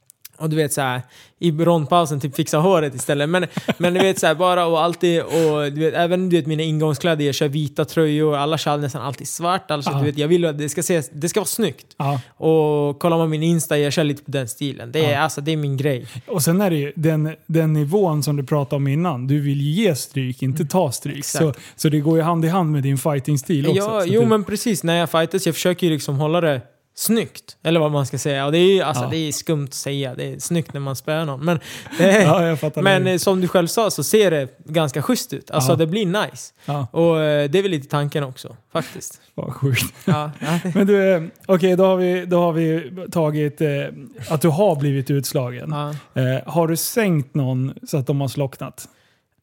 Speaker 2: Och du vet så här, i rondpausen typ fixa håret istället. Men, men du vet så här, bara och alltid, och du vet, även du vet mina ingångskläder, jag kör vita tröjor, alla kör nästan alltid svart. Alltså,
Speaker 1: Ja.
Speaker 2: du vet, jag vill att det ska, se, det ska vara snyggt.
Speaker 1: Ja.
Speaker 2: Och kollar man min Insta, jag kör lite på den stilen. Det är,
Speaker 1: Ja.
Speaker 2: alltså, det är min grej.
Speaker 1: Och sen är det ju den, den nivån som du pratade om innan. Du vill ju ge stryk, inte ta stryk. Så,
Speaker 2: Mm. Exakt.
Speaker 1: så det går ju hand i hand med din fighting-stil också.
Speaker 2: Ja,
Speaker 1: så
Speaker 2: jo
Speaker 1: du,
Speaker 2: men precis. När jag fightas, jag försöker ju liksom hålla det snyggt. Eller vad man ska säga. Och det är alltså,
Speaker 1: Ja.
Speaker 2: det är skumt att säga. Det är snyggt när man spöar någon. Men, det,
Speaker 1: Ja, jag fattar.
Speaker 2: men
Speaker 1: det.
Speaker 2: eh, som du själv sa så ser det ganska schysst ut. Alltså
Speaker 1: Ja.
Speaker 2: det blir nice.
Speaker 1: Ja,
Speaker 2: Och eh, det är väl lite tanken också, faktiskt.
Speaker 1: vad sjukt.
Speaker 2: Ja, ja,
Speaker 1: Men du, eh, okej då, har vi, då har vi tagit eh, att du har blivit utslagen.
Speaker 2: ja.
Speaker 1: Eh, har du sänkt någon så att de har slocknat?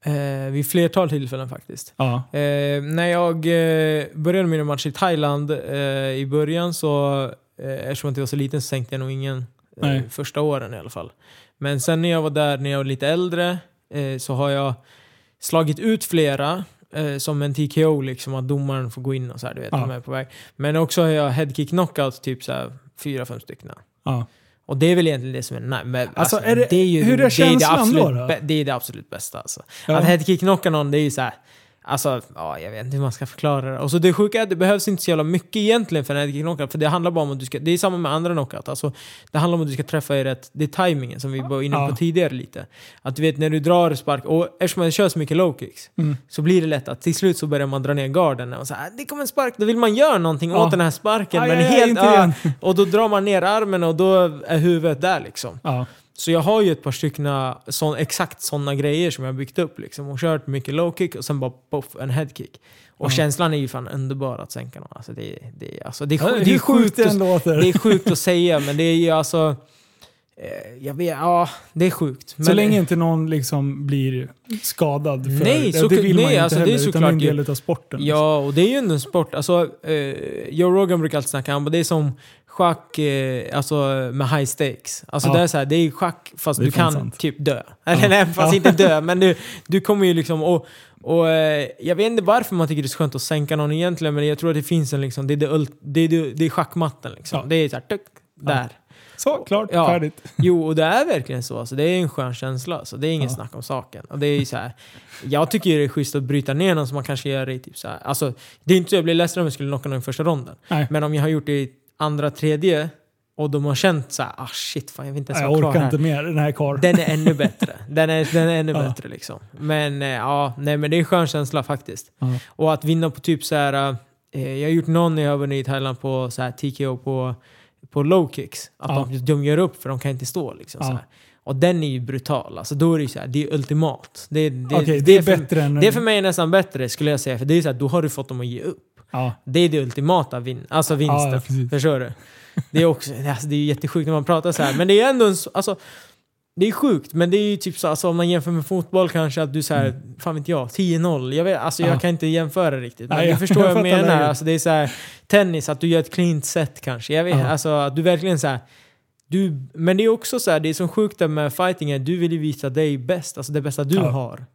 Speaker 2: Eh, vid flertal tillfällen faktiskt.
Speaker 1: Ja.
Speaker 2: Eh, när jag eh, började mina matcher i Thailand eh, i början så, eh, eftersom jag var så liten så sänkte jag nog ingen eh,
Speaker 1: Nej.
Speaker 2: första åren i alla fall. Men sen när jag var där när jag var lite äldre eh, så har jag slagit ut flera eh, som en TKO, liksom att domaren får gå in och så här, du vet,
Speaker 1: Ja.
Speaker 2: de är på väg. Men också har jag headkick knockout, typ så här fyra, fem stycken.
Speaker 1: ja.
Speaker 2: Och det är väl egentligen det som är nej, men,
Speaker 1: Alltså, är det-
Speaker 2: är ju,
Speaker 1: hur är
Speaker 2: det, är det,
Speaker 1: känslan
Speaker 2: absolut,
Speaker 1: då, då?
Speaker 2: det är det absolut bästa. Alltså.
Speaker 1: Ja.
Speaker 2: Att headkick knocka någon, det är ju så här, Alltså, ja, jag vet inte hur man ska förklara det. Och så det sjuka är att det behövs inte så jävla mycket egentligen för en knockout. För det handlar bara om att du ska, det är samma med andra knockout. Alltså, det handlar om att du ska träffa i rätt, det är timingen som vi var inne på
Speaker 1: Ja.
Speaker 2: tidigare lite. Att du vet när du drar spark, och eftersom man kör så mycket low kicks,
Speaker 1: Mm.
Speaker 2: så blir det lätt att till slut så börjar man dra ner garden och så här, det kommer en spark, då vill man göra någonting
Speaker 1: Ja.
Speaker 2: åt den här sparken.
Speaker 1: Aj,
Speaker 2: men
Speaker 1: aj, aj,
Speaker 2: helt,
Speaker 1: igen.
Speaker 2: och då drar man ner armen och då är huvudet där liksom.
Speaker 1: Ja.
Speaker 2: Så jag har ju ett par stycken sån, exakt sådana grejer som jag byggt upp liksom. Och kört mycket low kick och sen bara poff, en headkick. Och
Speaker 1: Ja.
Speaker 2: känslan är ju fan underbar att sänka någon. Alltså det, det, alltså det, är,
Speaker 1: Ja,
Speaker 2: det, är
Speaker 1: sjukt
Speaker 2: att,
Speaker 1: låter.
Speaker 2: det är sjukt att säga men det är ju alltså... eh, Jag vet, ja, det är sjukt.
Speaker 1: Så länge inte någon liksom blir skadad. För,
Speaker 2: Nej,
Speaker 1: det,
Speaker 2: så-
Speaker 1: det vill man
Speaker 2: nej,
Speaker 1: ju inte
Speaker 2: alltså, det är
Speaker 1: heller, utan det är en
Speaker 2: såklart
Speaker 1: del av sporten.
Speaker 2: Ja, och det är ju en sport. Alltså, eh, Joe Rogan brukar alltid snacka om det är som schack eh, alltså, med high stakes. Alltså
Speaker 1: Ja.
Speaker 2: det är så här, det är schack fast
Speaker 1: Det är
Speaker 2: du kan
Speaker 1: sant.
Speaker 2: typ dö. Eller
Speaker 1: Ja.
Speaker 2: nej, fast
Speaker 1: Ja.
Speaker 2: inte dö, men du, du kommer ju liksom... Och, och, eh, jag vet inte varför man tycker det är så skönt att sänka någon egentligen, men jag tror att det finns en liksom, det är, det, ult- det, är, det, det är schackmatten liksom. Det är så här, tuck, där.
Speaker 1: Så, klart,
Speaker 2: Ja.
Speaker 1: färdigt.
Speaker 2: Jo, och det är verkligen så. Alltså, det är en skön känsla. Alltså, det är inget
Speaker 1: Ja.
Speaker 2: snack om saken. Och det är så här, jag tycker det är schysst att bryta ner någon som man kanske gör i typ så här. Alltså, det är inte så jag blir ledsen om jag skulle knocka någon i första ronden.
Speaker 1: Nej.
Speaker 2: Men om jag har gjort det i andra, tredje och de har känt så här, ah shit, fan, jag vill inte ens vara
Speaker 1: jag
Speaker 2: kvar
Speaker 1: orkar
Speaker 2: här.
Speaker 1: inte mer den här karln.
Speaker 2: Den är ännu bättre. Den är, den är ännu
Speaker 1: Ja.
Speaker 2: bättre liksom. Men eh, ja, nej men det är en skön känsla faktiskt.
Speaker 1: Ja.
Speaker 2: Och att vinna på typ så här. Eh, jag har gjort någon när jag vunnit i Thailand på så här TKO på, på low kicks. Att
Speaker 1: Ja.
Speaker 2: de, de gör upp för de kan inte stå liksom. Så här. Och den är ju brutal. Alltså då är det ju så här, det är ultimat. Det, det,
Speaker 1: Okej, det är
Speaker 2: för,
Speaker 1: bättre än...
Speaker 2: Det är för mig nästan bättre skulle jag säga. För det är så här, då har du fått dem att ge upp.
Speaker 1: Ja.
Speaker 2: Det är det ultimata vin alltså vinsten.
Speaker 1: Ja.
Speaker 2: Förstår du? Det är också, alltså, det är ju jättesjukt när man pratar så här. Men det är ändå en, så- alltså, det är sjukt, men det är ju typ så, alltså, om man jämför med fotboll kanske, att du säger, fan vet jag, 10-0. Jag, vet, alltså,
Speaker 1: Mm. Ja.
Speaker 2: jag kan inte jämföra riktigt. Men
Speaker 1: Nej,
Speaker 2: du förstår
Speaker 1: jag
Speaker 2: vad jag menar. Alltså, det är så här, tennis, att du gör ett clean set kanske. Jag vet,
Speaker 1: Ja.
Speaker 2: alltså, att du verkligen så här, du, men det är också så här, det är som sjukt med fighting, är du vill ju visa dig bäst, alltså det bästa du
Speaker 1: Ja.
Speaker 2: har.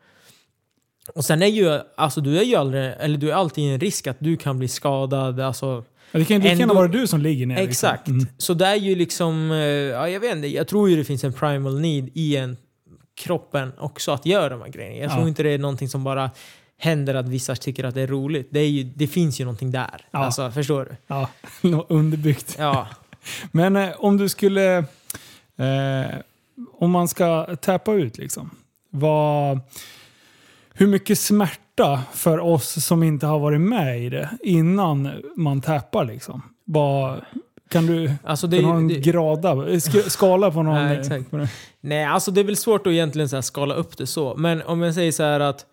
Speaker 2: Och sen är ju, alltså du är ju aldrig, eller du är alltid en risk att du kan bli skadad, alltså
Speaker 1: Ja, Det kan ju lika gärna vara du som ligger ner.
Speaker 2: Exakt.
Speaker 1: Liksom. Mm.
Speaker 2: Så det är ju liksom, eh, ja jag vet inte, jag tror ju det finns en primal need i en kroppen också att göra de här grejerna. Jag
Speaker 1: Ja.
Speaker 2: tror inte det är någonting som bara händer att vissa tycker att det är roligt. Det, är ju, det finns ju någonting där.
Speaker 1: Ja.
Speaker 2: Alltså, förstår du?
Speaker 1: Ja, något underbyggt.
Speaker 2: Ja.
Speaker 1: Men eh, om du skulle... Eh, om man ska tappa ut liksom. Vad, hur mycket smärta för oss som inte har varit med i det innan man tappar liksom? Vad, kan du
Speaker 2: Alltså det,
Speaker 1: kan ha en
Speaker 2: det,
Speaker 1: grada, sk- skala på någon?
Speaker 2: Nej,
Speaker 1: eh,
Speaker 2: exakt.
Speaker 1: på
Speaker 2: nej, alltså det är väl svårt att egentligen så skala upp det så. Men om jag säger så här att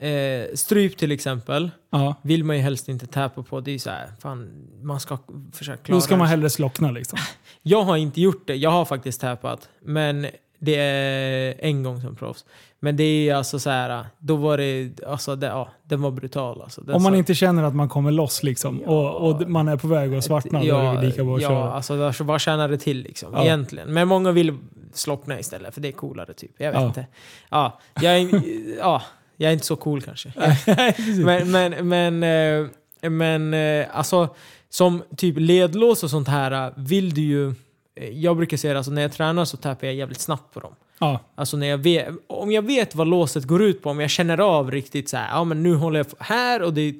Speaker 2: eh, stryp till exempel
Speaker 1: Ja,
Speaker 2: vill man ju helst inte tappa på. Det är så här, fan, man ska försöka klara
Speaker 1: då ska man hellre slockna liksom.
Speaker 2: Jag har inte gjort det. Jag har faktiskt tappat. Men det är en gång som proffs. Men det är alltså så här, då var det, alltså det, ja, den var brutal alltså. Den
Speaker 1: Om man
Speaker 2: sa-
Speaker 1: inte känner att man kommer loss liksom och, och man är på väg att svartna, då är det lika bra att
Speaker 2: ja,
Speaker 1: köra.
Speaker 2: alltså där- vad tjänar det till liksom?
Speaker 1: Ja.
Speaker 2: Egentligen. Men många vill slockna istället, för det är coolare typ. Jag vet
Speaker 1: Ja.
Speaker 2: inte. Ja, jag är, ja, jag är inte så cool kanske. Men, men, men, eh, men eh, alltså som typ ledlås och sånt här vill du ju... eh, Jag brukar säga alltså när jag tränar så tappar jag jävligt snabbt på dem.
Speaker 1: ja,
Speaker 2: Alltså när jag vet, om jag vet vad låset går ut på, om jag känner av riktigt så här, ja men nu håller jag här och det,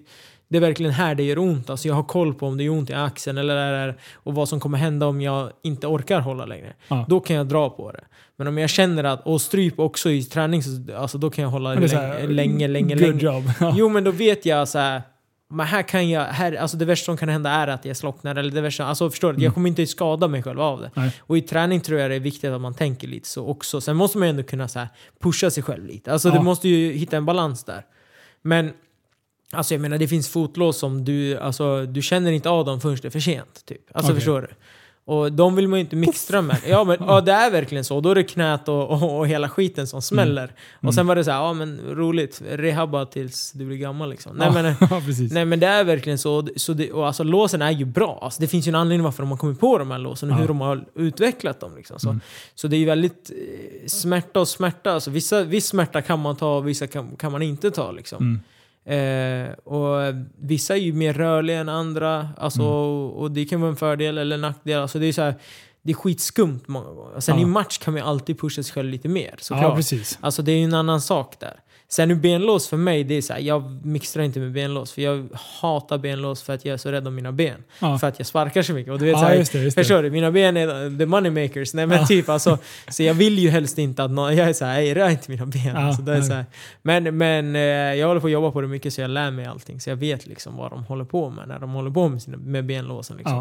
Speaker 2: det är verkligen här det gör ont. Alltså jag har koll på om det gör ont i axeln eller där, och vad som kommer hända om jag inte orkar hålla längre.
Speaker 1: Ja.
Speaker 2: Då kan jag dra på det. Men om jag känner att, och stryp också i träning, så, alltså då kan jag hålla länge,
Speaker 1: här,
Speaker 2: länge, länge,
Speaker 1: good
Speaker 2: länge.
Speaker 1: job.
Speaker 2: Jo men då vet jag så här. Men här kan jag, här, alltså det värsta som kan hända är att jag slocknar. Eller det värsta, alltså förstår du?
Speaker 1: Mm.
Speaker 2: Jag kommer inte skada mig själv av det.
Speaker 1: Nej.
Speaker 2: Och i träning tror jag det är viktigt att man tänker lite så också. Sen måste man ju ändå kunna så här, pusha sig själv lite. Alltså
Speaker 1: Ja.
Speaker 2: du måste ju hitta en balans där. Men alltså jag menar det finns fotlås som du, alltså, du känner inte av dem förrän det är för sent. Typ. Alltså
Speaker 1: Okej.
Speaker 2: förstår du? Och de vill man ju inte mixtra med. Ja, men, ja det är verkligen så. Då är det knät och, och, och hela skiten som smäller.
Speaker 1: Mm.
Speaker 2: Och sen var det så här, ja men roligt, rehabba tills du blir gammal liksom. Nej,
Speaker 1: ja,
Speaker 2: men,
Speaker 1: ja.
Speaker 2: Nej men det är verkligen så. så det, och alltså, låsen är ju bra. Alltså, det finns ju en anledning varför de har kommit på de här låsen och
Speaker 1: Ja.
Speaker 2: hur de har utvecklat dem. Liksom. Så,
Speaker 1: Mm.
Speaker 2: så det är ju väldigt eh, smärta och smärta. Alltså, vissa, viss smärta kan man ta och vissa kan, kan man inte ta. Liksom. Eh, och vissa är ju mer rörliga än andra. Alltså,
Speaker 1: Mm.
Speaker 2: och, och det kan vara en fördel eller en nackdel. Alltså, det är så här, det är skitskumt många gånger. Sen
Speaker 1: Ja.
Speaker 2: i match kan man ju alltid pusha sig själv lite mer.
Speaker 1: Ja,
Speaker 2: Såklart.
Speaker 1: precis.
Speaker 2: Alltså det är ju en annan sak där. Sen nu benlås för mig, det är så här, jag mixtrar inte med benlås. För jag hatar benlås för att jag är så rädd om mina ben.
Speaker 1: Ja.
Speaker 2: För att jag sparkar så mycket. Och du vet,
Speaker 1: Ja,
Speaker 2: så här,
Speaker 1: just det, just det.
Speaker 2: Förstår du? Mina ben är the moneymakers. Nej men
Speaker 1: Ja.
Speaker 2: typ alltså. Så jag vill ju helst inte att någon... Jag är såhär, "Ey, rör inte mina ben. Alltså, det är
Speaker 1: nej.
Speaker 2: så här. Men, men eh, jag håller på att jobba på det mycket så jag lär mig allting. Så jag vet liksom vad de håller på med när de håller på med, sina, med benlåsen. Liksom.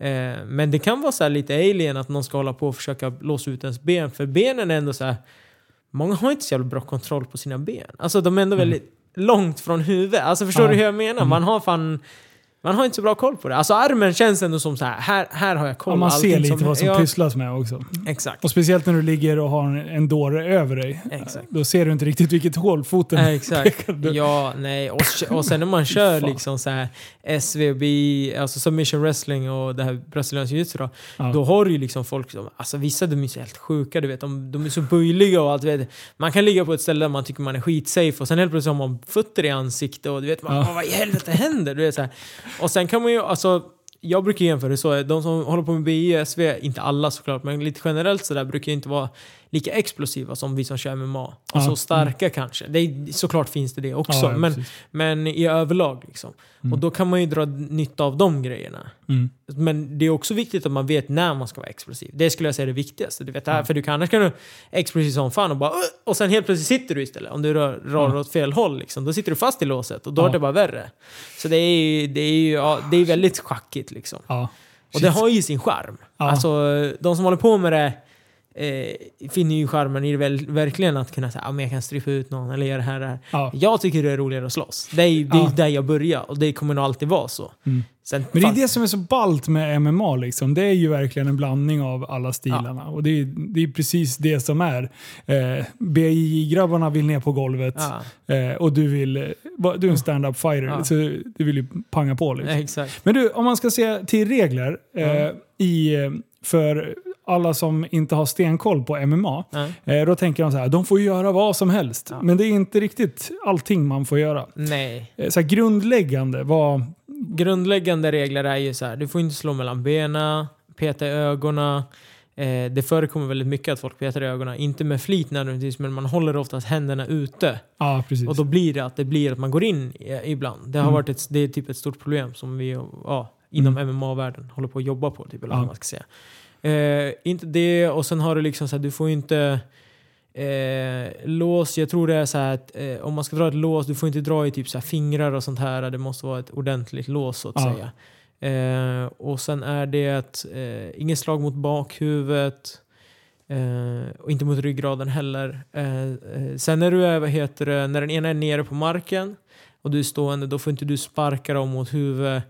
Speaker 2: Eh, men det kan vara så här lite alien att någon ska hålla på och försöka låsa ut ens ben. För benen är ändå så här. Många har inte så jävla bra kontroll på sina ben. Alltså de är ändå väldigt långt från huvudet. Alltså förstår
Speaker 1: Mm. Ja.
Speaker 2: du hur jag menar? Man har fan... Man har inte så bra koll på det. Alltså armen känns ändå som så här. Här, här har jag koll.
Speaker 1: Ja, man ser lite vad som
Speaker 2: ja,
Speaker 1: pysslas med också.
Speaker 2: Exakt.
Speaker 1: Och speciellt när du ligger och har en, en dåre över dig.
Speaker 2: Exakt.
Speaker 1: Då ser du inte riktigt vilket hål foten
Speaker 2: Ja, exakt. Ja, nej. Och, och sen när man kör liksom så här SVB, alltså submission wrestling och det här brasiliansk jiu-jitsu då.
Speaker 1: Ja.
Speaker 2: Då har du ju liksom folk som, alltså vissa de är så helt sjuka, du vet. De, de är så böjliga och allt, vet. Man kan ligga på ett ställe där man tycker man är skitsafe och sen helt plötsligt har man fötter i ansiktet och du vet, man,
Speaker 1: Ja.
Speaker 2: vad i helvete händer? Du vet, så här. Och sen kan man ju, alltså jag brukar jämföra det så, de som håller på med BI och SV, inte alla såklart, men lite generellt sådär brukar ju inte vara lika explosiva som vi som kör MMA. Alltså
Speaker 1: Ja.
Speaker 2: starka kanske. Det är, såklart finns det det också,
Speaker 1: Ja,
Speaker 2: men,
Speaker 1: precis.
Speaker 2: men i överlag liksom. Och då kan man ju dra nytta av de grejerna.
Speaker 1: Mm.
Speaker 2: Men det är också viktigt att man vet när man ska vara explosiv. Det skulle jag säga är det viktigaste. Du vet, här, För du kan, annars kan du explosiv som fan och bara och sen helt plötsligt sitter du istället. Om du rör, rör åt fel håll liksom, då sitter du fast i låset och då
Speaker 1: Ja.
Speaker 2: är det bara värre. Så det är det är ju ja, det är väldigt schackigt liksom. Och det har ju sin charm. Alltså, de som håller på med det eh, finner ju charmen i det väl, verkligen att kunna säga att jag kan strippa ut någon eller göra det här, det här.
Speaker 1: Ja.
Speaker 2: Jag tycker det är roligare att slåss. Det är det är
Speaker 1: Ja.
Speaker 2: där jag börjar och det kommer nog alltid vara så.
Speaker 1: Mm.
Speaker 2: Sen,
Speaker 1: Men det är det som är så ballt med MMA. Liksom. Det är ju verkligen en blandning av alla stilarna. Och det är, det är precis det som är. Eh, BJJ-grabbarna vill ner på golvet
Speaker 2: Ja,
Speaker 1: eh, och du vill... eh, Du är en stand-up fighter,
Speaker 2: Ja.
Speaker 1: så du vill ju panga på. Liksom. Men du, om man ska se till regler eh,
Speaker 2: Ja.
Speaker 1: i, eh, för alla som inte har stenkoll på MMA. Eh, då tänker de så här, de får göra vad som helst.
Speaker 2: Ja.
Speaker 1: Men det är inte riktigt allting man får göra.
Speaker 2: Nej.
Speaker 1: Eh, så här, grundläggande, vad...
Speaker 2: Grundläggande regler är ju så här, du får inte slå mellan benen, peta i ögonen. Eh, det förekommer väldigt mycket att folk petar i ögonen. Inte med flit nödvändigtvis, men man håller oftast händerna ute.
Speaker 1: Ja, precis.
Speaker 2: Och då blir det att det blir att man går in i- ibland. Det, har
Speaker 1: Mm.
Speaker 2: varit ett, det är typ ett stort problem som vi ja, inom MMA-världen håller på att jobba på. Typ, eller
Speaker 1: Ja.
Speaker 2: man ska säga. Eh, inte det, och sen har du liksom så här, du får inte eh, lås, jag tror det är så här att eh, om man ska dra ett lås, du får inte dra i typ så fingrar och sånt här. Det måste vara ett ordentligt lås så att
Speaker 1: Ja.
Speaker 2: säga. Eh, och sen är det att eh, inget slag mot bakhuvudet. Eh, och inte mot ryggraden heller. Eh, eh, sen när du är, vad heter det, när den ena är nere på marken och du är stående, då får inte du sparka dem mot huvudet.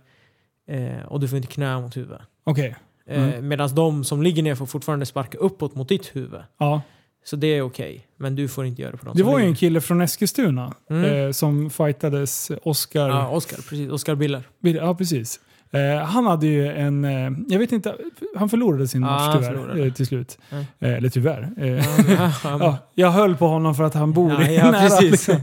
Speaker 2: Och du får inte knä mot huvudet.
Speaker 1: Okej.
Speaker 2: Eh,
Speaker 1: Mm.
Speaker 2: Medan de som ligger ner får fortfarande sparka uppåt mot ditt huvud.
Speaker 1: Ja.
Speaker 2: Så det är okej. Men du får inte göra det på de
Speaker 1: Det
Speaker 2: som
Speaker 1: var ju en kille från Eskilstuna
Speaker 2: Mm.
Speaker 1: eh, som fightades Oscar.
Speaker 2: Ja, Oscar. Precis. Oscar Biller.
Speaker 1: Ja, precis. Eh, han hade ju en, eh, jag vet inte, han förlorade sin
Speaker 2: Ja,
Speaker 1: match
Speaker 2: han
Speaker 1: tyvärr
Speaker 2: förlorade.
Speaker 1: eh, till slut.
Speaker 2: Ja.
Speaker 1: Eh, eller tyvärr. Eh,
Speaker 2: Ja, ja,
Speaker 1: ja, jag höll på honom för att han bor
Speaker 2: Ja, ja,
Speaker 1: nära.
Speaker 2: precis.
Speaker 1: Liksom.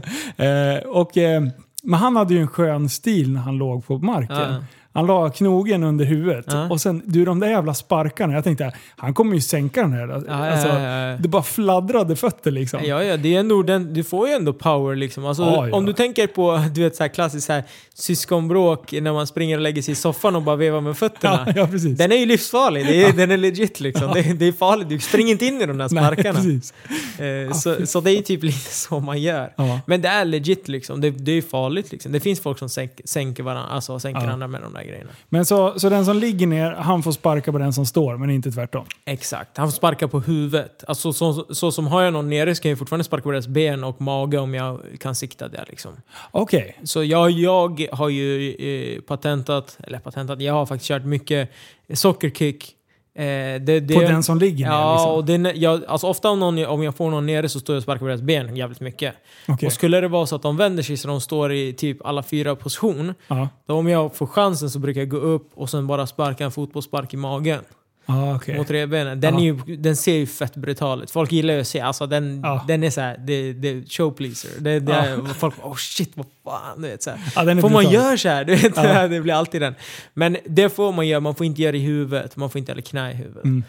Speaker 1: Eh, och, eh, men han hade ju en skön stil när han låg på marken.
Speaker 2: ja.
Speaker 1: Han la knogen under huvudet.
Speaker 2: Ja.
Speaker 1: Och sen, du de där jävla sparkarna. Jag tänkte, han kommer ju sänka den här. Alltså. Det bara fladdrade fötter liksom.
Speaker 2: Ja, ja, det är ändå den, du får ju ändå power liksom. Alltså,
Speaker 1: Ja, ja.
Speaker 2: Om du tänker på du vet, så här klassiskt så här, syskonbråk när man springer och lägger sig i soffan och bara vevar med fötterna.
Speaker 1: Ja, precis.
Speaker 2: Den är ju livsfarlig, det är, den är legit liksom. Det, det är farligt, du springer inte in i de där
Speaker 1: Nej,
Speaker 2: sparkarna.
Speaker 1: precis.
Speaker 2: Eh, så, så det är ju typ lite så man gör. Men det är legit liksom, det, det är farligt liksom. Det finns folk som sänk, sänker varandra, alltså sänker andra med de där grejerna.
Speaker 1: Men så, så den som ligger ner, han får sparka på den som står, men inte tvärtom.
Speaker 2: Exakt, han får sparka på huvudet. Alltså så, så som har jag någon nere ska jag fortfarande sparka på deras ben och mage om jag kan sikta där liksom.
Speaker 1: Okej.
Speaker 2: Så jag, jag har ju eh, patentat, eller patentat, jag har faktiskt kört mycket soccerkick. Eh, det, det,
Speaker 1: På den som ligger ner
Speaker 2: Ja,
Speaker 1: liksom.
Speaker 2: och den, jag, alltså ofta om, någon, om jag får någon nere så står jag och sparkar på deras ben jävligt mycket.
Speaker 1: Okej.
Speaker 2: Och skulle det vara så att de vänder sig så de står i typ alla fyra position,
Speaker 1: Ja.
Speaker 2: då om jag får chansen så brukar jag gå upp och sen bara sparka en fotbollsspark i magen
Speaker 1: Ah, okej.
Speaker 2: mot revbenen. Den, ju, den ser ju fett brutal ut. Folk gillar ju att se, alltså den,
Speaker 1: Ja.
Speaker 2: den är såhär, det, det är showpleaser. Det, det är, folk oh shit, vad fan. Du vet, så här. Får man göra så här? Du vet, det blir alltid den. Men det får man göra, man får inte göra det i huvudet, man får inte heller knä i huvudet.
Speaker 1: Mm.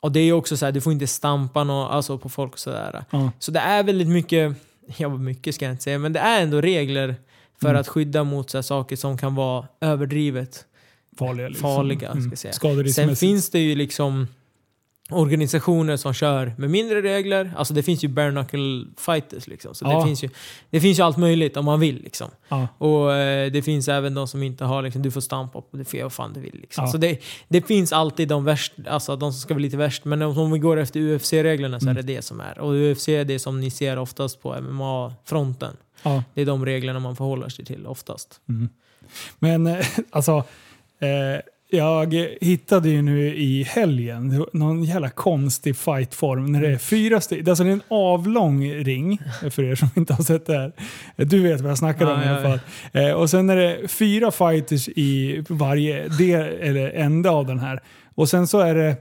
Speaker 2: Och det är ju också så här, du får inte stampa nå, alltså på folk och sådär. Så det är väldigt mycket, ja mycket ska jag inte säga, men det är ändå regler för
Speaker 1: Mm.
Speaker 2: att skydda mot så saker som kan vara överdrivet
Speaker 1: Farliga. Liksom.
Speaker 2: farliga. Ska jag säga. Sen finns det ju liksom organisationer som kör med mindre regler. Alltså det finns ju bare knuckle fighters liksom. Så
Speaker 1: Ja.
Speaker 2: det, finns ju, det finns ju allt möjligt om man vill liksom.
Speaker 1: Ja.
Speaker 2: Och eh, det finns även de som inte har liksom, du får stampa på, du får göra vad fan du vill liksom.
Speaker 1: Ja.
Speaker 2: Så det, det finns alltid de värst, alltså de som ska vara lite värst. Men om, om vi går efter UFC-reglerna så
Speaker 1: Mm.
Speaker 2: är det det som är. Och UFC är det som ni ser oftast på MMA-fronten. Det är de reglerna man förhåller sig till oftast.
Speaker 1: Mm. Men eh, alltså, eh, jag hittade ju nu i helgen någon jävla konstig fightform. När det är fyra stycken, alltså det är en avlång ring, för er som inte har sett det här. Du vet vad jag snackar om
Speaker 2: Ja,
Speaker 1: i alla
Speaker 2: ja,
Speaker 1: fall. Eh, och sen är det fyra fighters i varje del, eller ände av den här. Och sen så är det,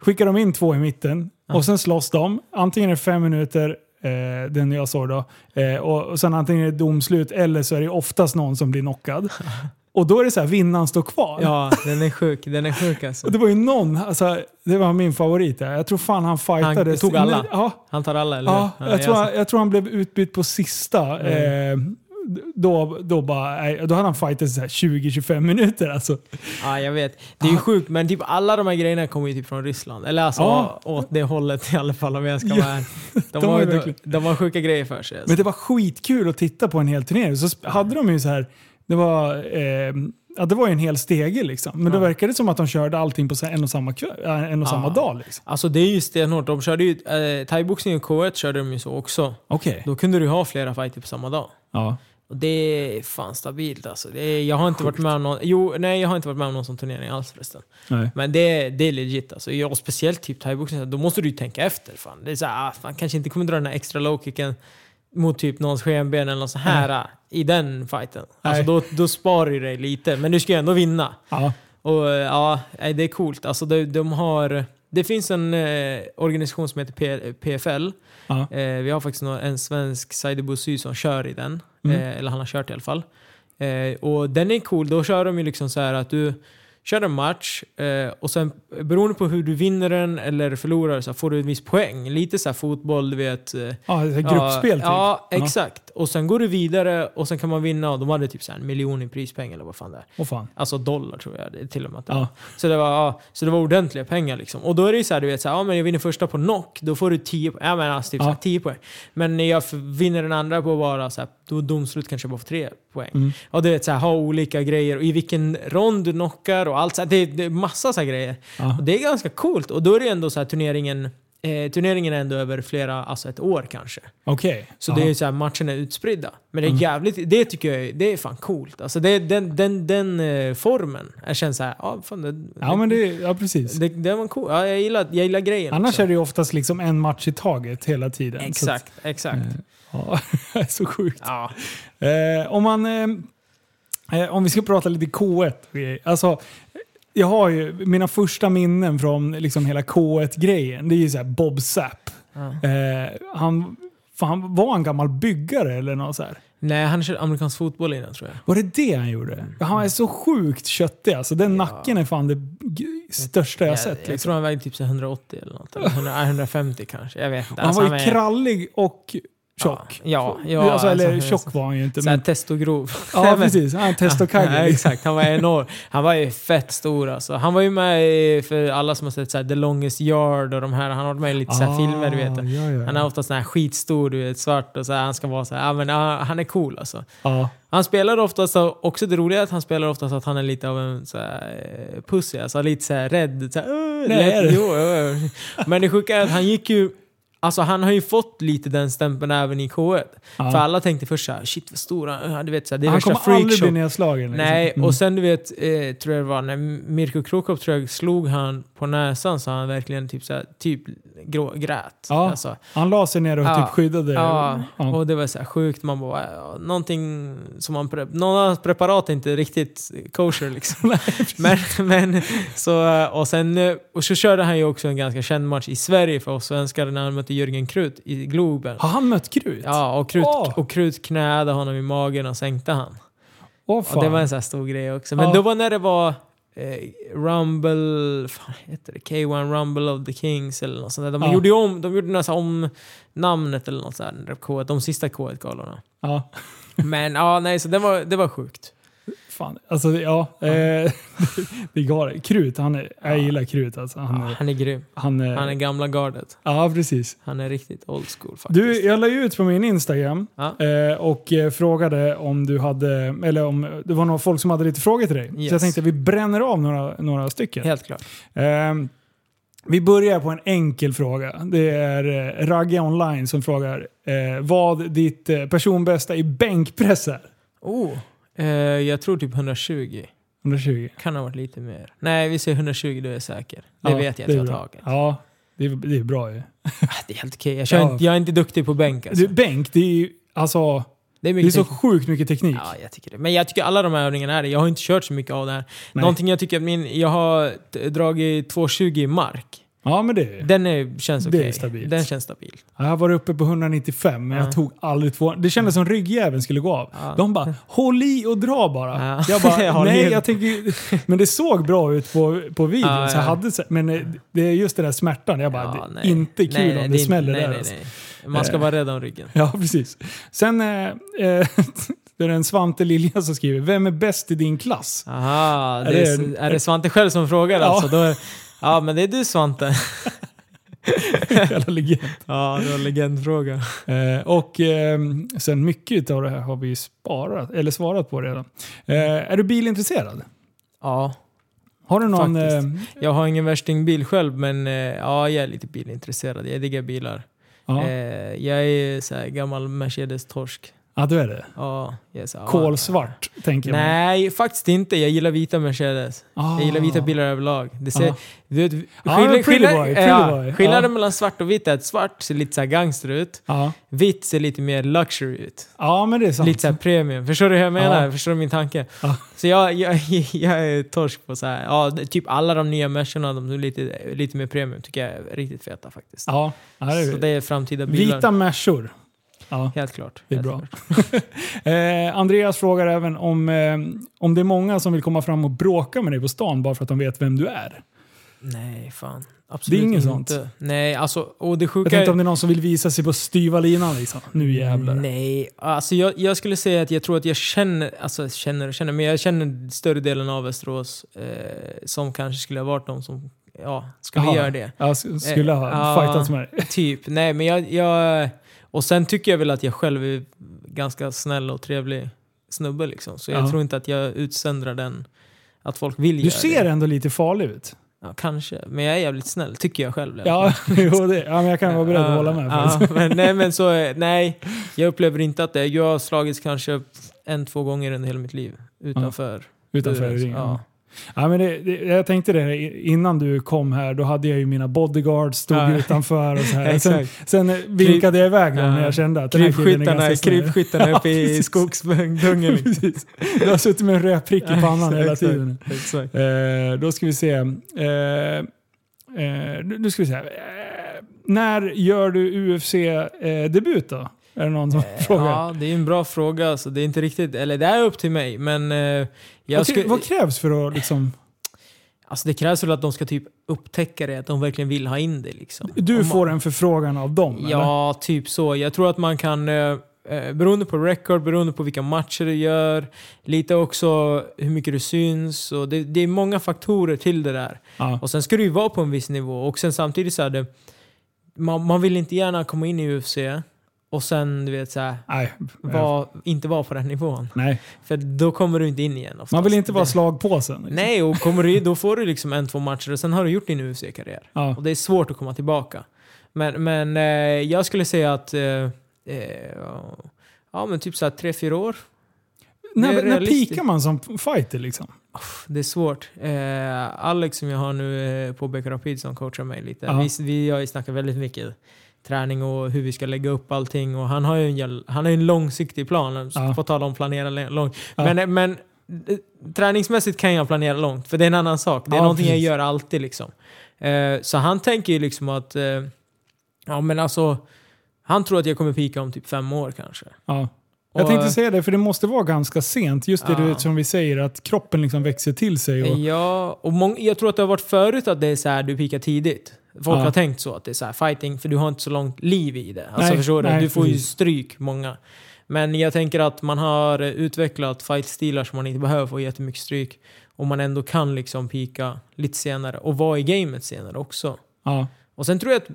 Speaker 1: skickar de in två i mitten och sen slåss de. Antingen är det fem minuter Eh, den jag såg då. Eh, och, och sen antingen är det domslut eller så är det oftast någon som blir knockad. Och då är det så här, vinnaren står kvar.
Speaker 2: Ja, den är sjuk. Den är sjuk alltså.
Speaker 1: Och det var ju någon, alltså, det var min favorit. Jag tror fan han fightades.
Speaker 2: tog alla?
Speaker 1: Ja,
Speaker 2: Han tar alla, eller
Speaker 1: ja, jag, tror,
Speaker 2: jag-
Speaker 1: han- jag tror han blev utbytt på sista. Eh, då, då, bara, då hade han här 20-25 minuter. Alltså.
Speaker 2: Ja, jag vet. Det är ju sjukt, men typ alla de här grejerna kommer ju typ från Ryssland. Eller alltså
Speaker 1: Ja.
Speaker 2: åt det hållet i alla fall om jag ska
Speaker 1: Ja.
Speaker 2: vara ärlig. De,
Speaker 1: De
Speaker 2: har, de, de har sjuka grejer för sig. Alltså.
Speaker 1: Men det var skitkul att titta på en hel turnering. Så hade de ju så här, det var, eh, ja, det var ju en hel stege liksom. Men det
Speaker 2: Ja.
Speaker 1: verkade som att de körde allting på en och samma, kväll, äh, en och
Speaker 2: Ja.
Speaker 1: samma dag. Liksom.
Speaker 2: Alltså det är ju stenhårt. De körde ju, eh, thaiboxning och K1 körde de ju så också.
Speaker 1: Okej.
Speaker 2: Då kunde du ha flera fighter på samma dag.
Speaker 1: Ja.
Speaker 2: Och det är fan stabilt alltså. Det är, jag har inte varit med om någon, jo, nej jag har inte varit med om någon sån turnering alls förresten.
Speaker 1: Nej.
Speaker 2: Men det, det är legit alltså. Ja, speciellt typ thaiboxning, då måste du ju tänka efter. Fan. Det är såhär, ah, fan kanske inte kommer dra den här extra low-kicken mot typ någons skenben eller något så här ah, i den fighten. Alltså då, då sparar du dig lite, men du ska ju ändå vinna.
Speaker 1: Ja.
Speaker 2: Och eh, ja, det är coolt. Alltså de, de har... Det finns en eh, organisation som heter P, PFL.
Speaker 1: Ja.
Speaker 2: Eh, vi har faktiskt nå- en svensk Saidi Boussy som kör i den.
Speaker 1: Mm.
Speaker 2: Eh, eller han har kört i alla fall. Eh, och den är cool. Då kör de ju liksom så här att du kör en match eh, och sen beroende på hur du vinner den eller förlorar så får du en viss poäng. Lite så här fotboll, du vet. eh,
Speaker 1: är gruppspel
Speaker 2: ja,
Speaker 1: typ.
Speaker 2: Ja, exakt. Och sen går du vidare och sen kan man vinna och de hade typ så en miljon i prispeng eller vad fan det är.
Speaker 1: Åh fan.
Speaker 2: Alltså dollar tror jag det till och med. var. Så, det var, ja, så det var ordentliga pengar liksom. Och då är det ju så här, du vet, så här, ja, men jag vinner första på knock, då får du 10 poäng. Ja, men alltså, typ
Speaker 1: Ja.
Speaker 2: så här, 10 poäng. Men när jag vinner den andra på bara så här, då domslut kanske bara får 3 poäng.
Speaker 1: Mm.
Speaker 2: Och du vet, så här, ha olika grejer och i vilken rond du knockar och allt så här, det, det är massa så grejer.
Speaker 1: Ja.
Speaker 2: Och det är ganska coolt. Och då är det ändå så här turneringen, eh, turneringen är ändå över flera, alltså ett år kanske.
Speaker 1: Okej.
Speaker 2: Så.
Speaker 1: Mm.
Speaker 2: det är så här, matcherna är utspridda. Men det är jävligt, det tycker jag det är fan coolt. Alltså det, den, den, den eh, formen, jag känner så här, ja, fan, det,
Speaker 1: Ja, men det, ja precis.
Speaker 2: det, det var cool. Ja, jag, gillar, jag gillar grejen
Speaker 1: Annars
Speaker 2: också.
Speaker 1: är det ju oftast liksom en match i taget hela tiden.
Speaker 2: Exakt, exakt.
Speaker 1: att, ja, det är så sjukt.
Speaker 2: Ja.
Speaker 1: Eh, om, man, eh, eh, om vi ska prata lite K1. och grejer. Alltså, jag har ju mina första minnen från liksom hela K1-grejen. Det är ju såhär Bob Sapp.
Speaker 2: Ja.
Speaker 1: Eh, han, var han gammal byggare eller något så här?
Speaker 2: Nej, han körde amerikansk fotboll innan tror jag.
Speaker 1: Var det det han gjorde? Han är så sjukt köttig alltså. Den nacken är fan det största jag
Speaker 2: jag,
Speaker 1: sett.
Speaker 2: jag
Speaker 1: Liksom.
Speaker 2: tror han vägde typ så här 180 eller något. Eller 100, nej, 150 kanske. Jag vet inte.
Speaker 1: han
Speaker 2: Alltså,
Speaker 1: var ju
Speaker 2: är-
Speaker 1: krallig och tjock.
Speaker 2: Ja, ja,
Speaker 1: alltså, eller
Speaker 2: alltså,
Speaker 1: tjock var han ju inte. Men,
Speaker 2: testogrov.
Speaker 1: ja, precis. Han är
Speaker 2: Ja,
Speaker 1: testokagge.
Speaker 2: exakt, han var enorm. Han var ju fett stor alltså. Han var ju med i, för alla som har sett så här, The Longest Yard och de här, han har varit med i lite så här filmer du vet.
Speaker 1: Ah, Ja, ja.
Speaker 2: Han är ofta sån här skitstor, du vet, svart och så här, han ska vara så här, ja men han är cool alltså.
Speaker 1: ja.
Speaker 2: Han spelar ofta så, också det roliga är att han spelar ofta så att han är lite av en så här, eh, pussy, alltså lite så här rädd. Så
Speaker 1: Nej, det?
Speaker 2: jo, jo, jo. Men det sjuka är att han gick ju, alltså han har ju fått lite den stämpeln även i K1.
Speaker 1: Ja.
Speaker 2: För alla tänkte först såhär, shit vad stor han. Du vet, så här, det är
Speaker 1: Han kommer aldrig bli nedslagen. liksom.
Speaker 2: Nej,
Speaker 1: Mm.
Speaker 2: och sen du vet, eh, tror jag det var när Mirko Krokop tror jag slog han på näsan så han verkligen typ, så här, typ grå, grät.
Speaker 1: Ja.
Speaker 2: Alltså,
Speaker 1: Han la sig ner och
Speaker 2: Ja.
Speaker 1: typ skyddade.
Speaker 2: ja,
Speaker 1: Ja.
Speaker 2: och det var så sjukt. Man bara, någonting som man... Någon preparat är inte riktigt kosher liksom. men, men, så, och sen och så körde han ju också en ganska känd match i Sverige för oss svenskar när han mötte Jörgen Krut i Globen.
Speaker 1: Har han mött Krut?
Speaker 2: Ja, och Krut,
Speaker 1: Åh.
Speaker 2: och Krut knäade honom i magen och sänkte han.
Speaker 1: Fan.
Speaker 2: det var en sån stor grej också. Men
Speaker 1: Ja.
Speaker 2: då var när det var eh, Rumble, fan heter det? K1 Rumble of the Kings eller något sånt där. De
Speaker 1: Ja.
Speaker 2: gjorde ju om, de gjorde nästan om namnet eller något sånt där, K1, de sista K1-galorna.
Speaker 1: Ja.
Speaker 2: Men ja, nej, så det var, det var sjukt.
Speaker 1: Fan, alltså ja. Eh, det går. Krut, han är, jag gillar Krut alltså. Han
Speaker 2: Ja,
Speaker 1: är,
Speaker 2: han är grym.
Speaker 1: han är,
Speaker 2: Han är gamla gardet.
Speaker 1: ja, precis.
Speaker 2: Han är riktigt old school faktiskt.
Speaker 1: Du, jag la ut på min Instagram
Speaker 2: Ja.
Speaker 1: eh, och eh, frågade om du hade, eller om det var några folk som hade lite frågor till dig. Så
Speaker 2: Yes.
Speaker 1: jag tänkte att vi bränner av några, några stycken.
Speaker 2: Helt klart.
Speaker 1: Eh, vi börjar på en enkel fråga. Det är eh, Ragge online som frågar eh, vad ditt eh, personbästa i bänkpress är.
Speaker 2: Oh, eh, jag tror typ 120.
Speaker 1: 120.
Speaker 2: Kan ha varit lite mer. Nej, vi säger 120, då är jag säker. Det
Speaker 1: Ja,
Speaker 2: vet jag
Speaker 1: det
Speaker 2: att jag har tagit.
Speaker 1: Ja, det är, det är bra ju.
Speaker 2: Ah, Det är helt okej. Jag,
Speaker 1: Ja.
Speaker 2: inte- jag är inte duktig på bänk alltså.
Speaker 1: Du, bänk, det är ju alltså,
Speaker 2: Det är
Speaker 1: det är så sjukt mycket teknik.
Speaker 2: Ja, jag tycker det. Men jag tycker alla de här övningarna är det. Jag har inte kört så mycket av det här.
Speaker 1: Nej.
Speaker 2: Någonting jag tycker att min... Jag har dragit 220 i mark.
Speaker 1: Ja, men det
Speaker 2: Den är, känns
Speaker 1: Det
Speaker 2: okej.
Speaker 1: är stabilt.
Speaker 2: Den känns stabil.
Speaker 1: Jag har varit uppe på 195 men
Speaker 2: Ja.
Speaker 1: jag tog aldrig två. Det kändes som ryggjäveln skulle gå av.
Speaker 2: Ja.
Speaker 1: De bara “Håll i och dra bara”.
Speaker 2: Ja.
Speaker 1: Jag bara
Speaker 2: Håll
Speaker 1: “Nej,
Speaker 2: i.
Speaker 1: jag tänker Men det såg bra ut på, på videon.
Speaker 2: Ja,
Speaker 1: Så jag
Speaker 2: ja.
Speaker 1: hade, men eh, det är just den där smärtan. Jag bara,
Speaker 2: Ja,
Speaker 1: det är
Speaker 2: nej.
Speaker 1: inte kul
Speaker 2: Nej, nej,
Speaker 1: om det,
Speaker 2: är
Speaker 1: smäller
Speaker 2: nej,
Speaker 1: där.
Speaker 2: nej,
Speaker 1: alltså.
Speaker 2: nej. Man ska
Speaker 1: Eh.
Speaker 2: vara rädd om ryggen.
Speaker 1: Ja, precis. Sen eh, eh, det är en Svante Lilja som skriver “Vem är bäst i din klass?”
Speaker 2: Aha,
Speaker 1: Är
Speaker 2: det är,
Speaker 1: det-
Speaker 2: är det Svante själv som frågar
Speaker 1: Ja.
Speaker 2: alltså? Då ja, men det är du Svante.
Speaker 1: Jävla legend.
Speaker 2: Ja, det var en legendfråga.
Speaker 1: Eh, och eh, sen mycket av det här har vi sparat, eller svarat på redan. Eh, är du bilintresserad?
Speaker 2: Ja,
Speaker 1: Har du någon...
Speaker 2: Faktiskt.
Speaker 1: Eh,
Speaker 2: jag har ingen värstingbil själv, men eh, ja, jag är lite bilintresserad. Jag diggar bilar.
Speaker 1: ja.
Speaker 2: Eh, jag är så här gammal Mercedes-torsk.
Speaker 1: Ja, du är det.
Speaker 2: Ja, jag så här,
Speaker 1: Kolsvart, tänker man.
Speaker 2: Nej, faktiskt inte. Jag gillar vita Mercedes.
Speaker 1: Ah.
Speaker 2: Jag gillar vita bilar överlag. Det ser,
Speaker 1: Ah.
Speaker 2: du vet,
Speaker 1: Ja,
Speaker 2: skillnad-
Speaker 1: pretty
Speaker 2: skillnad-
Speaker 1: boy,
Speaker 2: ja. Skillnaden
Speaker 1: Ja.
Speaker 2: mellan svart och vitt är att svart ser lite så gangster ut.
Speaker 1: Ja.
Speaker 2: Vitt ser lite mer luxury ut.
Speaker 1: ja, men det är sant.
Speaker 2: Lite såhär premium. Förstår du hur jag menar?
Speaker 1: Ja.
Speaker 2: Förstår du min tanke?
Speaker 1: Ja.
Speaker 2: Så jag, jag, jag är torsk på så här. ja, typ alla de nya Mercerna, de är lite, lite mer premium, tycker jag är riktigt feta faktiskt.
Speaker 1: Ja, ja det
Speaker 2: Så
Speaker 1: är
Speaker 2: det är framtida bilar.
Speaker 1: Vita Mersor. Ja,
Speaker 2: Helt klart.
Speaker 1: det är bra. eh, Andreas frågar även om, eh, om det är många som vill komma fram och bråka med dig på stan bara för att de vet vem du är.
Speaker 2: Nej, fan. Absolut
Speaker 1: Det är inget
Speaker 2: inte.
Speaker 1: sånt.
Speaker 2: Nej, alltså, och det
Speaker 1: Jag
Speaker 2: sjuka
Speaker 1: tänkte
Speaker 2: är...
Speaker 1: om det är någon som vill visa sig på styva linan liksom. Nu jävlar.
Speaker 2: Nej, alltså jag, jag skulle säga att jag tror att jag känner, alltså känner och känner, men jag känner större delen av Västerås eh, som kanske skulle ha varit de som, ja, skulle
Speaker 1: Jaha.
Speaker 2: göra det.
Speaker 1: Jag s- skulle ha
Speaker 2: Eh, ja.
Speaker 1: fightats med dig.
Speaker 2: Typ, nej men jag, jag... Och sen tycker jag väl att jag själv är ganska snäll och trevlig snubbe liksom. Så jag
Speaker 1: Ja.
Speaker 2: tror inte att jag utsöndrar den, att folk vill
Speaker 1: Du ser
Speaker 2: det.
Speaker 1: ändå lite farlig ut.
Speaker 2: Ja, kanske. Men jag är jävligt snäll, tycker jag själv.
Speaker 1: Ja, jo, det, ja men jag kan vara beredd att hålla med.
Speaker 2: Ja, men, nej men så, nej. Jag upplever inte att det är... Jag har slagits kanske en, två gånger under hela mitt liv. Utanför.
Speaker 1: Utanför ringen.
Speaker 2: Ja.
Speaker 1: Ja, men det, det, jag tänkte det innan du kom här, då hade jag ju mina bodyguards, stod
Speaker 2: Ja.
Speaker 1: utanför och så här. Sen, sen vinkade jag iväg dem
Speaker 2: Ja.
Speaker 1: när jag kände att
Speaker 2: Krypskyttarna, krypskyttarna uppe i skogsdungen. liksom.
Speaker 1: Du har suttit med en röd prick i pannan hela
Speaker 2: Exakt,
Speaker 1: tiden.
Speaker 2: Exakt.
Speaker 1: Eh, då ska vi se. Eh, eh, nu ska vi se. Eh, när gör du UFC-debut då? Är det någon som frågar?
Speaker 2: Ja, det är en bra fråga. Alltså, det är inte riktigt, eller det är upp till mig, men eh,
Speaker 1: vad,
Speaker 2: skulle,
Speaker 1: vad krävs för att liksom...
Speaker 2: alltså, det krävs väl att de ska typ upptäcka det, att de verkligen vill ha in det. Liksom.
Speaker 1: Du
Speaker 2: Om
Speaker 1: får
Speaker 2: man,
Speaker 1: en förfrågan av dem? eller?
Speaker 2: Ja, typ så. Jag tror att man kan, eh, eh, beroende på record, beroende på vilka matcher du gör, lite också hur mycket du syns. Och det, det är många faktorer till det där.
Speaker 1: Ja.
Speaker 2: Och sen ska du ju vara på en viss nivå. Och sen samtidigt så är det, man, man vill inte gärna komma in i UFC och sen du vet så här,
Speaker 1: Nej.
Speaker 2: var, inte vara på den nivån.
Speaker 1: Nej.
Speaker 2: För då kommer du inte in igen oftast.
Speaker 1: Man vill inte vara slagpåsen. liksom.
Speaker 2: Nej, och kommer du, då får du liksom en, två matcher och sen har du gjort din UFC-karriär.
Speaker 1: Ja.
Speaker 2: Och det är svårt att komma tillbaka. Men, men eh, jag skulle säga att eh, eh, ja, men typ så här tre, fyra år.
Speaker 1: När, när pikar man som fighter liksom?
Speaker 2: Det är svårt. Eh, Alex som jag har nu eh, på BK Rapid som coachar mig lite.
Speaker 1: Ja.
Speaker 2: Vi, vi har ju snackat väldigt mycket träning och hur vi ska lägga upp allting. Och han har ju en, han har en långsiktig plan.
Speaker 1: Ja.
Speaker 2: På tal om planera långt.
Speaker 1: Ja.
Speaker 2: Men, men eh, träningsmässigt kan jag planera långt. För det är en annan sak. Det är
Speaker 1: Ja,
Speaker 2: någonting jag
Speaker 1: precis.
Speaker 2: gör alltid liksom. Eh, så han tänker ju liksom att, eh, ja men alltså, han tror att jag kommer pika om typ fem år kanske.
Speaker 1: Ja. Jag tänkte säga det, för det måste vara ganska sent. Just det
Speaker 2: Ja.
Speaker 1: du, som vi säger, att kroppen liksom växer till sig. Och,
Speaker 2: Ja, och jag tror att det har varit förut att det är så här du pikar tidigt. Folk
Speaker 1: Ja.
Speaker 2: har tänkt så, att det är så här fighting, för du har inte så långt liv i det. Alltså
Speaker 1: Nej,
Speaker 2: förstår du?
Speaker 1: nej,
Speaker 2: Du får ju stryk, många. Men jag tänker att man har utvecklat fightstilar som man inte behöver få jättemycket stryk. Och man ändå kan liksom pika lite senare och vara i gamet senare också.
Speaker 1: ja.
Speaker 2: Och sen tror jag att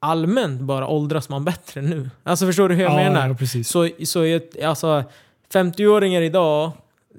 Speaker 2: allmänt bara åldras man bättre nu. Alltså förstår du hur jag
Speaker 1: ja,
Speaker 2: menar?
Speaker 1: Ja, precis.
Speaker 2: Så, så alltså, 50-åringar idag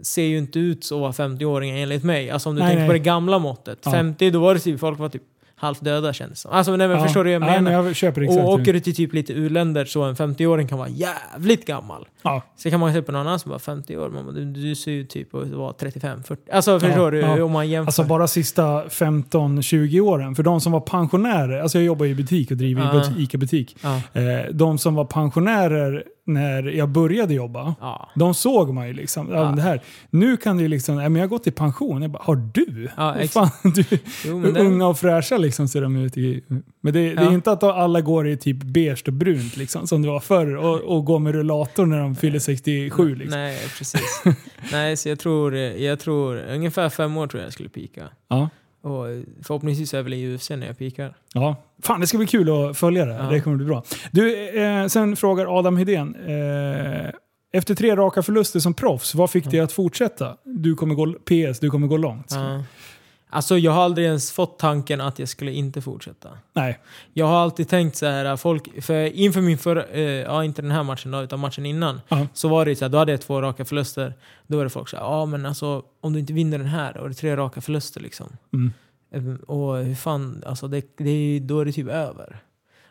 Speaker 2: ser ju inte ut så att vara 50-åringar enligt mig. Alltså om du
Speaker 1: Nej,
Speaker 2: tänker
Speaker 1: nej.
Speaker 2: på det gamla måttet.
Speaker 1: Ja.
Speaker 2: 50, då var det typ, folk var typ halvt döda kändes det som. Alltså nej, men
Speaker 1: ja.
Speaker 2: förstår du hur jag
Speaker 1: Ja,
Speaker 2: menar?
Speaker 1: men jag exakt.
Speaker 2: och åker du till typ lite u-länder så en 50-åring kan vara jävligt gammal.
Speaker 1: ja.
Speaker 2: Så kan man se på någon annan som var 50 år, man bara, du, du ser ju typ ut att vara 35-40. Alltså förstår du? Om man jämför.
Speaker 1: Alltså bara sista 15-20 åren. För de som var pensionärer, alltså jag jobbar i butik och driver
Speaker 2: Ja.
Speaker 1: i ICA-butik. Eh, de som var pensionärer när jag började jobba,
Speaker 2: Ja.
Speaker 1: de såg man ju liksom. Ja.
Speaker 2: Ja.
Speaker 1: Det här. Nu kan det ju liksom, ja, men jag har gått i pension. Jag bara, har du?
Speaker 2: Ja, ex-
Speaker 1: fan, du
Speaker 2: Jo, men det,
Speaker 1: unga och fräscha liksom ser de ut i. Men det, det är
Speaker 2: Ja.
Speaker 1: inte att alla går i typ beige och brunt liksom, som det var förr och, och går med rullator när de fyller 67. Liksom.
Speaker 2: Nej, precis. nej, så jag tror, jag tror ungefär fem år tror jag jag skulle pika.
Speaker 1: Ja.
Speaker 2: Och förhoppningsvis i UFC när jag pikar.
Speaker 1: Ja. Fan, det ska bli kul att följa det.
Speaker 2: Ja.
Speaker 1: Det kommer bli bra. Du, eh, sen frågar Adam Hedén. Eh, efter tre raka förluster som proffs, vad fick dig att fortsätta? Du kommer gå, PS, du kommer gå långt.
Speaker 2: Ja. Alltså jag har aldrig ens fått tanken att jag skulle inte fortsätta.
Speaker 1: Nej.
Speaker 2: Jag har alltid tänkt så här, folk, för inför min förra, eh, ja inte den här matchen då, utan matchen innan,
Speaker 1: Ja.
Speaker 2: så var det så här, då hade jag två raka förluster. Då var det folk så här, ja men alltså om du inte vinner den här, då är det tre raka förluster liksom.
Speaker 1: Mm.
Speaker 2: Eh, Och hur fan, alltså det, det, då är det typ över.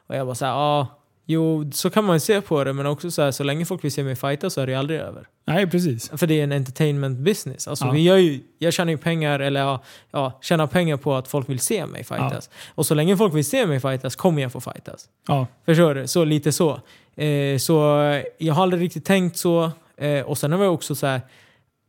Speaker 2: Och jag bara såhär, ja, jo så kan man se på det, men också så här, så länge folk vill se mig fighta så är det ju aldrig över.
Speaker 1: Nej, precis.
Speaker 2: För det är en entertainment business. Alltså
Speaker 1: Ja.
Speaker 2: vi gör ju, jag tjänar ju pengar, eller ja, ja, tjänar pengar på att folk vill se mig fightas. Och så länge folk vill se mig fightas kommer jag få fightas.
Speaker 1: Ja.
Speaker 2: Förstår du? Så lite så. Eh, så jag har aldrig riktigt tänkt så. Eh, och sen har jag också så här,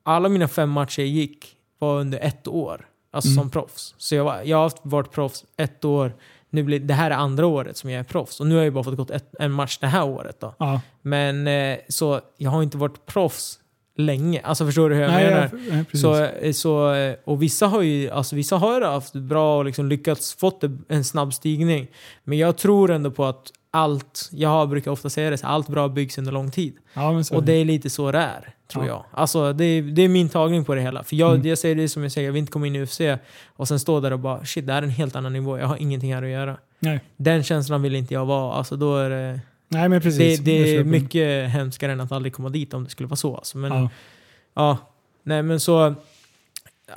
Speaker 2: alla mina fem matcher jag gick var under ett år. Alltså
Speaker 1: Mm.
Speaker 2: som proffs. Så jag, var, jag har varit proffs ett år. Nu blir, det här är andra året som jag är proffs. Och nu har jag bara fått gått ett, en match det här året då.
Speaker 1: ja.
Speaker 2: Men eh, så jag har inte varit proffs länge. Alltså förstår du hur jag
Speaker 1: Nej,
Speaker 2: menar?
Speaker 1: jag, nej.
Speaker 2: Så, eh, så, eh, och vissa har ju alltså vissa har haft bra och liksom lyckats fått en snabb stigning. Men jag tror ändå på att allt, jag brukar ofta säga det, så allt bra byggs under lång tid.
Speaker 1: ja,
Speaker 2: Och det är lite så det är, tror
Speaker 1: Ja.
Speaker 2: jag. Alltså det, är- det är min tagning på det hela. För jag,
Speaker 1: Mm.
Speaker 2: jag säger det som jag säger, jag vill inte komma in i UFC och sen stå där och bara shit, det här är en helt annan nivå, jag har ingenting här att göra.
Speaker 1: Nej.
Speaker 2: Den känslan vill inte jag vara. Alltså då är det,
Speaker 1: Nej, men precis.
Speaker 2: det, det är mycket hemskare än att aldrig komma dit om det skulle vara så. Alltså. Men,
Speaker 1: Ja.
Speaker 2: Ja, nej men så...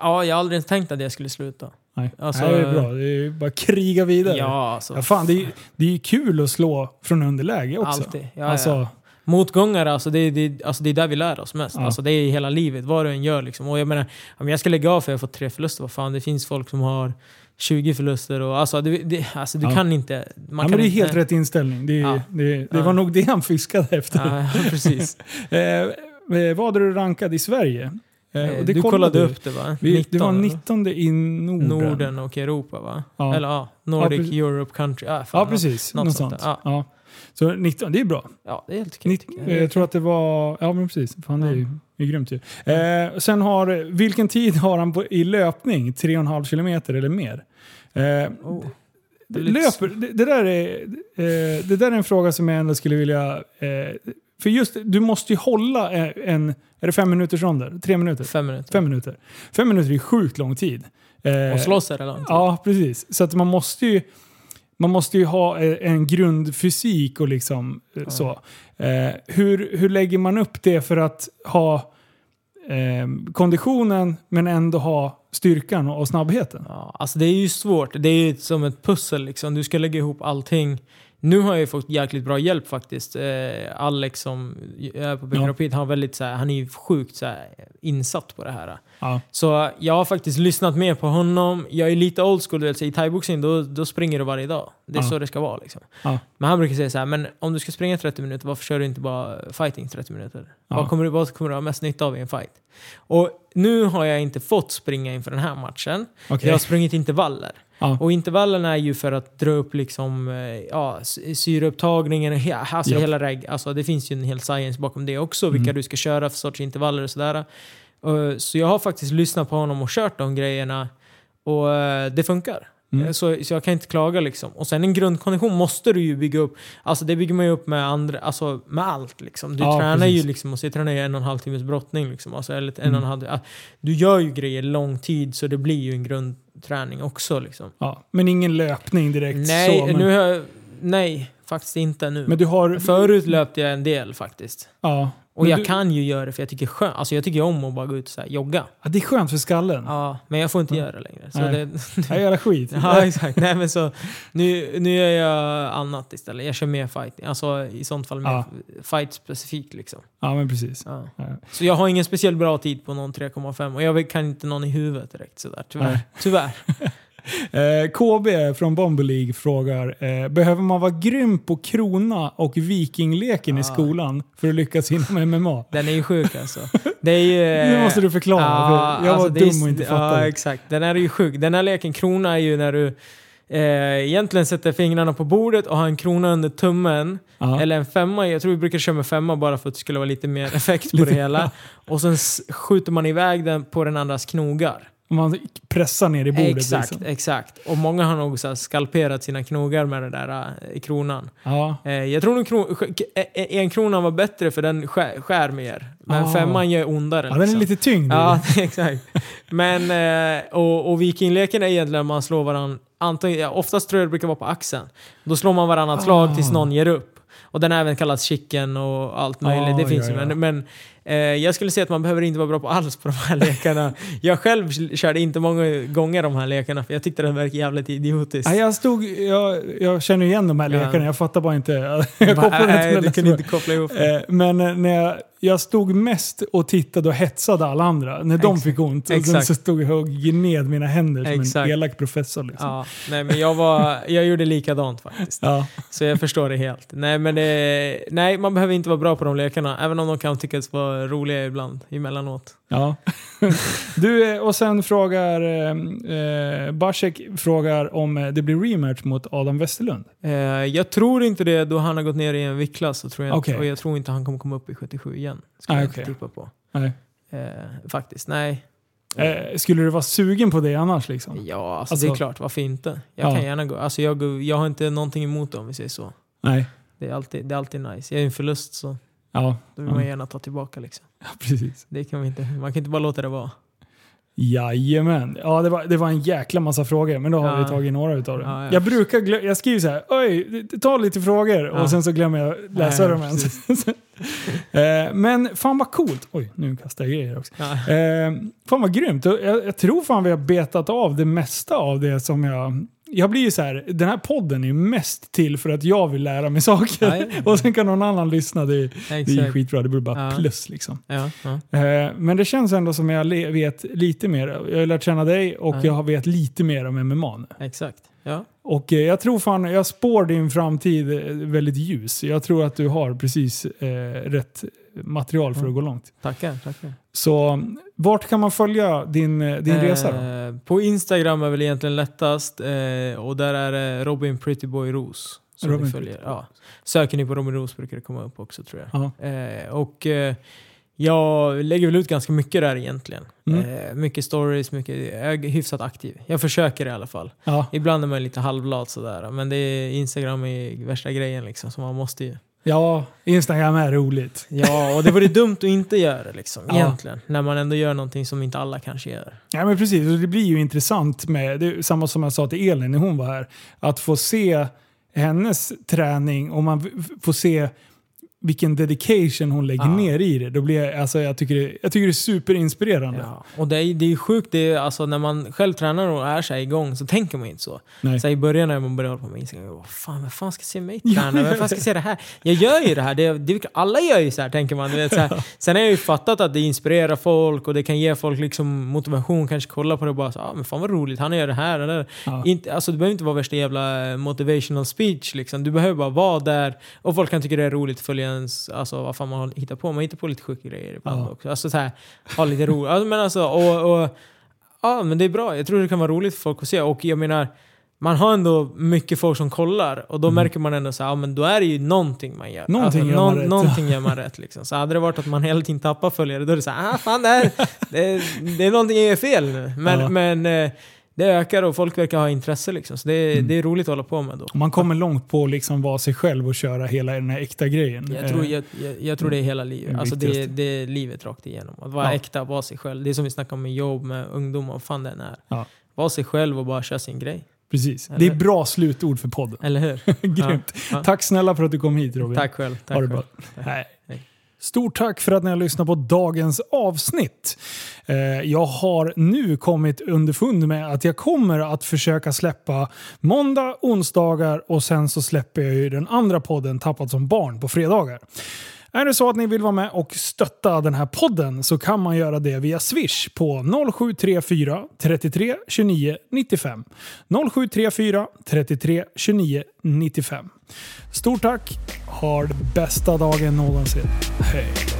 Speaker 2: Ja, jag har aldrig tänkt att jag skulle sluta.
Speaker 1: Nej.
Speaker 2: Alltså-
Speaker 1: Nej, det är bra. Det är bara kriga vidare.
Speaker 2: Ja, alltså.
Speaker 1: Ja, fan, det, är, det är kul att slå från underläge också.
Speaker 2: Alltid. Ja,
Speaker 1: alltså,
Speaker 2: ja. Motgångar, alltså det, är- det, är- alltså det är där vi lär oss mest.
Speaker 1: Ja.
Speaker 2: Alltså det är hela livet, vad du än gör. Liksom. Och jag menar, om jag ska lägga av för att jag har fått tre förluster, vad fan, det finns folk som har 20 förluster. Och, alltså, det, det, alltså du
Speaker 1: Ja.
Speaker 2: kan inte... Man
Speaker 1: ja,
Speaker 2: kan
Speaker 1: men det är
Speaker 2: inte,
Speaker 1: helt rätt inställning. Det, är-
Speaker 2: Ja.
Speaker 1: det, det
Speaker 2: Ja.
Speaker 1: var nog det han fiskade efter.
Speaker 2: Ja, precis.
Speaker 1: Eh, eh, vad hade du rankad i Sverige? Eh,
Speaker 2: du kollade upp det va?
Speaker 1: Vi, det var
Speaker 2: eller?
Speaker 1: 19 i Norden.
Speaker 2: Norden och Europa va?
Speaker 1: Ja.
Speaker 2: Eller ja, Nordic
Speaker 1: precis.
Speaker 2: Europe Country. Ah, fan,
Speaker 1: Ja, precis.
Speaker 2: något
Speaker 1: Något,
Speaker 2: sånt
Speaker 1: sånt.
Speaker 2: Ja.
Speaker 1: Ja. Så 19, det är bra.
Speaker 2: Ja, det är helt okej.
Speaker 1: Nitt,
Speaker 2: tycker jag.
Speaker 1: jag tror att det var... Ja, men precis. Fan, det är, det är grymt ju. Eh, sen har... Vilken tid har han på, i löpning? 3,5 kilometer eller mer? Eh,
Speaker 2: Oh. Det
Speaker 1: löper, det, det, där är, eh, det där är en fråga som jag ändå skulle vilja... Eh, för just du måste ju hålla en... en är det fem minuters ronder? Tre minuter?
Speaker 2: Fem minuter.
Speaker 1: Fem minuter. Fem minuter är sjukt lång tid. Eh,
Speaker 2: Och slåss är det långt.
Speaker 1: Ja, precis. Så att man måste ju, man måste ju ha eh, en grundfysik och liksom eh,
Speaker 2: Ja.
Speaker 1: så. Eh, hur, hur lägger man upp det för att ha eh, konditionen men ändå ha styrkan och, och snabbheten?
Speaker 2: Ja, alltså det är ju svårt. Det är ju som ett pussel liksom. Du ska lägga ihop allting. Nu har jag ju fått jäkligt bra hjälp faktiskt. Eh, Alex som är på Big
Speaker 1: Ja.
Speaker 2: Han, har väldigt, så här, han är ju sjukt så här, insatt på det här.
Speaker 1: Ja.
Speaker 2: Så jag har faktiskt lyssnat mer på honom. Jag är lite old school, du vet, så i thaiboxning då, då springer du varje dag. Det är
Speaker 1: Ja.
Speaker 2: så det ska vara. Liksom. Men han brukar säga så här, men om du ska springa 30 minuter, varför kör du inte bara fighting 30 minuter? Vad, kommer du, vad kommer du ha mest nytta av i en fight? Och nu har jag inte fått springa inför den här matchen.
Speaker 1: Okej.
Speaker 2: Jag har sprungit intervaller. Ja. Och intervallerna är ju för att dra upp liksom, eh, ja, syreupptagningen, alltså yep. hela reg. Alltså det finns ju en hel science bakom det också, mm. vilka du ska köra för sorts intervaller och sådär. Så jag har faktiskt lyssnat på honom och kört de grejerna och eh, det funkar. Mm. Eh, så, så jag kan inte klaga liksom. Och sen en grundkondition måste du ju bygga upp. Alltså det bygger man ju upp med, andra, alltså med allt liksom. Du ja, tränar precis. ju liksom, och så tränar ju en och en halv timmes brottning liksom. Alltså, eller en och en mm. halv, du gör ju grejer lång tid så det blir ju en grundträning också liksom.
Speaker 1: Ja, men ingen löpning direkt
Speaker 2: nej,
Speaker 1: så. Men...
Speaker 2: Nu har, nej, faktiskt inte nu.
Speaker 1: Men du har...
Speaker 2: Förut löpte jag en del faktiskt.
Speaker 1: Ja,
Speaker 2: och men jag du... kan ju göra det för jag tycker, skön, alltså jag tycker om att bara gå ut och så jogga.
Speaker 1: Ja, det är skönt för skallen.
Speaker 2: Ja, men jag får inte ja. göra det längre. Så
Speaker 1: Nej. Det, jag gör skit.
Speaker 2: ja, exakt. Nej, men så, nu, nu gör jag annat istället. Jag kör mer fighting. Alltså i sånt fall mer ja. fight specifikt liksom.
Speaker 1: Ja, men precis.
Speaker 2: Ja. Ja. Så jag har ingen speciellt bra tid på någon 3,5 och jag kan inte någon i huvudet direkt sådär. Tyvärr. Nej. Tyvärr.
Speaker 1: Eh, KB från Bomber League frågar, eh, behöver man vara grym på krona och vikingleken ah. i skolan för att lyckas inom MMA?
Speaker 2: Den är ju sjuk alltså. Det är ju,
Speaker 1: nu måste du förklara, ah, för jag alltså var dum och inte fattade.
Speaker 2: Ja, exakt. Den är ju sjuk. Den här leken, krona, är ju när du eh, egentligen sätter fingrarna på bordet och har en krona under tummen. Aha. Eller en femma. Jag tror vi brukar köra med femma bara för att det skulle vara lite mer effekt på det hela. Och sen skjuter man iväg den på den andras knogar.
Speaker 1: Man pressar ner i bordet.
Speaker 2: Exakt,
Speaker 1: liksom.
Speaker 2: exakt. Och många har nog så skalperat sina knogar med den där äh, kronan.
Speaker 1: Ja.
Speaker 2: Eh, jag tror nog kron, en kronan var bättre för den skär, skär mer. Men ja. femman gör ondare.
Speaker 1: Ja, liksom. den är liksom. lite tyngd.
Speaker 2: Ja, exakt. Men, eh, och, och vikingleken är egentligen man slår varandra, antingen, oftast tror jag det brukar vara på axeln. Då slår man varannat slag tills ah. någon ger upp. Och den har även kallats chicken och allt möjligt. Ah, det finns ja, ju. Men, men jag skulle säga att man behöver inte vara bra på alls på de här lekarna. Jag själv körde inte många gånger de här lekarna för jag tyckte det verkade jävligt idiotiskt.
Speaker 1: Ja, jag, stod, jag, jag känner igen de här lekarna, jag fattar bara inte. Jag
Speaker 2: kopplade inte du kunde inte koppla ihop.
Speaker 1: Eh, men eh, när jag, jag stod mest och tittade och hetsade alla andra när de fick ont. Och sen så stod jag och gned mina händer som Exakt. en elak professor. Liksom.
Speaker 2: Ja, nej, men jag, var, jag gjorde likadant faktiskt. Ja. Så jag förstår det helt. Nej, men det, nej, man behöver inte vara bra på de lekarna, även om de kan tyckas vara roliga ibland, emellanåt.
Speaker 1: Ja. du, eh, och sen frågar eh, eh, Basek frågar om eh, det blir rematch mot Adam Westerlund.
Speaker 2: Eh, jag tror inte det då han har gått ner i en viktklass. tror jag, okay. Och jag tror inte han kommer komma upp i 77 igen. Ska ah, jag okay. tippa på.
Speaker 1: Nej.
Speaker 2: Eh, faktiskt, nej.
Speaker 1: Eh, skulle du vara sugen på det annars? Liksom?
Speaker 2: Ja, alltså, alltså, det är klart. Varför inte? Jag ja. kan gärna gå. Alltså, jag, jag har inte någonting emot det om vi säger så.
Speaker 1: Nej.
Speaker 2: Det är alltid, det är alltid nice. Jag är en förlust så
Speaker 1: Ja.
Speaker 2: Då vill man gärna ta tillbaka liksom.
Speaker 1: Ja, precis.
Speaker 2: Det kan man, inte, man kan inte bara låta det vara.
Speaker 1: Jajamän. Ja, det var, det var en jäkla massa frågor, men då har ja. vi tagit några utav dem. Ja, ja. Jag brukar jag skriver så här, oj, ta lite frågor och sen så glömmer jag läsa dem ens. Eh, men fan vad coolt. Oj, nu kastar jag grejer också. Eh, fan vad grymt. Jag, jag tror fan vi har betat av det mesta av det som jag jag blir ju så här, den här podden är ju mest till för att jag vill lära mig saker. Ja, ja, och sen kan någon annan lyssna. Det, det är skitbra, det blir bara plus liksom. Eh, men det känns ändå som jag vet lite mer. Jag har lärt känna dig och jag vet lite mer om MMA nu.
Speaker 2: Exakt. Ja.
Speaker 1: Och eh, jag tror fan, jag spår din framtid eh, väldigt ljus. Jag tror att du har precis eh, rätt material för att gå långt.
Speaker 2: Tackar, tackar.
Speaker 1: Så vart kan man följa din, eh, din eh, resa då?
Speaker 2: På Instagram är väl egentligen lättast eh, och där är det Robin Prettyboy Ros. Som Robin följer. Ja. Söker ni på Robin Ros brukar det komma upp också tror jag. Eh, och eh, jag lägger väl ut ganska mycket där egentligen. Mm. Eh, mycket stories, mycket, jag är hyfsat aktiv. Jag försöker i alla fall.
Speaker 1: Ja.
Speaker 2: Ibland är man lite halvlat sådär. Men det är, Instagram är värsta grejen liksom, så man måste ju
Speaker 1: Ja, Instagram är roligt.
Speaker 2: Ja, och det vore dumt att inte göra liksom, ja. egentligen. När man ändå gör någonting som inte alla kanske gör.
Speaker 1: Ja, men precis. Det blir ju intressant med, det är samma som jag sa till Elin när hon var här, att få se hennes träning och man får se vilken dedication hon lägger ja. ner i det. Då blir jag, alltså, jag, tycker det, jag tycker det är superinspirerande. Ja.
Speaker 2: Och det är, det är sjukt, det är, alltså, när man själv tränar och är så här igång så tänker man inte så. Nej. så I början när man började hålla på med Instagram, vad fan, vem fan ska se mig träna? Vem fan ska se det här? Jag gör ju det här, det, det, alla gör ju så här tänker man. Vet, så här. Sen har jag ju fattat att det inspirerar folk och det kan ge folk liksom motivation, kanske kolla på det och bara så, ah, men fan vad roligt, han gör det här. Eller. Ja. Inte, alltså, det behöver inte vara värsta jävla motivational speech liksom. Du behöver bara vara där och folk kan tycka det är roligt att följa ens, alltså vad fan man hittar på. Man hittar på lite sjuka grejer ibland ja. också. Alltså så här, ha lite roligt. Alltså, men alltså, och, och, ja men det är bra. Jag tror det kan vara roligt för folk att se. Och jag menar, man har ändå mycket folk som kollar och då
Speaker 1: Mm.
Speaker 2: märker man ändå så här, ja men då är det ju någonting man gör. Alltså,
Speaker 1: Någonting gör man rätt.
Speaker 2: Någonting gör man rätt liksom. Så hade det varit att man hela tiden tappar följare, då är det så här, ah fan det, här, det, det är någonting jag gör fel nu. Men,
Speaker 1: Ja.
Speaker 2: men eh, det ökar och folk verkar ha intresse liksom. Så det, är-
Speaker 1: Mm.
Speaker 2: det är roligt att hålla på med då.
Speaker 1: Man kommer långt på att liksom vara sig själv och köra hela den här äkta grejen.
Speaker 2: Jag tror,
Speaker 1: Eh,
Speaker 2: jag, jag, jag tror det är hela livet.
Speaker 1: Det
Speaker 2: Alltså det, det är livet rakt igenom. Att vara
Speaker 1: Ja.
Speaker 2: äkta, vara sig själv. Det är som vi snackar om med jobb, med ungdomar, vad fan den är.
Speaker 1: Ja.
Speaker 2: Var sig själv och bara köra sin grej.
Speaker 1: Precis.
Speaker 2: Eller?
Speaker 1: Det är bra slutord för podden.
Speaker 2: Eller hur?
Speaker 1: Grymt.
Speaker 2: Ja.
Speaker 1: Tack snälla för att du kom hit Robin.
Speaker 2: Tack själv. Tack
Speaker 1: Ha det bra. Stort tack för att ni har lyssnat på dagens avsnitt. Eh, jag har nu kommit underfund med att jag kommer att försöka släppa måndag, onsdagar och sen så släpper jag ju den andra podden Tappad som barn på fredagar. Är det så att ni vill vara med och stötta den här podden så kan man göra det via Swish på 0734 33 29 95. 0734 33 29 95. Stort tack! Ha den bästa dagen någonsin. Hej!